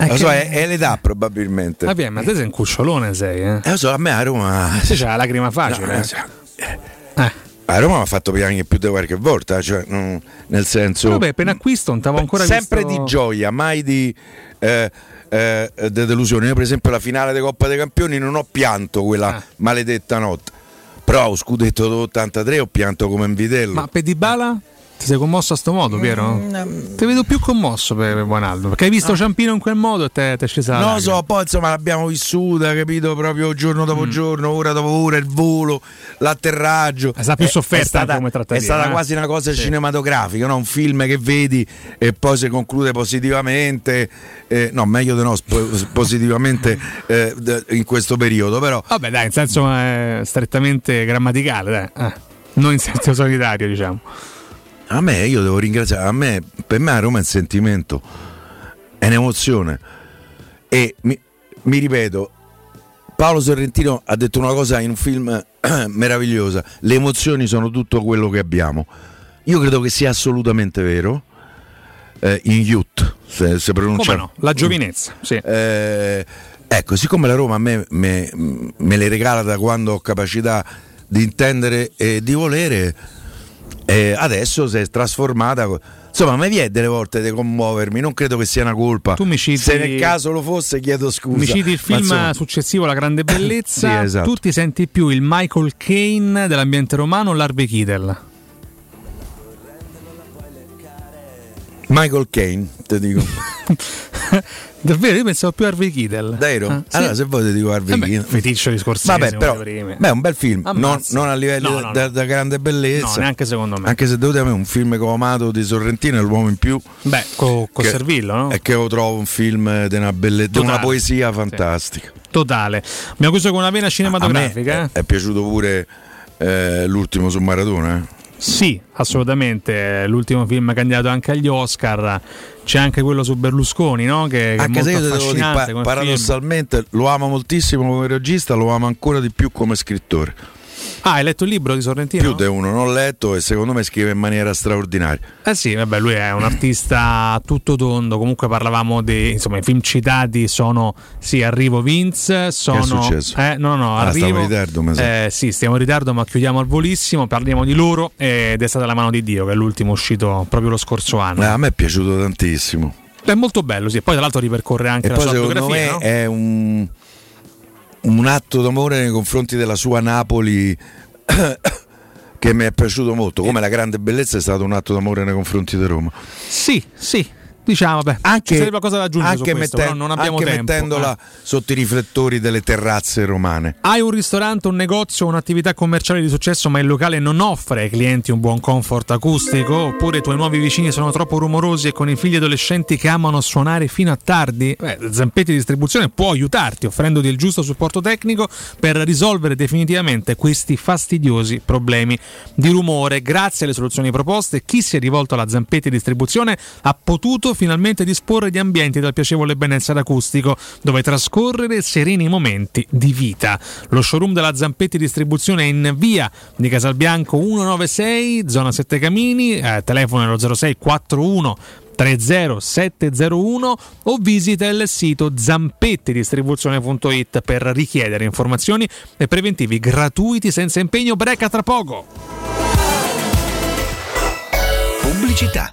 Eh, Lo che- so, è, è l'età probabilmente. Vabbè, ma te sei un cucciolone, sei, eh? Eh, lo so, a me a Roma. Sì, c'è la lacrima facile. No, eh. cioè, Eh. A Roma mi ha fatto piangere più di qualche volta, cioè, non- nel senso... Vabbè, appena acquisto non t'avevo ancora sempre visto- di gioia, mai di eh, eh, de- delusione. Io, per esempio, la finale di Coppa dei Campioni non ho pianto quella Ah. maledetta notte. Però, scudetto d'83 ho pianto come un vitello. Ma per Dybala? Ti sei commosso a sto modo, Piero? Mm, Ti vedo più commosso per Buonaldo, perché hai visto Ciampino in quel modo e te- è scesa Non lo so, poi insomma l'abbiamo vissuta, capito? Proprio giorno dopo Mm. giorno, ora dopo ora, il volo, l'atterraggio. È stata più sofferta stata, anche come trattativa, È stata eh? quasi una cosa Sì. cinematografica, no? un film che vedi e poi si conclude positivamente. eh, no, meglio di no, spo- positivamente eh, d- in questo periodo, però. Vabbè, dai, in senso eh, strettamente grammaticale, dai. Eh, non in senso solitario, diciamo. A me, io devo ringraziare, a me, per me Roma è un sentimento, è un'emozione. E mi, mi ripeto, Paolo Sorrentino ha detto una cosa in un film meravigliosa, le emozioni sono tutto quello che abbiamo. Io credo che sia assolutamente vero, eh, in youth, se, se pronuncia... Come no? La giovinezza, sì. Eh, ecco, siccome la Roma a me, me- me le regala da quando ho capacità di intendere e di volere, eh, adesso si è trasformata. Insomma, mi viene delle volte di commuovermi, non credo che sia una colpa. Tu mi citi- Se nel caso lo fosse, chiedo scusa. Mi citi il film insomma, successivo La Grande Bellezza, Sì, esatto. tu ti senti più il Michael Caine dell'ambiente romano o l'Harvey Keitel? Michael Caine, ti dico. Davvero, io pensavo più a Harvey Keitel. Davvero? Ah, sì. Allora, se vuoi ti dico Harvey Vabbè, Keitel. feticcio di Scorsese, Vabbè, però, beh, è un bel film, non, non a livello No, no, da, da grande bellezza. No, neanche secondo me. Anche se devo dire a me un film come Amato di Sorrentino è l'uomo in più. Beh, con che- Servillo, no? È che lo trovo un film di una, belle- di una poesia fantastica. Totale. Abbiamo chiuso con una vena cinematografica. eh? È piaciuto pure eh, l'ultimo su Maradona. eh? Sì, assolutamente. L'ultimo film candidato anche agli Oscar. C'è anche quello su Berlusconi, no? Che, che è Anche se io devo dire, pa- come film. paradossalmente lo amo moltissimo come regista, lo amo ancora di più come scrittore. Ah, hai letto il libro di Sorrentino? Più di uno, non ho letto e secondo me scrive in maniera straordinaria. Eh sì, vabbè, lui è un artista tutto tondo. Comunque parlavamo di. Insomma, i film citati sono. Sì, Arrivo Vince. Sono. Che è successo? Eh, no, no, Ah, arrivo. stavo in ritardo, mi sa. Eh, sì, stiamo in ritardo, ma chiudiamo al volissimo. Parliamo di loro ed è stata La mano di Dio, che è l'ultimo uscito proprio lo scorso anno. Eh, a me è piaciuto tantissimo. È molto bello, sì. Poi, tra l'altro, ripercorre anche E la poi sua secondo biografia. me no? è un, un atto d'amore nei confronti della sua Napoli che mi è piaciuto molto. Come la grande bellezza è stato un atto d'amore nei confronti di Roma. Sì, sì. Diciamo, beh, Anche, qualcosa da aggiungere anche su questo, però non abbiamo anche mettendola Eh. sotto i riflettori delle terrazze romane. Hai un ristorante, un negozio, un'attività commerciale di successo, ma il locale non offre ai clienti un buon comfort acustico? Oppure i tuoi nuovi vicini sono troppo rumorosi e con i figli adolescenti che amano suonare fino a tardi? Beh, Zampetti Distribuzione può aiutarti offrendoti il giusto supporto tecnico per risolvere definitivamente questi fastidiosi problemi di rumore. Grazie alle soluzioni proposte, chi si è rivolto alla Zampetti Distribuzione ha potuto finalmente disporre di ambienti dal piacevole benessere acustico dove trascorrere sereni momenti di vita. Lo showroom della Zampetti Distribuzione è in via di Casalbianco 196, zona 7 Camini, eh, telefono è lo 0641 30701 o visita il sito zampettidistribuzione.it per richiedere informazioni e preventivi gratuiti senza impegno. Break tra poco. Pubblicità.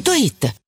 www.it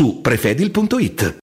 prefedil.it.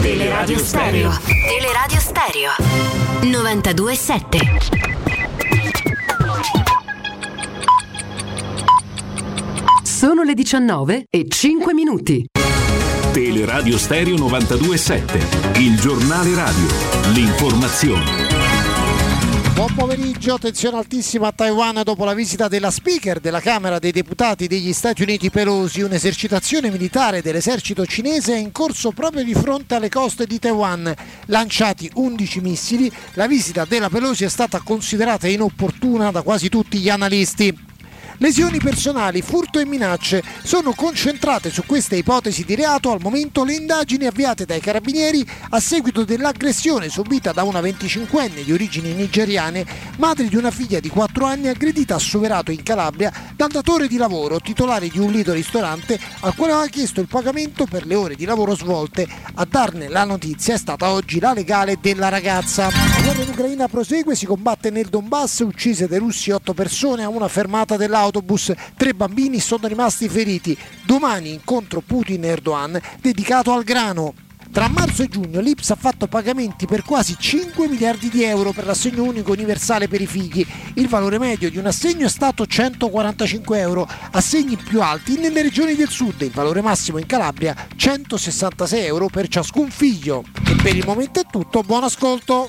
Teleradio Stereo. Teleradio Stereo. 92.7. Sono le 19 e 5 minuti. Teleradio Stereo 927, il giornale radio, l'informazione. Buon pomeriggio, attenzione altissima a Taiwan dopo la visita della speaker della Camera dei Deputati degli Stati Uniti Pelosi. Un'esercitazione militare dell'esercito cinese è in corso proprio di fronte alle coste di Taiwan. Lanciati 11 missili, la visita della Pelosi è stata considerata inopportuna da quasi tutti gli analisti. Lesioni personali, furto e minacce sono concentrate su queste ipotesi di reato al momento le indagini avviate dai carabinieri a seguito dell'aggressione subita da una 25enne di origini nigeriane, madre di una figlia di 4 anni aggredita a Soverato in Calabria dal datore di lavoro, titolare di un lido ristorante al quale aveva chiesto il pagamento per le ore di lavoro svolte. A darne la notizia è stata oggi la legale della ragazza. La guerra in Ucraina prosegue, si combatte nel Donbass, uccise dai russi 8 persone a una fermata dell'auto autobus, tre bambini sono rimasti feriti. Domani incontro Putin e Erdogan dedicato al grano. Tra marzo e giugno l'Ips ha fatto pagamenti per quasi 5 miliardi di euro per l'assegno unico universale per i figli. Il valore medio di un assegno è stato 145 euro, assegni più alti nelle regioni del sud, il valore massimo in Calabria 166 euro per ciascun figlio. E per il momento è tutto, buon ascolto!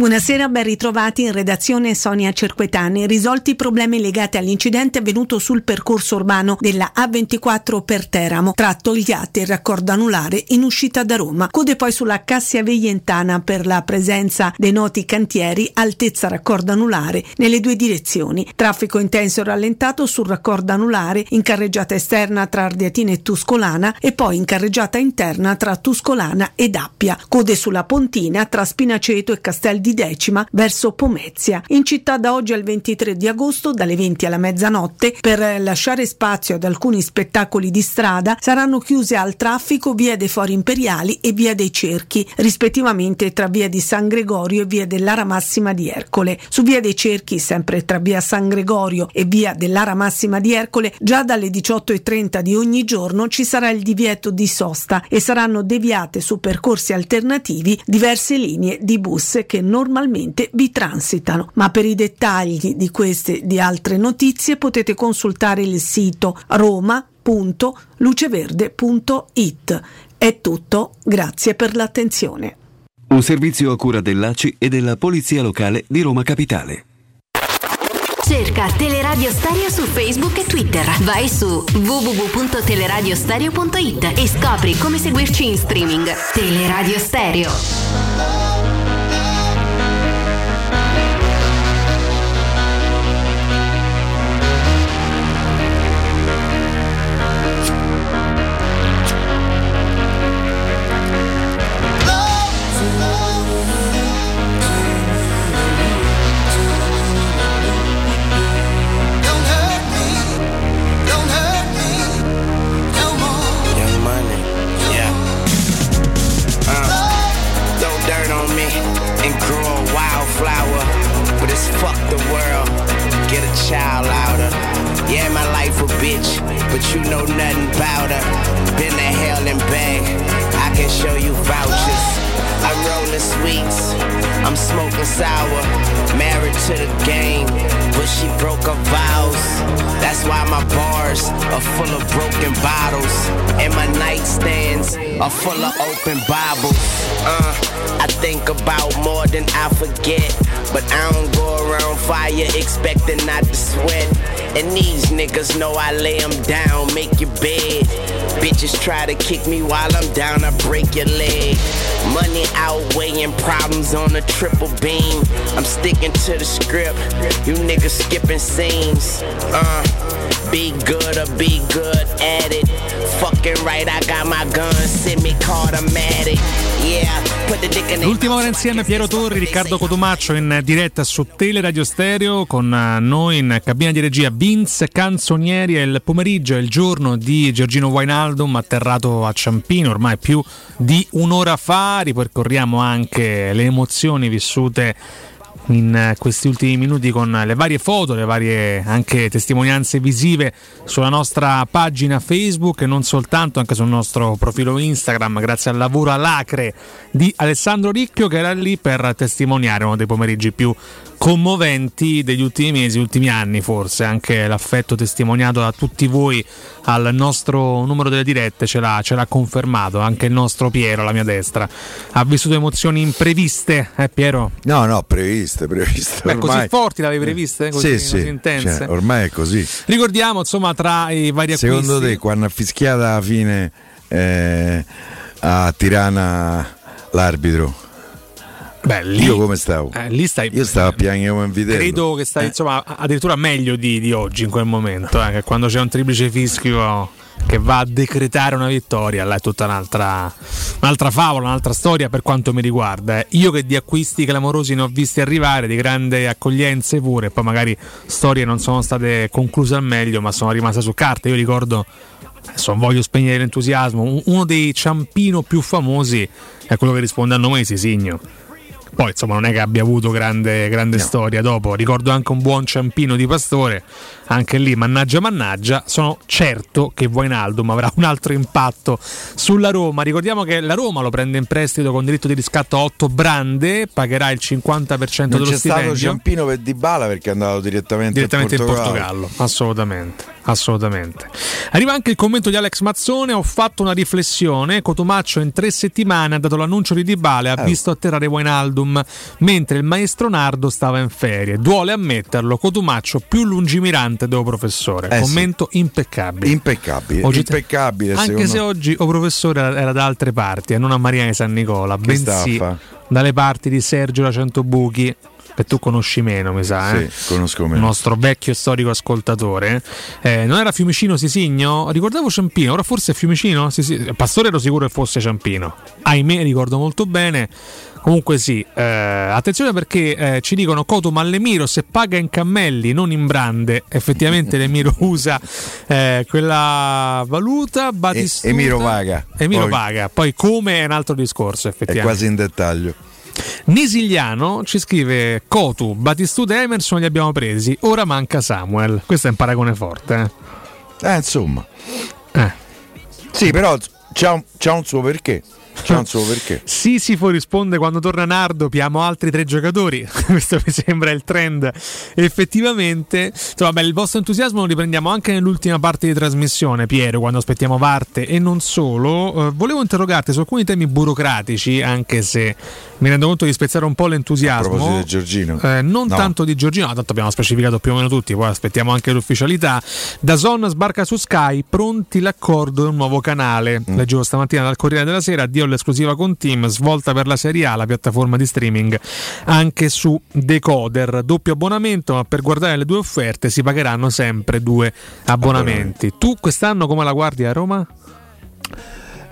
Buonasera, ben ritrovati in redazione Sonia Cerquetani. Risolti i problemi legati all'incidente avvenuto sul percorso urbano della A24 per Teramo. Tra Togliate e il raccordo anulare in uscita da Roma. Code poi sulla Cassia Veientana per la presenza dei noti cantieri altezza raccordo anulare nelle due direzioni. Traffico intenso e rallentato sul raccordo anulare in carreggiata esterna tra Ardiatina e Tuscolana e poi in carreggiata interna tra Tuscolana ed Appia. Code sulla Pontina tra Spinaceto e Castel di Decima verso Pomezia. In città da oggi al 23 di agosto dalle 20 alla mezzanotte per lasciare spazio ad alcuni spettacoli di strada saranno chiuse al traffico via dei Fori Imperiali e via dei Cerchi, rispettivamente tra via di San Gregorio e via dell'Ara Massima di Ercole. Su via dei Cerchi, sempre tra via San Gregorio e via dell'Ara Massima di Ercole, già dalle 18.30 di ogni giorno ci sarà il divieto di sosta e saranno deviate su percorsi alternativi diverse linee di bus che normalmente vi transitano. Ma per i dettagli di queste e di altre notizie potete consultare il sito roma.luceverde.it. È tutto, grazie per l'attenzione. Un servizio a cura dell'ACI e della Polizia Locale di Roma Capitale. Cerca Teleradio Stereo su Facebook e Twitter. Vai su www.teleradiostereo.it e scopri come seguirci in streaming. Teleradio Stereo. Child louder. Yeah, my life a bitch, but you know nothing about her. Been to hell and back, I can show you vouchers. I'm rolling sweets, I'm smoking sour. Married to the game, but she broke her vows. That's why my bars are full of broken bottles, and my nightstands are full of open Bibles. Uh, I think about more than I forget, but I don't go around fire expecting not to sweat. And these niggas know I lay 'em down, make your bed. Bitches try to kick me while I'm down, I break your leg. Money outweighing problems on a triple beam. I'm sticking to the script, you niggas skipping scenes. Uh, be good or be good at it. L'ultima ora insieme Piero Torri, Riccardo Cotumaccio in diretta su Teleradio Stereo con eh, noi in cabina di regia Vince Canzonieri è il pomeriggio, è il giorno di Giorgino Wainaldum atterrato a Ciampino ormai più di un'ora fa, ripercorriamo anche le emozioni vissute in questi ultimi minuti con le varie foto, le varie anche testimonianze visive sulla nostra pagina Facebook e non soltanto, anche sul nostro profilo Instagram, grazie al lavoro alacre di Alessandro Ricchio che era lì per testimoniare uno dei pomeriggi più commoventi degli ultimi mesi, ultimi anni forse, anche l'affetto testimoniato da tutti voi al nostro numero delle dirette ce l'ha, ce l'ha confermato, anche il nostro Piero alla mia destra. Ha vissuto emozioni impreviste, eh Piero? No, no, previste, previste. Beh, ormai. così forti l'avevi previste? Così, sì, sì, così intense? cioè, ormai è così. Ricordiamo insomma tra i vari acquisti. Secondo te, quando ha fischiato alla fine eh, a Tirana l'arbitro? Beh, lì, Io come stavo? eh, lì stai, Io stavo a piangere come un vitello. Credo che stai insomma addirittura meglio di, di oggi in quel momento, eh, che quando c'è un triplice fischio che va a decretare una vittoria, là è tutta un'altra, un'altra favola, un'altra storia per quanto mi riguarda. eh. Io che di acquisti clamorosi ne ho visti arrivare, di grandi accoglienze pure, poi magari storie non sono state concluse al meglio, ma sono rimaste su carta. Io ricordo, adesso non voglio spegnere l'entusiasmo, un- uno dei ciampino più famosi è quello che risponde a nome di Sisigno. Poi insomma non è che abbia avuto grande, grande storia dopo, ricordo anche un buon ciampino di Pastore, anche lì mannaggia mannaggia, sono certo che Wijnaldum avrà un altro impatto sulla Roma, ricordiamo che la Roma lo prende in prestito con diritto di riscatto a 8 brande, pagherà il 50% Non dello c'è stato stipendio. Ciampino per Dybala perché è andato direttamente, direttamente in Portogallo. Portogallo, assolutamente. Assolutamente. Arriva anche il commento di Alex Mazzone. Ho fatto una riflessione. Cotumaccio in tre settimane ha dato l'annuncio di Dybala ha Eh. visto atterrare Wijnaldum mentre il maestro Nardo stava in ferie. Duole ammetterlo. Cotumaccio più lungimirante del professore. Eh sì. commento impeccabile. Impeccabile, Oggi impeccabile. Anche secondo se oggi o professore era- da altre parti e non a Maria di San Nicola, Che bensì fa? dalle parti di Sergio da Centobuchi. Che tu conosci meno, mi sa, eh? Sì, conosco meno. Il nostro vecchio e storico ascoltatore. Eh, non era Fiumicino Sisigno? Ricordavo Ciampino, ora forse è Fiumicino? Sì, sì. Pastore ero sicuro che fosse Ciampino. Ahimè, ricordo molto bene. Comunque sì, eh, attenzione perché eh, ci dicono Coto, ma l'Emiro se paga in cammelli, non in brande, effettivamente l'Emiro usa eh, quella valuta, Batistuta... Emiro paga. Emiro Poi- paga, poi come è un altro discorso È effettivamente. quasi in dettaglio. Nisigliano ci scrive Cotu, Batistuta e Emerson li abbiamo presi, ora manca Samuel. Questo è un paragone forte. Eh, insomma. Eh. Sì, però c'ha un, c'ha un suo perché. C'ha un suo perché. Sisifo risponde quando torna Nardo, piamo altri tre giocatori. Questo mi sembra il trend. Effettivamente, insomma, beh, il vostro entusiasmo lo riprendiamo anche nell'ultima parte di trasmissione, Piero, quando aspettiamo Varte e non solo. Eh, volevo interrogarti su alcuni temi burocratici, anche se mi rendo conto di spezzare un po' A l'entusiasmo. proposito di Giorgino. Eh, non No. tanto di Giorgino, no, tanto abbiamo specificato più o meno tutti, poi aspettiamo anche l'ufficialità. Da Zon sbarca su Sky, pronti l'accordo del nuovo canale. Mm. Leggevo stamattina dal Corriere della Sera, addio all'esclusiva con Team, svolta per la Serie A, la piattaforma di streaming anche su Decoder. Doppio abbonamento, ma per guardare le due offerte si pagheranno sempre due abbonamenti. Tu quest'anno come la guardi a Roma?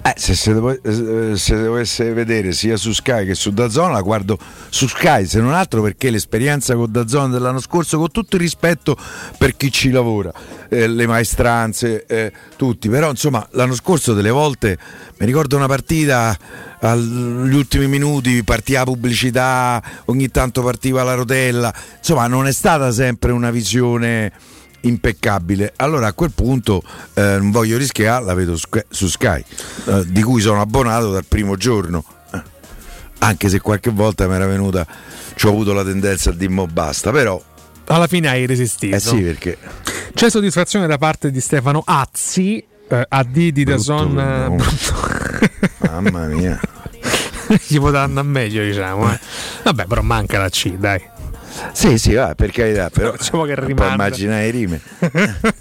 Eh, se, se, devo- eh, se dovesse vedere sia su Sky che su Dazon la guardo su Sky se non altro perché l'esperienza con Dazon dell'anno scorso con tutto il rispetto per chi ci lavora eh, le maestranze eh, tutti. Però insomma l'anno scorso delle volte mi ricordo una partita agli ultimi minuti partiva pubblicità ogni tanto partiva la rotella. Insomma non è stata sempre una visione impeccabile. Allora a quel punto eh, non voglio rischiare, la vedo su- Sky, eh, di cui sono abbonato dal primo giorno. Eh, Anche se qualche volta mi era venuta, ci ho avuto la tendenza a dire "Mo basta, però Alla fine hai resistito. eh sì perché C'è soddisfazione da parte di Stefano Azzi, eh, AD di Dazon. nome. mamma mia. Gli poteva andare meglio, diciamo. eh. Vabbè, però manca la C, dai. Sì, sì, va, per carità, però Facciamo che puoi rimanda. immaginare le rime.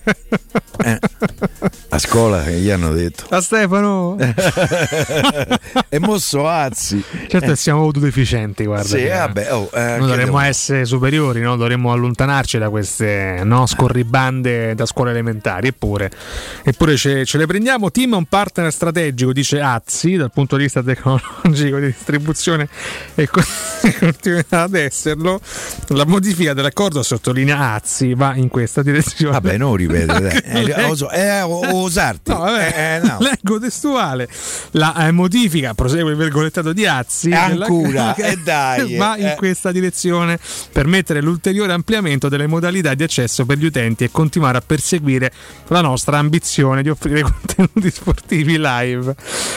Eh, A scuola che gli hanno detto. A Stefano! e mosso Azzi. Certo, siamo autodeficienti, guarda. Sì, vabbè, oh, eh, Noi dovremmo devo- essere superiori, no? dovremmo allontanarci da queste no, scorribande da scuole elementari. Eppure, eppure ce, ce le prendiamo. Team è un partner strategico, dice Azzi, dal punto di vista tecnologico di distribuzione e co- continuerà ad esserlo. La modifica dell'accordo, sottolinea Azzi, va in questa direzione. Vabbè, non ripete, dai. Eh, oso- eh, o- osarti. No, vabbè, Eh, eh, no. leggo testuale. La eh, modifica, prosegue il virgolettato di Azzi. Ancora, e dai, va in eh. questa direzione, permettere l'ulteriore ampliamento delle modalità di accesso per gli utenti e continuare a perseguire la nostra ambizione di offrire contenuti sportivi live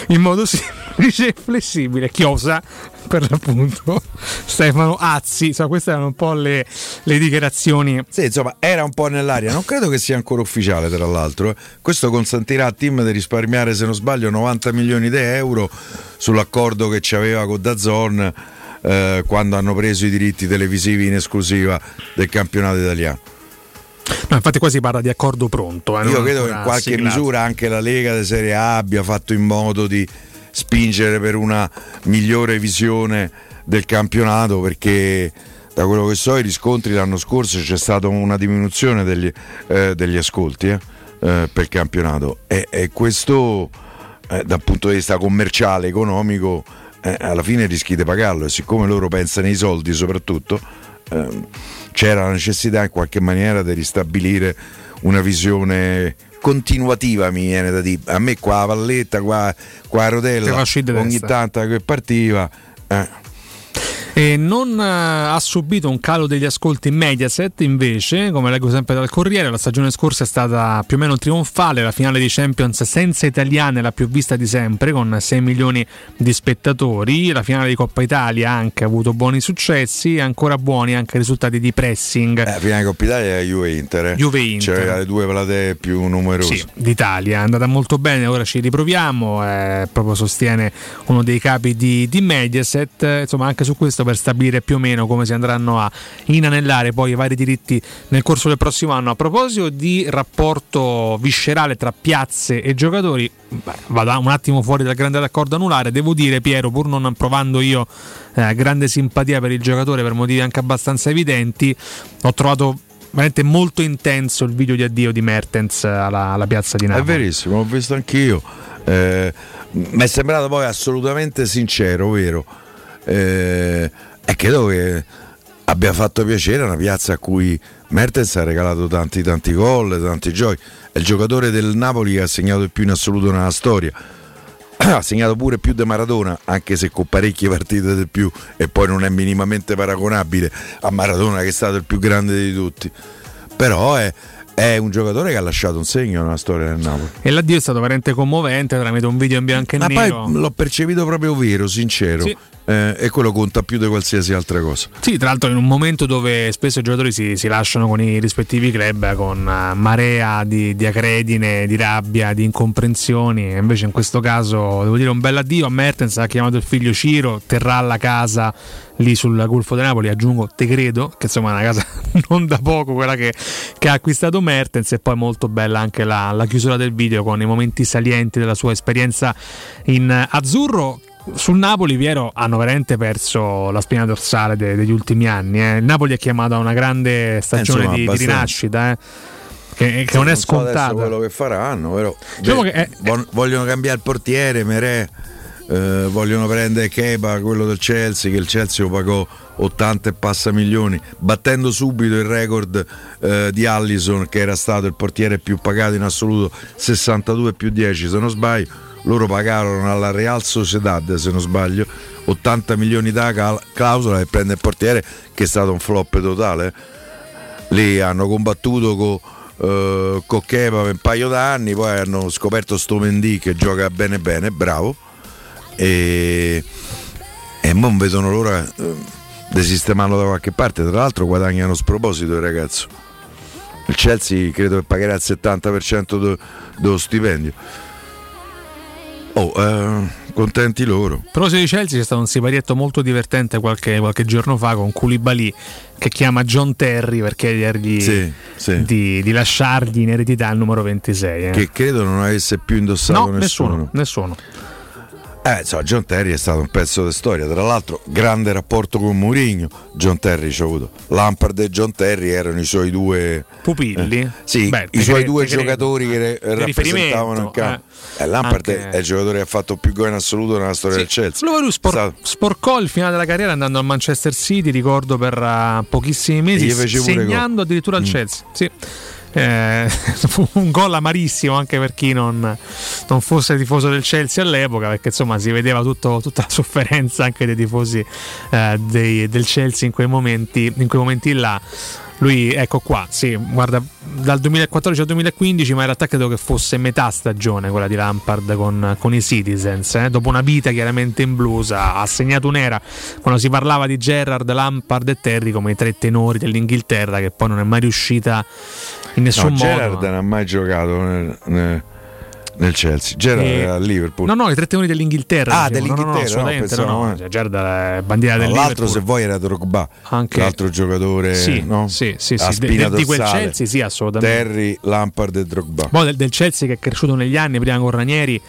in modo semplice e flessibile. Chiosa per l'appunto Stefano Azzi. Insomma, queste erano un po' le, le dichiarazioni. Sì, insomma, era un po' nell'aria. Non credo che sia ancora ufficiale, tra l'altro. eh. Questo consentirà a Team di risparmiare, se non sbaglio, 90 milioni di euro sull'accordo che ci aveva con Dazon eh, quando hanno preso i diritti televisivi in esclusiva del campionato italiano. No, infatti, qua si parla di accordo pronto. eh, Io credo che in qualche siglato. misura anche la Lega di Serie A abbia fatto in modo di spingere per una migliore visione del campionato perché da quello che so i riscontri l'anno scorso c'è stata una diminuzione degli, eh, degli ascolti eh, eh, per il campionato. E, e questo eh, dal punto di vista commerciale, economico eh, alla fine rischi di pagarlo. E siccome loro pensano ai soldi soprattutto ehm, c'era la necessità in qualche maniera di ristabilire una visione continuativa mi viene da dire a me qua la palletta qua, qua la Te rotella fa uscire di ogni testa. tanto che partiva eh. E non eh, ha subito un calo degli ascolti Mediaset invece, come leggo sempre dal Corriere, la stagione scorsa è stata più o meno trionfale, la finale di Champions senza italiane la più vista di sempre con 6 milioni di spettatori, la finale di Coppa Italia anche ha avuto buoni successi, ancora buoni anche i risultati di pressing. Eh, la finale di Coppa Italia è Juve Inter. eh. Juve Inter. C'era le due platee più numerose. Sì, d'Italia è andata molto bene, ora ci riproviamo, eh, proprio sostiene uno dei capi di, di Mediaset, insomma anche su questo per stabilire più o meno come si andranno a inanellare poi i vari diritti nel corso del prossimo anno. A proposito di rapporto viscerale tra piazze e giocatori, beh, vado un attimo fuori dal grande raccordo anulare, devo dire Piero, pur non provando io eh, grande simpatia per il giocatore per motivi anche abbastanza evidenti, ho trovato veramente molto intenso il video di addio di Mertens alla, alla piazza di È Napoli. verissimo, l'ho visto anch'io. Eh, mi è sembrato poi assolutamente sincero, vero? Eh, e credo che abbia fatto piacere una piazza a cui Mertens ha regalato tanti tanti gol, tanti giochi. È il giocatore del Napoli che ha segnato di più in assoluto nella storia. ha segnato pure più di Maradona, anche se con parecchie partite del più, e poi non è minimamente paragonabile a Maradona che è stato il più grande di tutti. Però è, è un giocatore che ha lasciato un segno nella storia del Napoli. E l'addio è stato veramente commovente tramite un video in bianco e Ma nero. poi l'ho percepito proprio vero, sincero. Sì. Eh, e quello conta più di qualsiasi altra cosa. Sì, tra l'altro in un momento dove spesso i giocatori si, si lasciano con i rispettivi club eh, con eh, marea di, di acredine, di rabbia, di incomprensioni. Invece in questo caso devo dire un bel addio a Mertens, ha chiamato il figlio Ciro, terrà la casa lì sul Golfo di Napoli, aggiungo te credo, che insomma è una casa non da poco quella che, che ha acquistato Mertens e poi molto bella anche la, la chiusura del video con i momenti salienti della sua esperienza in eh, azzurro sul Napoli, Piero, hanno veramente perso la spina dorsale de- degli ultimi anni. eh. Il Napoli è chiamato a una grande stagione insomma, di, di rinascita, eh, che, che Sì, non è so adesso scontata. quello che faranno, però. Diciamo Beh, che vo- vogliono cambiare il portiere, Merè. eh, vogliono prendere Kepa, quello del Chelsea, che il Chelsea lo pagò 80 e passa milioni, battendo subito il record eh, di Allison, che era stato il portiere più pagato in assoluto, 62 più 10 se non sbaglio. Loro pagarono alla Real Sociedad, se non sbaglio, 80 milioni da cal- clausola e prende il portiere, che è stato un flop totale. Lì hanno combattuto con eh, con Kepa per un paio d'anni, poi hanno scoperto sto Mendy che gioca bene bene, bravo. E, e non vedono l'ora eh, di sistemarlo da qualche parte. Tra l'altro guadagnano sproposito il ragazzo. Il Chelsea credo che pagherà il 70% de- dello stipendio. Oh, eh, contenti loro. A proposito di Chelsea c'è stato un siparietto molto divertente qualche, qualche giorno fa con Koulibaly che chiama John Terry per chiedergli Sì, sì. Di, di lasciargli in eredità il numero 26. eh. Che credo non avesse più indossato no, nessuno. nessuno. Eh, insomma, John Terry è stato un pezzo di storia. Tra l'altro, grande rapporto con Mourinho. John Terry ci ha avuto. Lampard e John Terry erano i suoi due Pupilli? eh, sì, Beh, i suoi due te credo. giocatori che re- Di rappresentavano il campo. Eh, Lampard Anche- è il giocatore che ha fatto più gol in assoluto nella storia del Chelsea. Lui, lui spor- Stato- sporcò il finale della carriera andando al Manchester City, ricordo per eh, pochissimi mesi, pure segnando addirittura al Mm. Chelsea. Sì. Eh, fu un gol amarissimo anche per chi non, non fosse tifoso del Chelsea all'epoca, perché insomma si vedeva tutto- tutta la sofferenza anche dei tifosi eh, dei- del Chelsea in quei momenti, in quei momenti là. Lui, ecco qua, sì, guarda, dal 2014 al 2015, ma in realtà credo che fosse metà stagione quella di Lampard con, con i Citizens. eh. Dopo una vita chiaramente in blues, ha, segnato un'era quando si parlava di Gerrard, Lampard e Terry come i tre tenori dell'Inghilterra, che poi non è mai riuscita in nessun No, modo. Gerrard non ha mai giocato nel, nel- nel Chelsea. Gerrard Eh, era a Liverpool. No, no, i tre tenori dell'Inghilterra. Ah, dicevo. No, no, no, dell'Inghilterra, no, pensavo, no, no. eh. Cioè, Gerrard è bandiera del l'altro, Liverpool. se vuoi, era Drogba, Anche- l'altro giocatore Sì, no? sì, sì, sì, de- di quel. Chelsea, sì, assolutamente. Terry, Lampard e Drogba. Poi del, del Chelsea che è cresciuto negli anni, prima con Ranieri,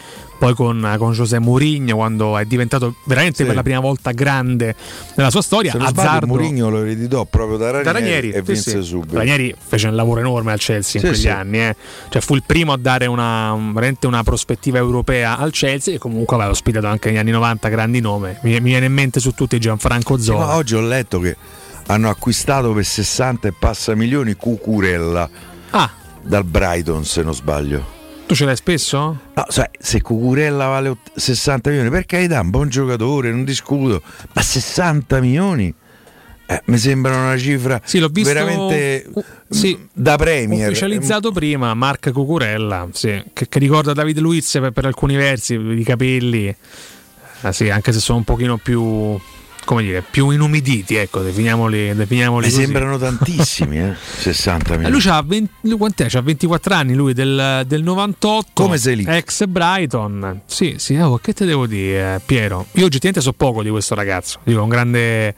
poi con, con José Mourinho, quando è diventato veramente Sì. per la prima volta grande nella sua storia. Se Azzardo. Mourinho lo ereditò proprio da Ranieri, Da Ranieri, e sì, vinse sì. subito. Ranieri fece un lavoro enorme al Chelsea in quegli anni, eh. cioè fu il primo a dare una, un- veramente una prospettiva europea al Chelsea e comunque aveva ospitato anche negli anni 90 grandi nomi. Mi, mi viene in mente su tutti Gianfranco Zola. ma oggi ho letto che hanno acquistato per 60 e passa milioni Cucurella Ah. dal Brighton, se non sbaglio. Tu ce l'hai spesso? No, sai, se Cucurella vale ott- 60 milioni, per carità, un buon giocatore, non discuto, ma 60 milioni? Eh, mi sembra una cifra Sì, l'ho visto veramente uh, sì, da Premier. ufficializzato prima Mark Cucurella, sì, che, che ricorda Davide Luiz per, per alcuni versi, i capelli, Ah, sì, anche se sono un pochino più come dire, più inumiditi, ecco, definiamoli, definiamoli Mi così. sembrano tantissimi, eh? 60 Eh, milioni. Lui c'ha 20, lui? C'ha 24 anni, lui del, del 98. Come sei lì? Ex Brighton. Sì, sì, oh, che te devo dire, eh, Piero? Io oggettivamente so poco di questo ragazzo, dico con grande,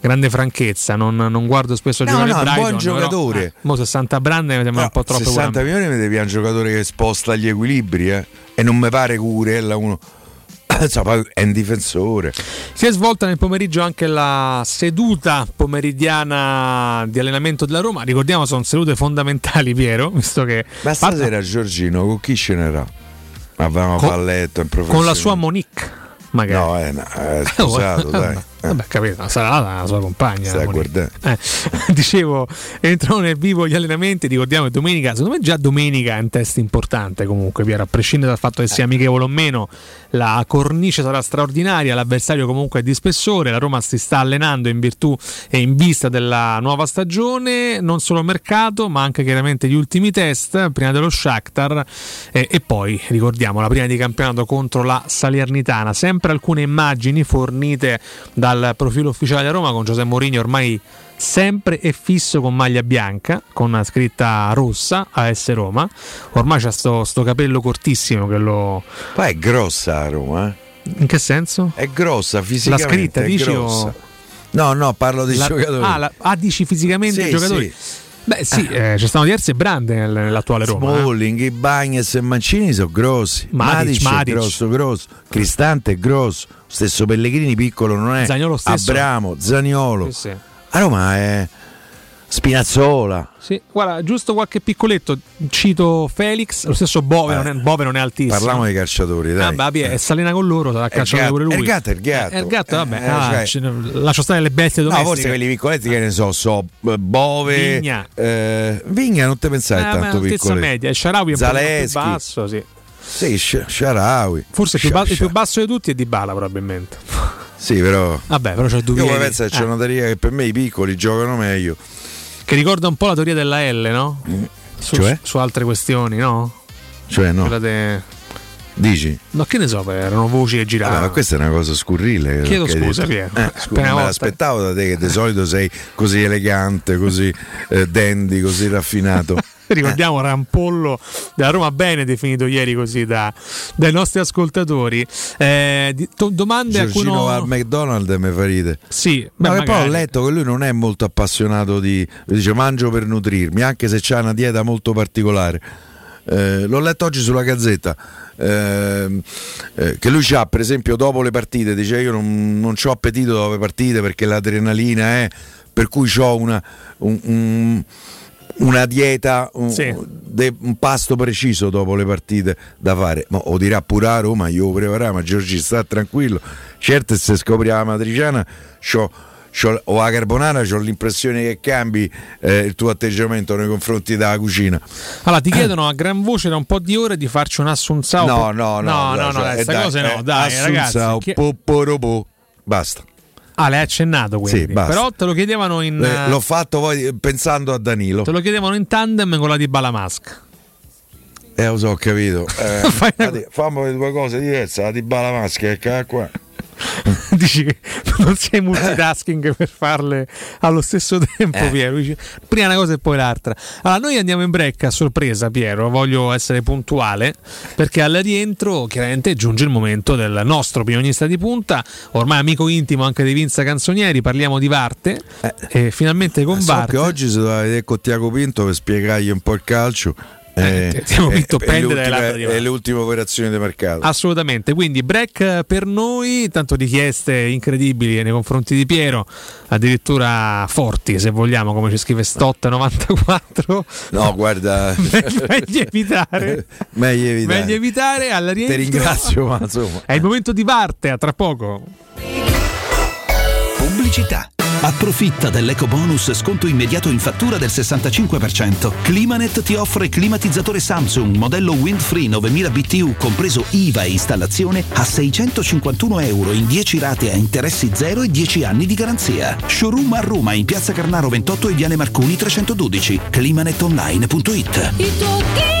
grande franchezza, non, non guardo spesso No, giocare no, è un Brighton. buon però, giocatore. eh, mo 60 brande mi sembra un po' troppo 60 milioni mi devi un giocatore che sposta gli equilibri, eh? E non mi pare Cucurella uno. Poi è un difensore. Si è svolta nel pomeriggio anche la seduta pomeridiana di allenamento della Roma. Ricordiamo, sono sedute fondamentali, Piero, visto che Ma stasera Giorgino con chi ce n'era? Avevamo Con- palletto in con la sua Monique, magari. No, eh, no, eh, sposato, dai. Vabbè, capito, sarà la sua compagna. Eh, dicevo, entrano nel vivo gli allenamenti. Ricordiamo che domenica, secondo me già domenica è un test importante comunque, Piero, a prescindere dal fatto che sia amichevole o meno, la cornice sarà straordinaria, l'avversario comunque è di spessore, la Roma si sta allenando in virtù e in vista della nuova stagione, non solo mercato, ma anche chiaramente gli ultimi test, prima dello Shakhtar eh, e poi ricordiamo la prima di campionato contro la Salernitana, sempre alcune immagini fornite dal profilo ufficiale della Roma con Giuseppe Mourinho ormai sempre e fisso con maglia bianca, con una scritta rossa AS Roma. Ormai c'ha sto, sto capello cortissimo che lo. Poi è grossa a Roma, eh? In che senso? È grossa fisicamente. La scritta, dici? O... No, no, parlo dei La- giocatori. Ah, la- ah, dici fisicamente Sì, i giocatori? sì. Beh, sì, eh, ci stanno diverse brande nel- nell'attuale Roma. eh. Smalling, i Bagnes e Mancini sono grossi. Matic, Matic, Matic. è grosso, grosso. Cristante è grosso. Stesso Pellegrini piccolo non è. Zaniolo stesso. Abramo, Zaniolo. Sì, sì. A Roma è Spinazzola. Sì, guarda, giusto qualche piccoletto. Cito Felix, lo stesso Bove, non, è, Bove non è altissimo. Parliamo dei calciatori, dai. Ah, vabbè, è Salena con loro, sarà gatto- pure lui. è il gatto, è il gatto. Eh, gatto, vabbè. Eh, ah, cioè- ne- lascio stare le bestie No, domestiche. forse quelli piccoletti che ne so, so eh, Bove, Vigna. eh, Vigna non te pensare Eh, tanto piccolo. media, Sharawi è un po' più Zaleschi. basso, sì. Sì, Sh- Sharawi. Forse il più, ba- il più basso di tutti è Di Bala probabilmente. Sì, però. Vabbè, però c'è Io penso che c'è Eh. una teoria che per me i piccoli giocano meglio. Che ricorda un po' la teoria della L, no? Su, Cioè? su altre questioni, no? Cioè, no. De- Dici? No, che ne so, erano voci che giravano. ma questa è una cosa scurrile. Chiedo scusa. Piero. Eh, scusa, me volta. l'aspettavo da te che di solito sei così elegante, così eh, dandy, così raffinato. Ricordiamo Rampollo della Roma bene definito ieri così da- dai nostri ascoltatori. Eh, di- to- domande a cui Giorgino no- va al McDonald's mi fa ridere. Sì, Ma beh, che poi ho letto che lui non è molto appassionato di. dice mangio per nutrirmi, anche se c'ha una dieta molto particolare. Eh, l'ho letto oggi sulla Gazzetta. ehm, eh, che lui ha, per esempio, dopo le partite, dice io non, non ho appetito dopo le partite perché l'adrenalina è. Per cui ho una, un- un- una dieta, un, Sì. de- un pasto preciso dopo le partite da fare. Ma lo dirà pure a Roma, io lo preparerò, ma Giorgi sta tranquillo. Certo, se scopri la matriciana, c'ho- c'ho- o la carbonara, ho l'impressione che cambi eh, il tuo atteggiamento nei confronti della cucina. Allora, ti chiedono a gran voce da un po' di ore di farci un assunzao. No, no, no, no, dai, no, cioè, dai, eh, dai, cose no, eh, dai, Assunzao, ragazzi. Chi- poporopo. Basta. Ah, l'hai accennato quindi. Sì. Però te lo chiedevano in Eh, l'ho fatto poi pensando a Danilo. te lo chiedevano in tandem con la di Balamask. Eh, lo so, ho capito. Eh, fammi le due cose diverse. La di bala maschera che qua. Dici che non sei multitasking per farle allo stesso tempo, Eh. Piero. Dici, prima una cosa e poi l'altra. Allora, noi andiamo in break a sorpresa, Piero. Voglio essere puntuale perché al rientro, chiaramente, giunge il momento del nostro opinionista di punta, ormai amico intimo anche di Vinza Canzonieri. Parliamo di Varte. E finalmente con Eh. So Varte. oggi si doveva vedere con Tiago Pinto per spiegargli un po' il calcio. Eh, Tiago Pinto e pende le dalle labbra di ultime, Varte. e le ultime operazioni di mercato. Assolutamente, quindi break per noi, tanto richieste incredibili nei confronti di Piero, addirittura forti se vogliamo, come ci scrive Stott94. No, guarda, meglio evitare. meglio evitare. Meglio evitare al rientro. Ti ringrazio, ma insomma. È il momento di Varte, a tra poco. Pubblicità. Approfitta dell'eco bonus sconto immediato in fattura del 65%. Climanet ti offre climatizzatore Samsung modello Windfree 9000 BTU compreso IVA e installazione a 651 euro in 10 rate a interessi zero e 10 anni di garanzia. Showroom a Roma in piazza Carnaro 28 e Viale Marconi 312. climanetonline.it. Il tuo clima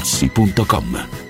artigianamaterassi.com.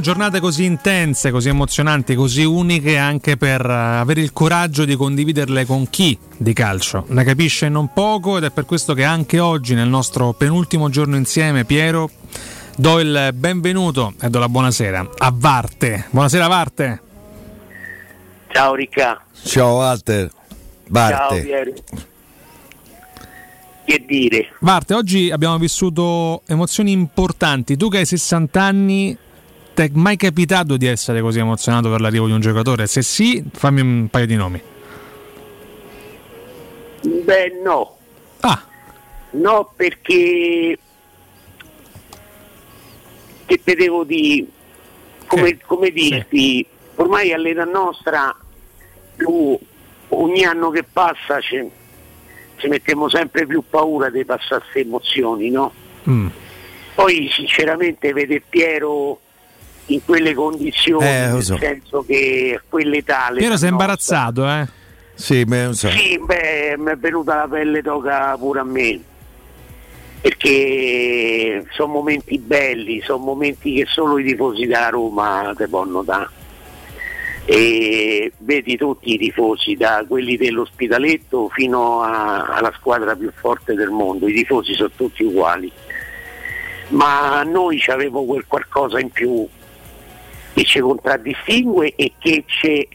Giornate così intense, così emozionanti, così uniche, anche per eh, avere il coraggio di condividerle con chi di calcio ne capisce non poco ed è per questo che anche oggi, nel nostro penultimo giorno insieme, Piero, do il benvenuto e do la buonasera a Varte. Buonasera Varte. Ciao Ricca. Ciao Walter. Ciao Barte. Piero. Che dire? Varte, oggi abbiamo vissuto emozioni importanti. Tu che hai 60 anni, ti è mai capitato di essere così emozionato per l'arrivo di un giocatore? Se sì, fammi un paio di nomi. Beh no. Ah. No perché che te devo dire come, come dirti ormai all'età nostra tu ogni anno che passa ci, ci mettiamo sempre più paura di passare queste emozioni no? Mm. poi sinceramente vedere Piero in quelle condizioni Eh, lo nel so. senso che a quell'età Piero sei imbarazzato, eh? Sì, beh, non so. sì, beh, mi è venuta la pelle d'oca pure a me. Perché sono momenti belli, sono momenti che solo i tifosi della Roma te possono dare. E vedi tutti i tifosi, da quelli dell'ospitaletto fino a- alla squadra più forte del mondo, i tifosi sono tutti uguali. Ma noi avevo quel qualcosa in più che ci contraddistingue e che ci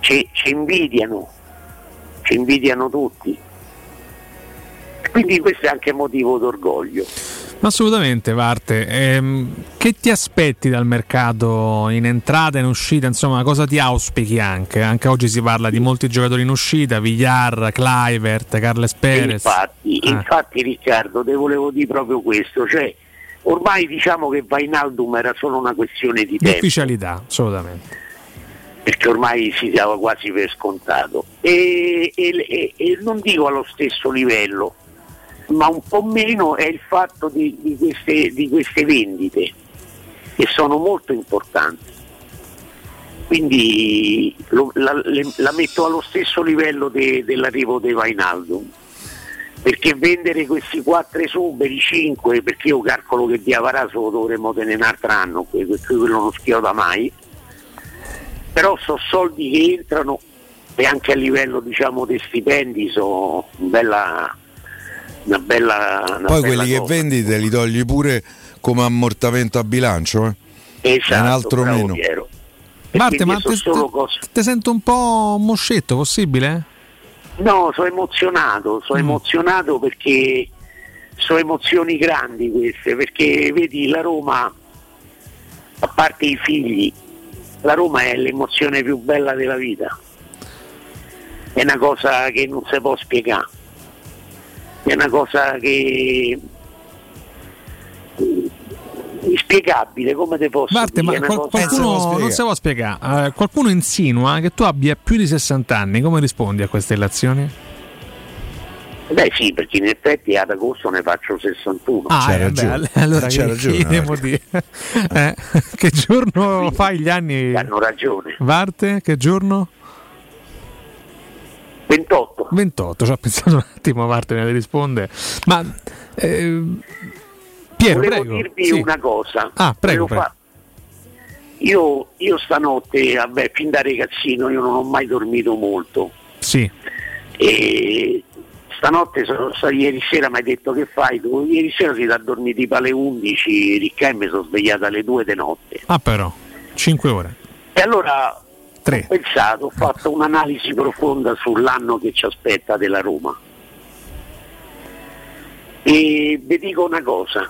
ci, ci invidiano, ci invidiano tutti. Quindi questo è anche motivo d'orgoglio. Assolutamente, Varte. Ehm, che ti aspetti dal mercato in entrata e in uscita? Insomma, cosa ti auspichi anche? Anche oggi si parla di molti giocatori in uscita, Villar, Clivert, Carles Perez. Infatti, Ah. infatti Riccardo, te volevo dire proprio questo, cioè ormai diciamo che Vainaldum era solo una questione di Di tempo, ufficialità, assolutamente. perché ormai si dava quasi per scontato. E, e- e- non dico allo stesso livello, ma un po' meno è il fatto di, di queste, di queste vendite, che sono molto importanti. Quindi lo- la, la metto allo stesso livello de- dell'arrivo di Vainaldum. Perché vendere questi quattro esuberi, 5, perché io calcolo che di Avaraso lo dovremmo tenere un altro anno, que- que- quello non schioda mai, però sono soldi che entrano e anche a livello diciamo dei stipendi sono bella, una bella una Poi bella quelli che cosa. vendi te li togli pure come ammortamento a bilancio, eh? Esatto, è un altro bravo meno. Marte, ma te, solo te- cose- te sento un po' moscetto, possibile? No, sono emozionato, sono Mm. emozionato perché sono emozioni grandi queste, perché vedi la Roma, a parte i figli, la Roma è l'emozione più bella della vita. È una cosa che non si può spiegare. È una cosa che inspiegabile, come te posso Marte, ma qual- qualcuno non si può spiegare. Eh, qualcuno insinua che tu abbia più di 60 anni. Come rispondi a queste relazioni? Beh sì, perché in effetti ad agosto ne faccio 61. Ah, eh, beh, all- allora C'ha che, ragione, che devo dire? Eh, che giorno fai gli anni? Hanno ragione. Varte, che giorno? 28. 28, ci ho pensato un attimo, Varte ne risponde. Ma eh, Piero, Volevo prego. dirvi Sì. una cosa. Ah, prego, prego. fa- Io, io stanotte, vabbè, fin da ragazzino io non ho mai dormito molto. Sì. E stanotte sono stato ieri sera mi hai detto che fai tu? Ieri sera si dà a dormire tipo alle 11, ricca e mi sono svegliata alle 2 di notte. Ah, però, 5 ore. E allora Tre. ho pensato, ho fatto un'analisi profonda sull'anno che ci aspetta della Roma. E vi dico una cosa,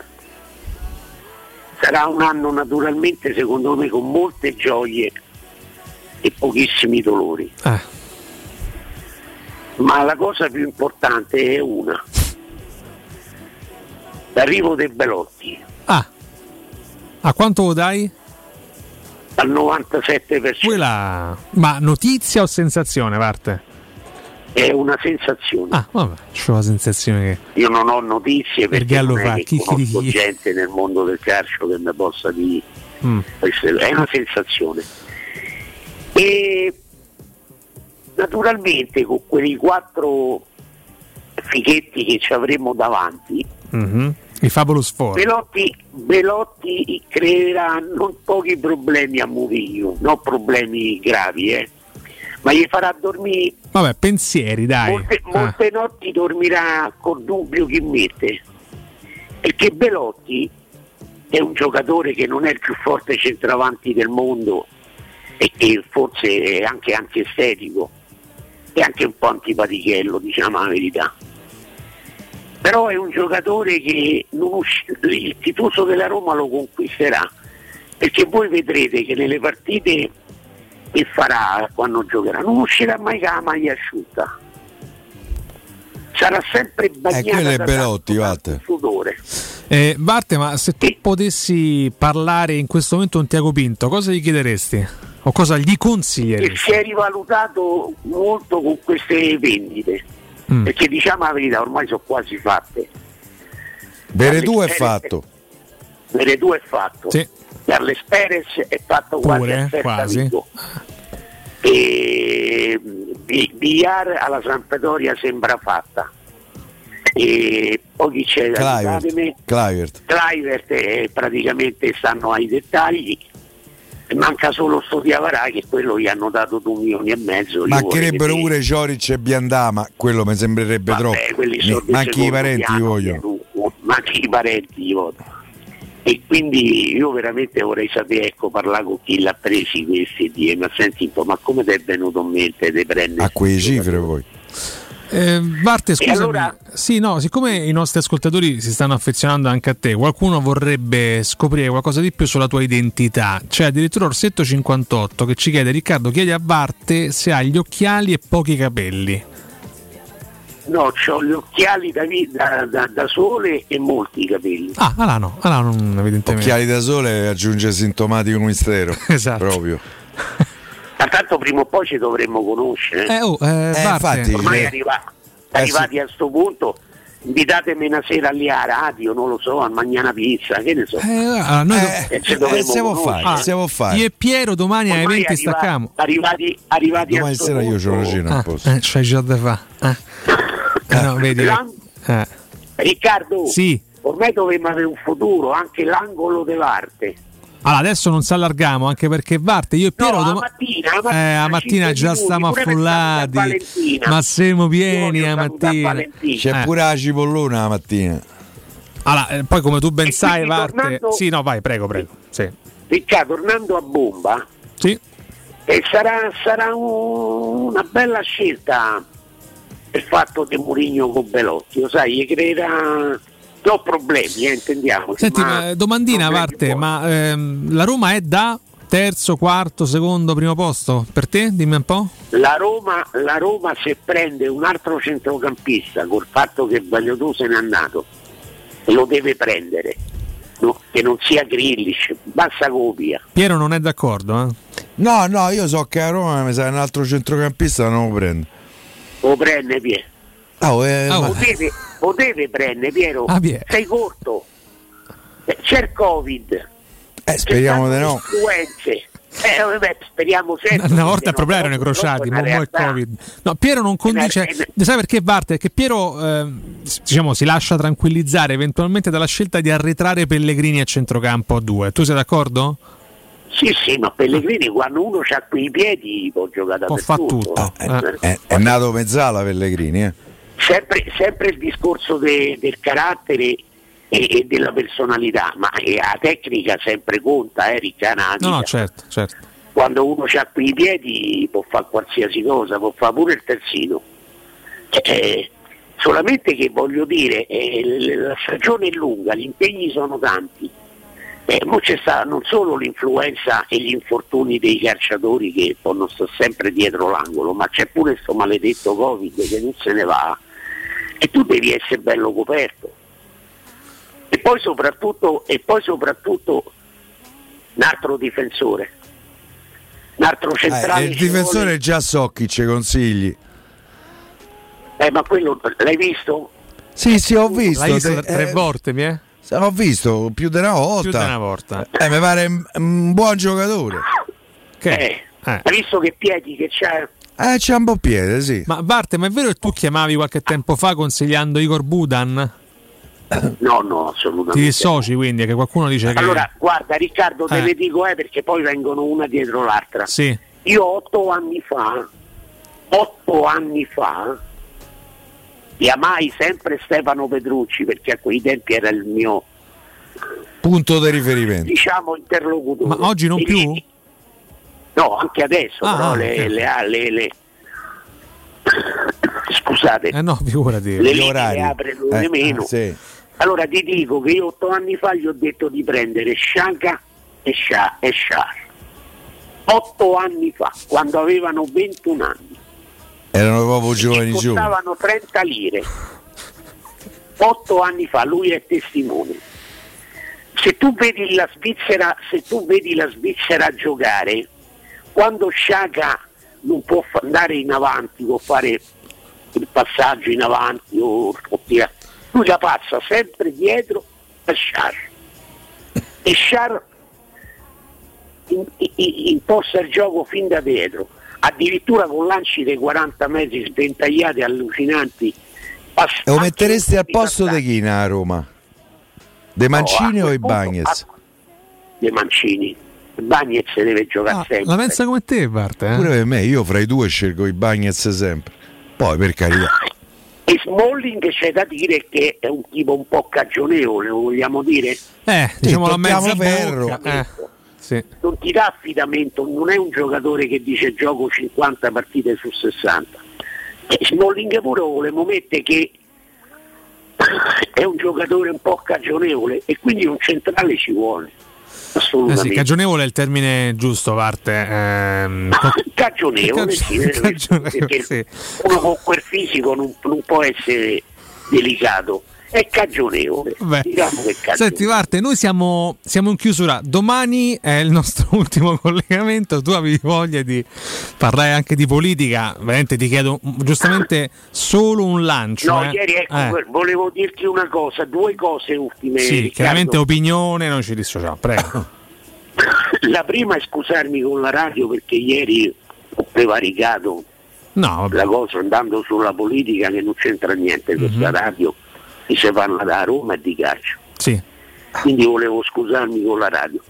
sarà un anno naturalmente secondo me con molte gioie e pochissimi dolori. Eh. Ma la cosa più importante è una. L'arrivo dei Belotti Ah, a quanto lo dai? al 97% Quella... Ma notizia o sensazione, Varte? È una sensazione. Ah, vabbè, c'ho la sensazione che... Io non ho notizie Per perché non fa è che chicchirichi. conosco gente nel mondo del calcio che mi possa dire Mm. è una sensazione. E naturalmente con quei quattro fighetti che ci avremo davanti, Mhm. I Fabulous Four. Belotti, Belotti creerà non pochi problemi a Murillo, non problemi gravi, eh. Ma gli farà dormire Vabbè, pensieri, dai. molte, Ah. molte notti dormirà col dubbio chi mette. Perché Belotti è un giocatore che non è il più forte centravanti del mondo e che forse è anche antiestetico e anche un po' antipatichello, diciamo la verità. Però è un giocatore che non usci- il tifoso della Roma lo conquisterà, perché voi vedrete che nelle partite che farà quando giocherà non uscirà mai con la maglia asciutta. Sarà sempre Eh, bagnata è da Belotti, sudore. Eh, Varte, ma se tu potessi parlare in questo momento con Tiago Pinto, cosa gli chiederesti? O cosa gli E consiglieresti? si è rivalutato molto con queste vendite, Mm. perché diciamo la verità, ormai sono quasi fatte. Veretù è fatto. Veretù è fatto. Sì. Carles Perez è fatto quasi Pure, quasi. Vigo. E Villar alla Sampdoria sembra fatta. E poi chi c'è? Clivert. Clivert. Clivert eh, praticamente stanno ai dettagli. Manca solo sto Diavarà che quello gli hanno dato 2 milioni e mezzo. li Mancherebbero pure Cioric e Biandama, quello mi sembrerebbe Vabbè, troppo. di Manchi i parenti piano, vogliono. Manchi i parenti gli vogliono. E quindi io veramente vorrei sapere, ecco, parlare con chi l'ha presi questi e dire, ma senti un po', ma come ti è venuto in mente di prendere A quelle cifre poi. Eh, Varte, scusami. allora- Sì, no, siccome i nostri ascoltatori si stanno affezionando anche a te, qualcuno vorrebbe scoprire qualcosa di più sulla tua identità. C'è addirittura Orsetto 58 che ci chiede: Riccardo, chiedi a Varte se ha gli occhiali e pochi capelli. No, ho gli occhiali da, da- da- da sole e molti capelli. Ah, allora no, allora non evidentemente. Occhiali da sole aggiunge sintomatico mistero. Esatto. Proprio. Ma tanto prima o poi ci dovremmo conoscere. Eh, oh, eh, Varte. infatti, Ormai eh, arriva- eh, arrivati a sto punto, invitatemi una sera lì a radio, non lo so, a mangiare una pizza, che ne so. Eh, allora, noi E ci dovremmo siamo conoscere. fare, siamo fare. Io e Piero domani alle Ormai 20 arriva- stacchiamo. Arrivati, arrivati Domani sera io una cena Ah, eh, c'hai già da fa. Eh. Eh, no, vedi. Eh. Riccardo, Sì. ormai dovremmo avere un futuro, anche l'angolo dell'arte. Allora, adesso non si allarghiamo anche perché Varte, io e Piero No, la doma- mattina, mattina, eh, a mattina già minuti, stiamo affollati. Ma siamo pieni a mattina. Valentina. C'è Eh. pure la cipollona la mattina. Allora, eh, poi come tu ben E sai, Varte. tornando- Sì, no, vai, prego, prego. Sì. Riccardo, tornando a bomba, Sì. eh, sarà, sarà un- una bella scelta il fatto di Murigno con Belotti, lo sai, gli creerà do problemi, eh, intendiamoci. Senti, ma eh, domandina, Varte, buoni. ma ehm, la Roma è da terzo, quarto, secondo, primo posto? Per te? Dimmi un po'. La Roma, la Roma se prende un altro centrocampista col fatto che Vagliotù se n'è andato, lo deve prendere. No, che non sia Grillish, basta copia. Piero non è d'accordo, eh? No, no, io so che a Roma mi sa un altro centrocampista non lo prende. Lo prende Piero. Oh, eh, Ah, ma- Lo deve, lo deve prendere Piero. Ah. Sei corto. Eh, C'è il Covid. eh, speriamo di no. Influenze. Eh, vabbè, speriamo sempre. Una volta il problema no, erano i crociati, ma è realtà. Covid. No, Piero non condice. Eh, Sai perché Varte? Perché Piero s- diciamo, si lascia tranquillizzare eventualmente dalla scelta di arretrare Pellegrini a centrocampo a due. Tu sei d'accordo? Sì, sì, ma Pellegrini quando uno ha quei piedi può giocare Può fa dappertutto. tutto. Eh, È, è nato mezzala Pellegrini, eh. Sempre, sempre il discorso de- del carattere e, della personalità, ma la tecnica sempre conta, eh, Riccana. No, no, certo, certo. Quando uno ha quei piedi può fare qualsiasi cosa, può fare pure il terzino. Eh, solamente che voglio dire, eh, la stagione è lunga, gli impegni sono tanti. Eh, c'è stata non solo l'influenza e gli infortuni dei calciatori che possono stare sempre dietro l'angolo, ma c'è pure questo maledetto Covid che non se ne va e tu devi essere bello coperto. E poi soprattutto, e poi soprattutto un altro difensore, un altro centrale. Eh, il difensore vuole- già so chi ci consigli. Eh, ma quello l'hai visto? Sì, sì, ho visto. L'hai visto tre eh, volte, mi è? Ho visto più di una volta. Più di una volta. Eh, mi pare un- un buon giocatore. Che? Eh, Eh. Hai visto che piedi che c'ha? Eh, c'è un po' piede, sì. Ma Barte, ma è vero che tu chiamavi qualche tempo fa consigliando Igor Budan? No, no, assolutamente. Ti dissoci quindi, che qualcuno dice che... Allora, guarda Riccardo, te Eh. ne dico eh, perché poi vengono una dietro l'altra. Sì. Io otto anni fa, otto anni fa, chiamai sempre Stefano Petrucci perché a quei tempi era il mio, Punto di riferimento. diciamo, interlocutore. Ma oggi non E più? gli- No, anche adesso, Ah, però ah, le, le ha- le- le- Scusate, Eh no, figurati. le linee apre lui Eh, di meno. ah, sì. Allora ti dico che io otto anni fa gli ho detto di prendere Scianca e Scià e Sciar. Otto anni fa, quando avevano 21 anni, Erano proprio giovani giovani. costavano 30 lire. Otto anni fa, lui è testimone. Se tu vedi la Svizzera, se tu vedi la Svizzera giocare, quando Sciaga non può andare in avanti, può fare il passaggio in avanti o, o tira- lui la passa sempre dietro a Sciar. E Sciar imposta il gioco fin da dietro, addirittura con lanci dei 40 metri sventagliati allucinanti. E lo metteresti al posto di passaggi. chi a Roma? De Mancini No, o i Bagnets? De Mancini. Bagnez deve giocare Ah, sempre. la pensa come te, Barte? Eh? Pure per me, io fra i due scelgo i Bagnets sempre. Poi per carità. E Smalling c'è da dire che è un tipo un po' cagionevole, vogliamo dire? Eh, diciamo la mezza ferro. Eh, sì. Non ti dà affidamento, non è un giocatore che dice gioco 50 partite su 60. E Smalling pure volevamo mettere che è un giocatore un po' cagionevole e quindi un centrale ci vuole. Eh Assolutamente. sì, cagionevole è il termine giusto, Barte. Ehm, co- Cagionevole, sì, Cagio- cagionevole, perché sì. uno con quel fisico non, non può essere delicato, è cagionevole. Diciamo è cagionevole. Senti, Barte, noi siamo, siamo in chiusura. Domani è il nostro ultimo collegamento. Tu avevi voglia di parlare anche di politica. Veramente ti chiedo giustamente solo un lancio. No, eh. ieri ecco, Eh, volevo dirti una cosa, due cose ultime. Sì, Riccardo. chiaramente opinione, non ci dissociamo. Prego. La prima è scusarmi con la radio perché ieri ho prevaricato No, la cosa andando sulla politica che non c'entra niente questa Mhm. radio si parla da Roma e di calcio. Sì. Quindi volevo scusarmi con la radio,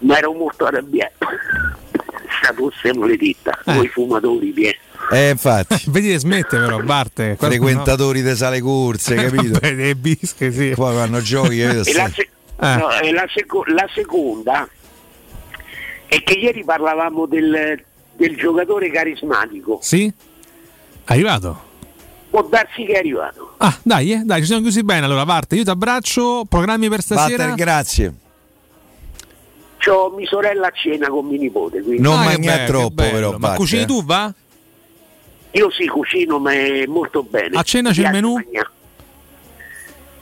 ma ero molto arrabbiato. Statussimo le ditta, Eh. voi fumatori pieni. Eh, infatti. Vedi smette però, Barte. Frequentatori di sale corse, capito? Vabbè, bische, sì. Poi vanno giochi? E la, se- Eh. no, e la seco- la seconda è che ieri parlavamo del, del giocatore carismatico. Sì? Arrivato. Può darsi che è arrivato. Ah, dai, eh, dai, ci siamo chiusi bene. Allora, Barte, io ti abbraccio. Programmi per stasera. Walter, grazie. C'ho mia sorella a cena con mio nipote. Quindi Non Ah, mangia che troppo, bello. però. Ma cucini eh. tu, va? Io sì cucino, ma è molto bene. A cena c'è il menù? mangiare.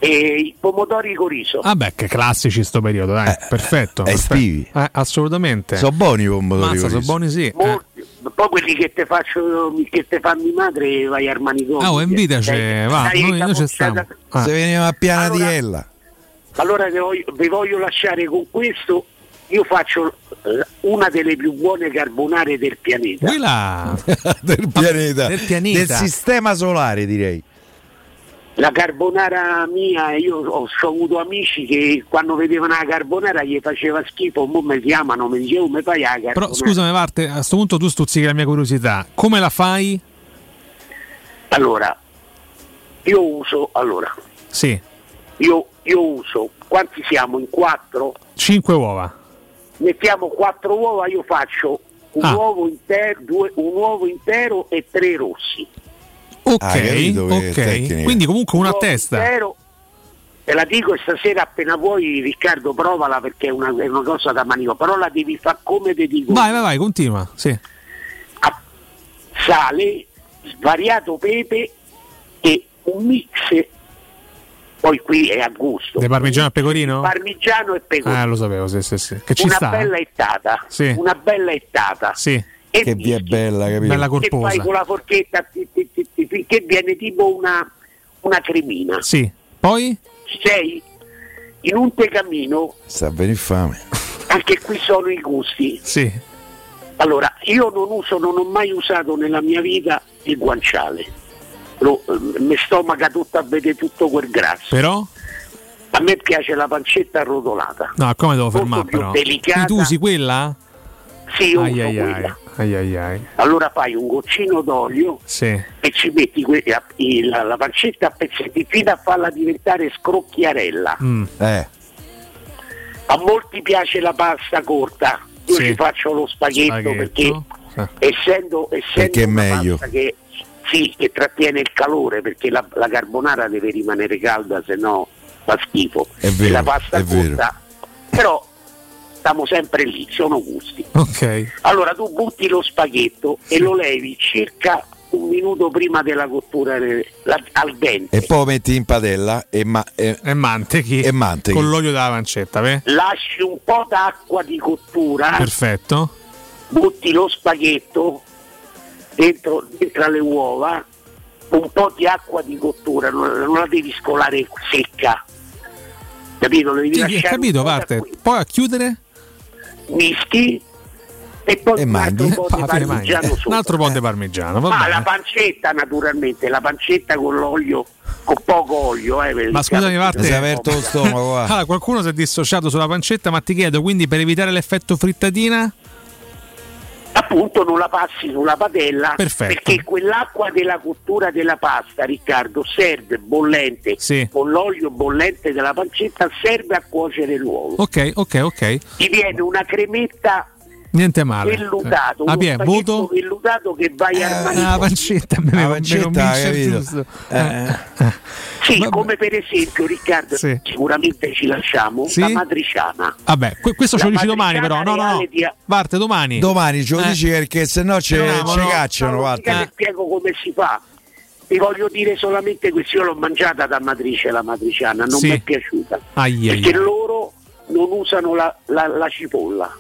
E i pomodori con riso. Vabbè, che classici sto periodo, dai. perfetto. Eh, perfetto. estivi. Eh, assolutamente. Sono buoni i pomodori Mazza, con sono riso. buoni, sì. Eh. Molti. Poi quelli che te faccio che te fa mia madre vai al manicomio. Ah, oh, invitaci, Dai, va, dai, noi, noi ci stiamo. Ah. Se veniamo a Piana Allora- di Ella. Allora vi voglio, vi voglio lasciare con questo. Io faccio eh, una delle più buone carbonare del pianeta. Quella del pianeta. Del pianeta. Del sistema solare, direi. La carbonara mia, io ho, ho avuto amici che quando vedevano la carbonara gli faceva schifo, mo mi chiamano, mi dicevo mi fai la carbonara. Però scusami, Marte, a questo punto tu stuzzichi la mia curiosità. Come la fai? Allora, io uso, allora, Sì, io, io uso, quanti siamo? In quattro? 5 uova. Mettiamo quattro uova, io faccio un, Ah. uovo, intero, due- un uovo intero e tre rossi. Ok, Ah, ok. Quindi comunque una a testa. intero, te la dico stasera appena vuoi Riccardo provala perché è una, è una cosa da manico, però la devi fare come ti dico. Vai, vai, vai, continua. Sì. Sale, svariato pepe e un mix, poi qui è a gusto. Del parmigiano e pecorino? Parmigiano e pecorino. Ah, lo sapevo, sì, sì, sì. Che ci una sta. bella ettata, Sì. una bella ettata. Sì. E Che vi è bella, capito? Bella e fai corposa. con la forchetta finché viene tipo una, una cremina. Sì. Poi? Sei in un tegamino, Sta a venire fame. anche qui sono i gusti. Sì. Allora, io non uso, non ho mai usato nella mia vita il guanciale. Lo- eh, mi stomaca tutto a vedere tutto quel grasso. Però? A me piace la pancetta arrotolata. No, come devo fermare più però? delicata. Tu usi quella? Sì, io ai uso ai ai, quella. ai ai ai. Allora fai un goccino d'olio Sì. e ci metti que- a- il- la, la pancetta a pezzetti fino a farla diventare scrocchiarella. Mm. Eh. A molti piace la pasta corta, io Sì. ci faccio lo spaghetto, Spaghetto. perché essendo, essendo Perché è una meglio. pasta che, sì, che trattiene il calore, perché la, la carbonara deve rimanere calda, se no fa schifo. È E vero, la pasta è vero. corta, però stiamo sempre lì, sono gusti. Ok. Allora tu butti lo spaghetto e lo levi circa un minuto prima della cottura la- al dente. E poi lo metti in padella e, ma- e, e mantechi. E mantechi. Con l'olio della pancetta, beh? Lasci un po' d'acqua di cottura, Perfetto. butti lo spaghetto dentro, dentro le uova, un po' di acqua di cottura, non, non la devi scolare secca. Capito? Lo devi Sì, lasciare capito, parte. Poi a chiudere? Mischi e poi un altro po' di Ah, parmigiano Un sopra. altro po' di parmigiano, Ma bene. la pancetta naturalmente, la pancetta con l'olio, con poco olio. Eh, Ma scusami, caso- Marte. stomaco, Allora, qualcuno si è dissociato sulla pancetta, ma ti chiedo quindi per evitare l'effetto frittatina? Appunto non la passi sulla padella Perfetto. perché quell'acqua della cottura della pasta, Riccardo, serve bollente, con l'olio bollente della pancetta, serve a cuocere l'uovo. Ok, ok, ok. Ti viene una cremetta Niente male. vellutato, Ah, Pie, voto? vellutato che vai a Ah, la pancetta me La ne pancetta, convince il capito? giusto. Eh. Sì, come per esempio Riccardo, Sì. sicuramente ci lasciamo Sì? la matriciana. Vabbè, que- questo ce La lo dici domani però. No, no, no. Varte domani. Domani ce lo Eh. dici perché se no ci No, ci no, cacciano. no, guarda. ti spiego come si fa. Ti voglio dire solamente questo, io l'ho mangiata da matrice la matriciana, non Sì. mi è piaciuta. Ai, ai, perché ai. loro non usano la, la- la cipolla.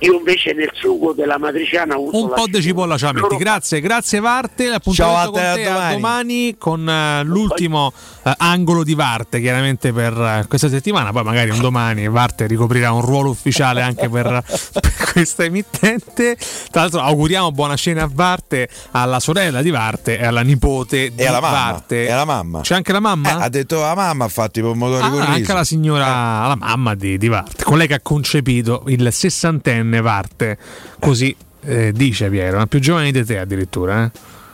Io invece nel sugo della matriciana uso Un po' di cipolla la metti. Grazie, grazie Varte. L'appuntamento Ciao, con a te, te a domani. domani con eh, l'ultimo eh, angolo di Varte, chiaramente per eh, questa settimana. Poi magari un domani Varte ricoprirà un ruolo ufficiale anche per, per questa emittente. Tra l'altro auguriamo buona scena a Varte, alla sorella di Varte e alla nipote di E alla mamma. Varte. E alla mamma. C'è anche la mamma? Eh, ha detto la mamma ha fatto i pomodori Ah, con il anche riso. la signora, la mamma di, di Varte, colei che ha concepito il sessantenne Varte, così eh, dice Piero, è più giovane di te addirittura.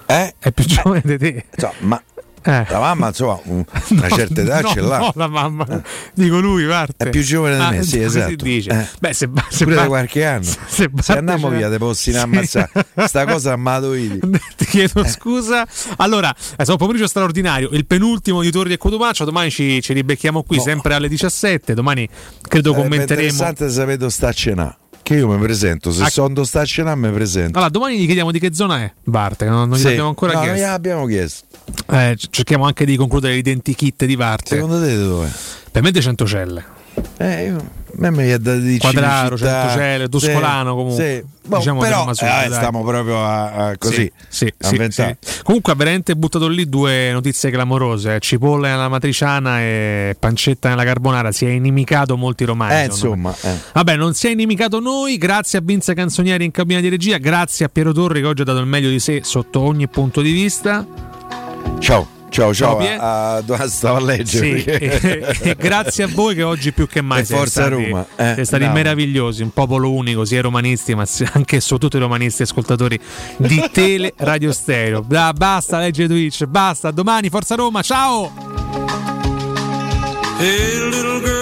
Eh? È più giovane di te. ma Eh. la mamma insomma un- una certa età no, ce l'ha. No, la mamma, dico lui, Varte. È più giovane di Ah, me, sì, così esatto. dice. Eh. Beh, se, ba- se Pure ba- da qualche anno. Se, Se, andiamo via, te possi Sì. ammazzare. Sta cosa a vedi. Ti chiedo scusa. Allora, è stato un pomeriggio straordinario. Il penultimo di Torri e Cotumaccio. Domani ci, ci ribecchiamo qui, sempre alle 17. Domani credo Sarebbe commenteremo. interessante sapere dove sta a cenà. Che io mi presento, se Ah. so dove sta a cenà mi presento. Allora, domani gli chiediamo di che zona è Varte, non, non gli Sì. abbiamo ancora No, chiesto. gliel'abbiamo chiesto. Eh, cerchiamo anche di concludere l'identikit di Varte. Secondo te dove? Per me di Centocelle. Eh, io, a me è da dire Quadraro. Centocelle, Tuscolano comunque. Sì. Boh, Diciamo però eh, stiamo proprio a, a così Sì, sì, sì, sì. Comunque ha veramente buttato lì due notizie clamorose: eh. cipolla nella matriciana e pancetta nella carbonara. Si è inimicato molti romani. Eh, insomma, eh. Vabbè, non si è inimicato noi. Grazie a Vince Canzonieri in cabina di regia. Grazie a Piero Torri che oggi ha dato il meglio di sé sotto ogni punto di vista. Ciao. Ciao, ciao, a, a- stavo a leggere? Sì, e, e grazie a voi che oggi più che mai E siete forza stati, Roma, eh, siete stati bravo. meravigliosi, un popolo unico, sia romanisti, ma anche e soprattutto i romanisti ascoltatori di Tele Radio Stereo. Da, basta leggere Twitch, basta, domani, Forza Roma, ciao! Hey,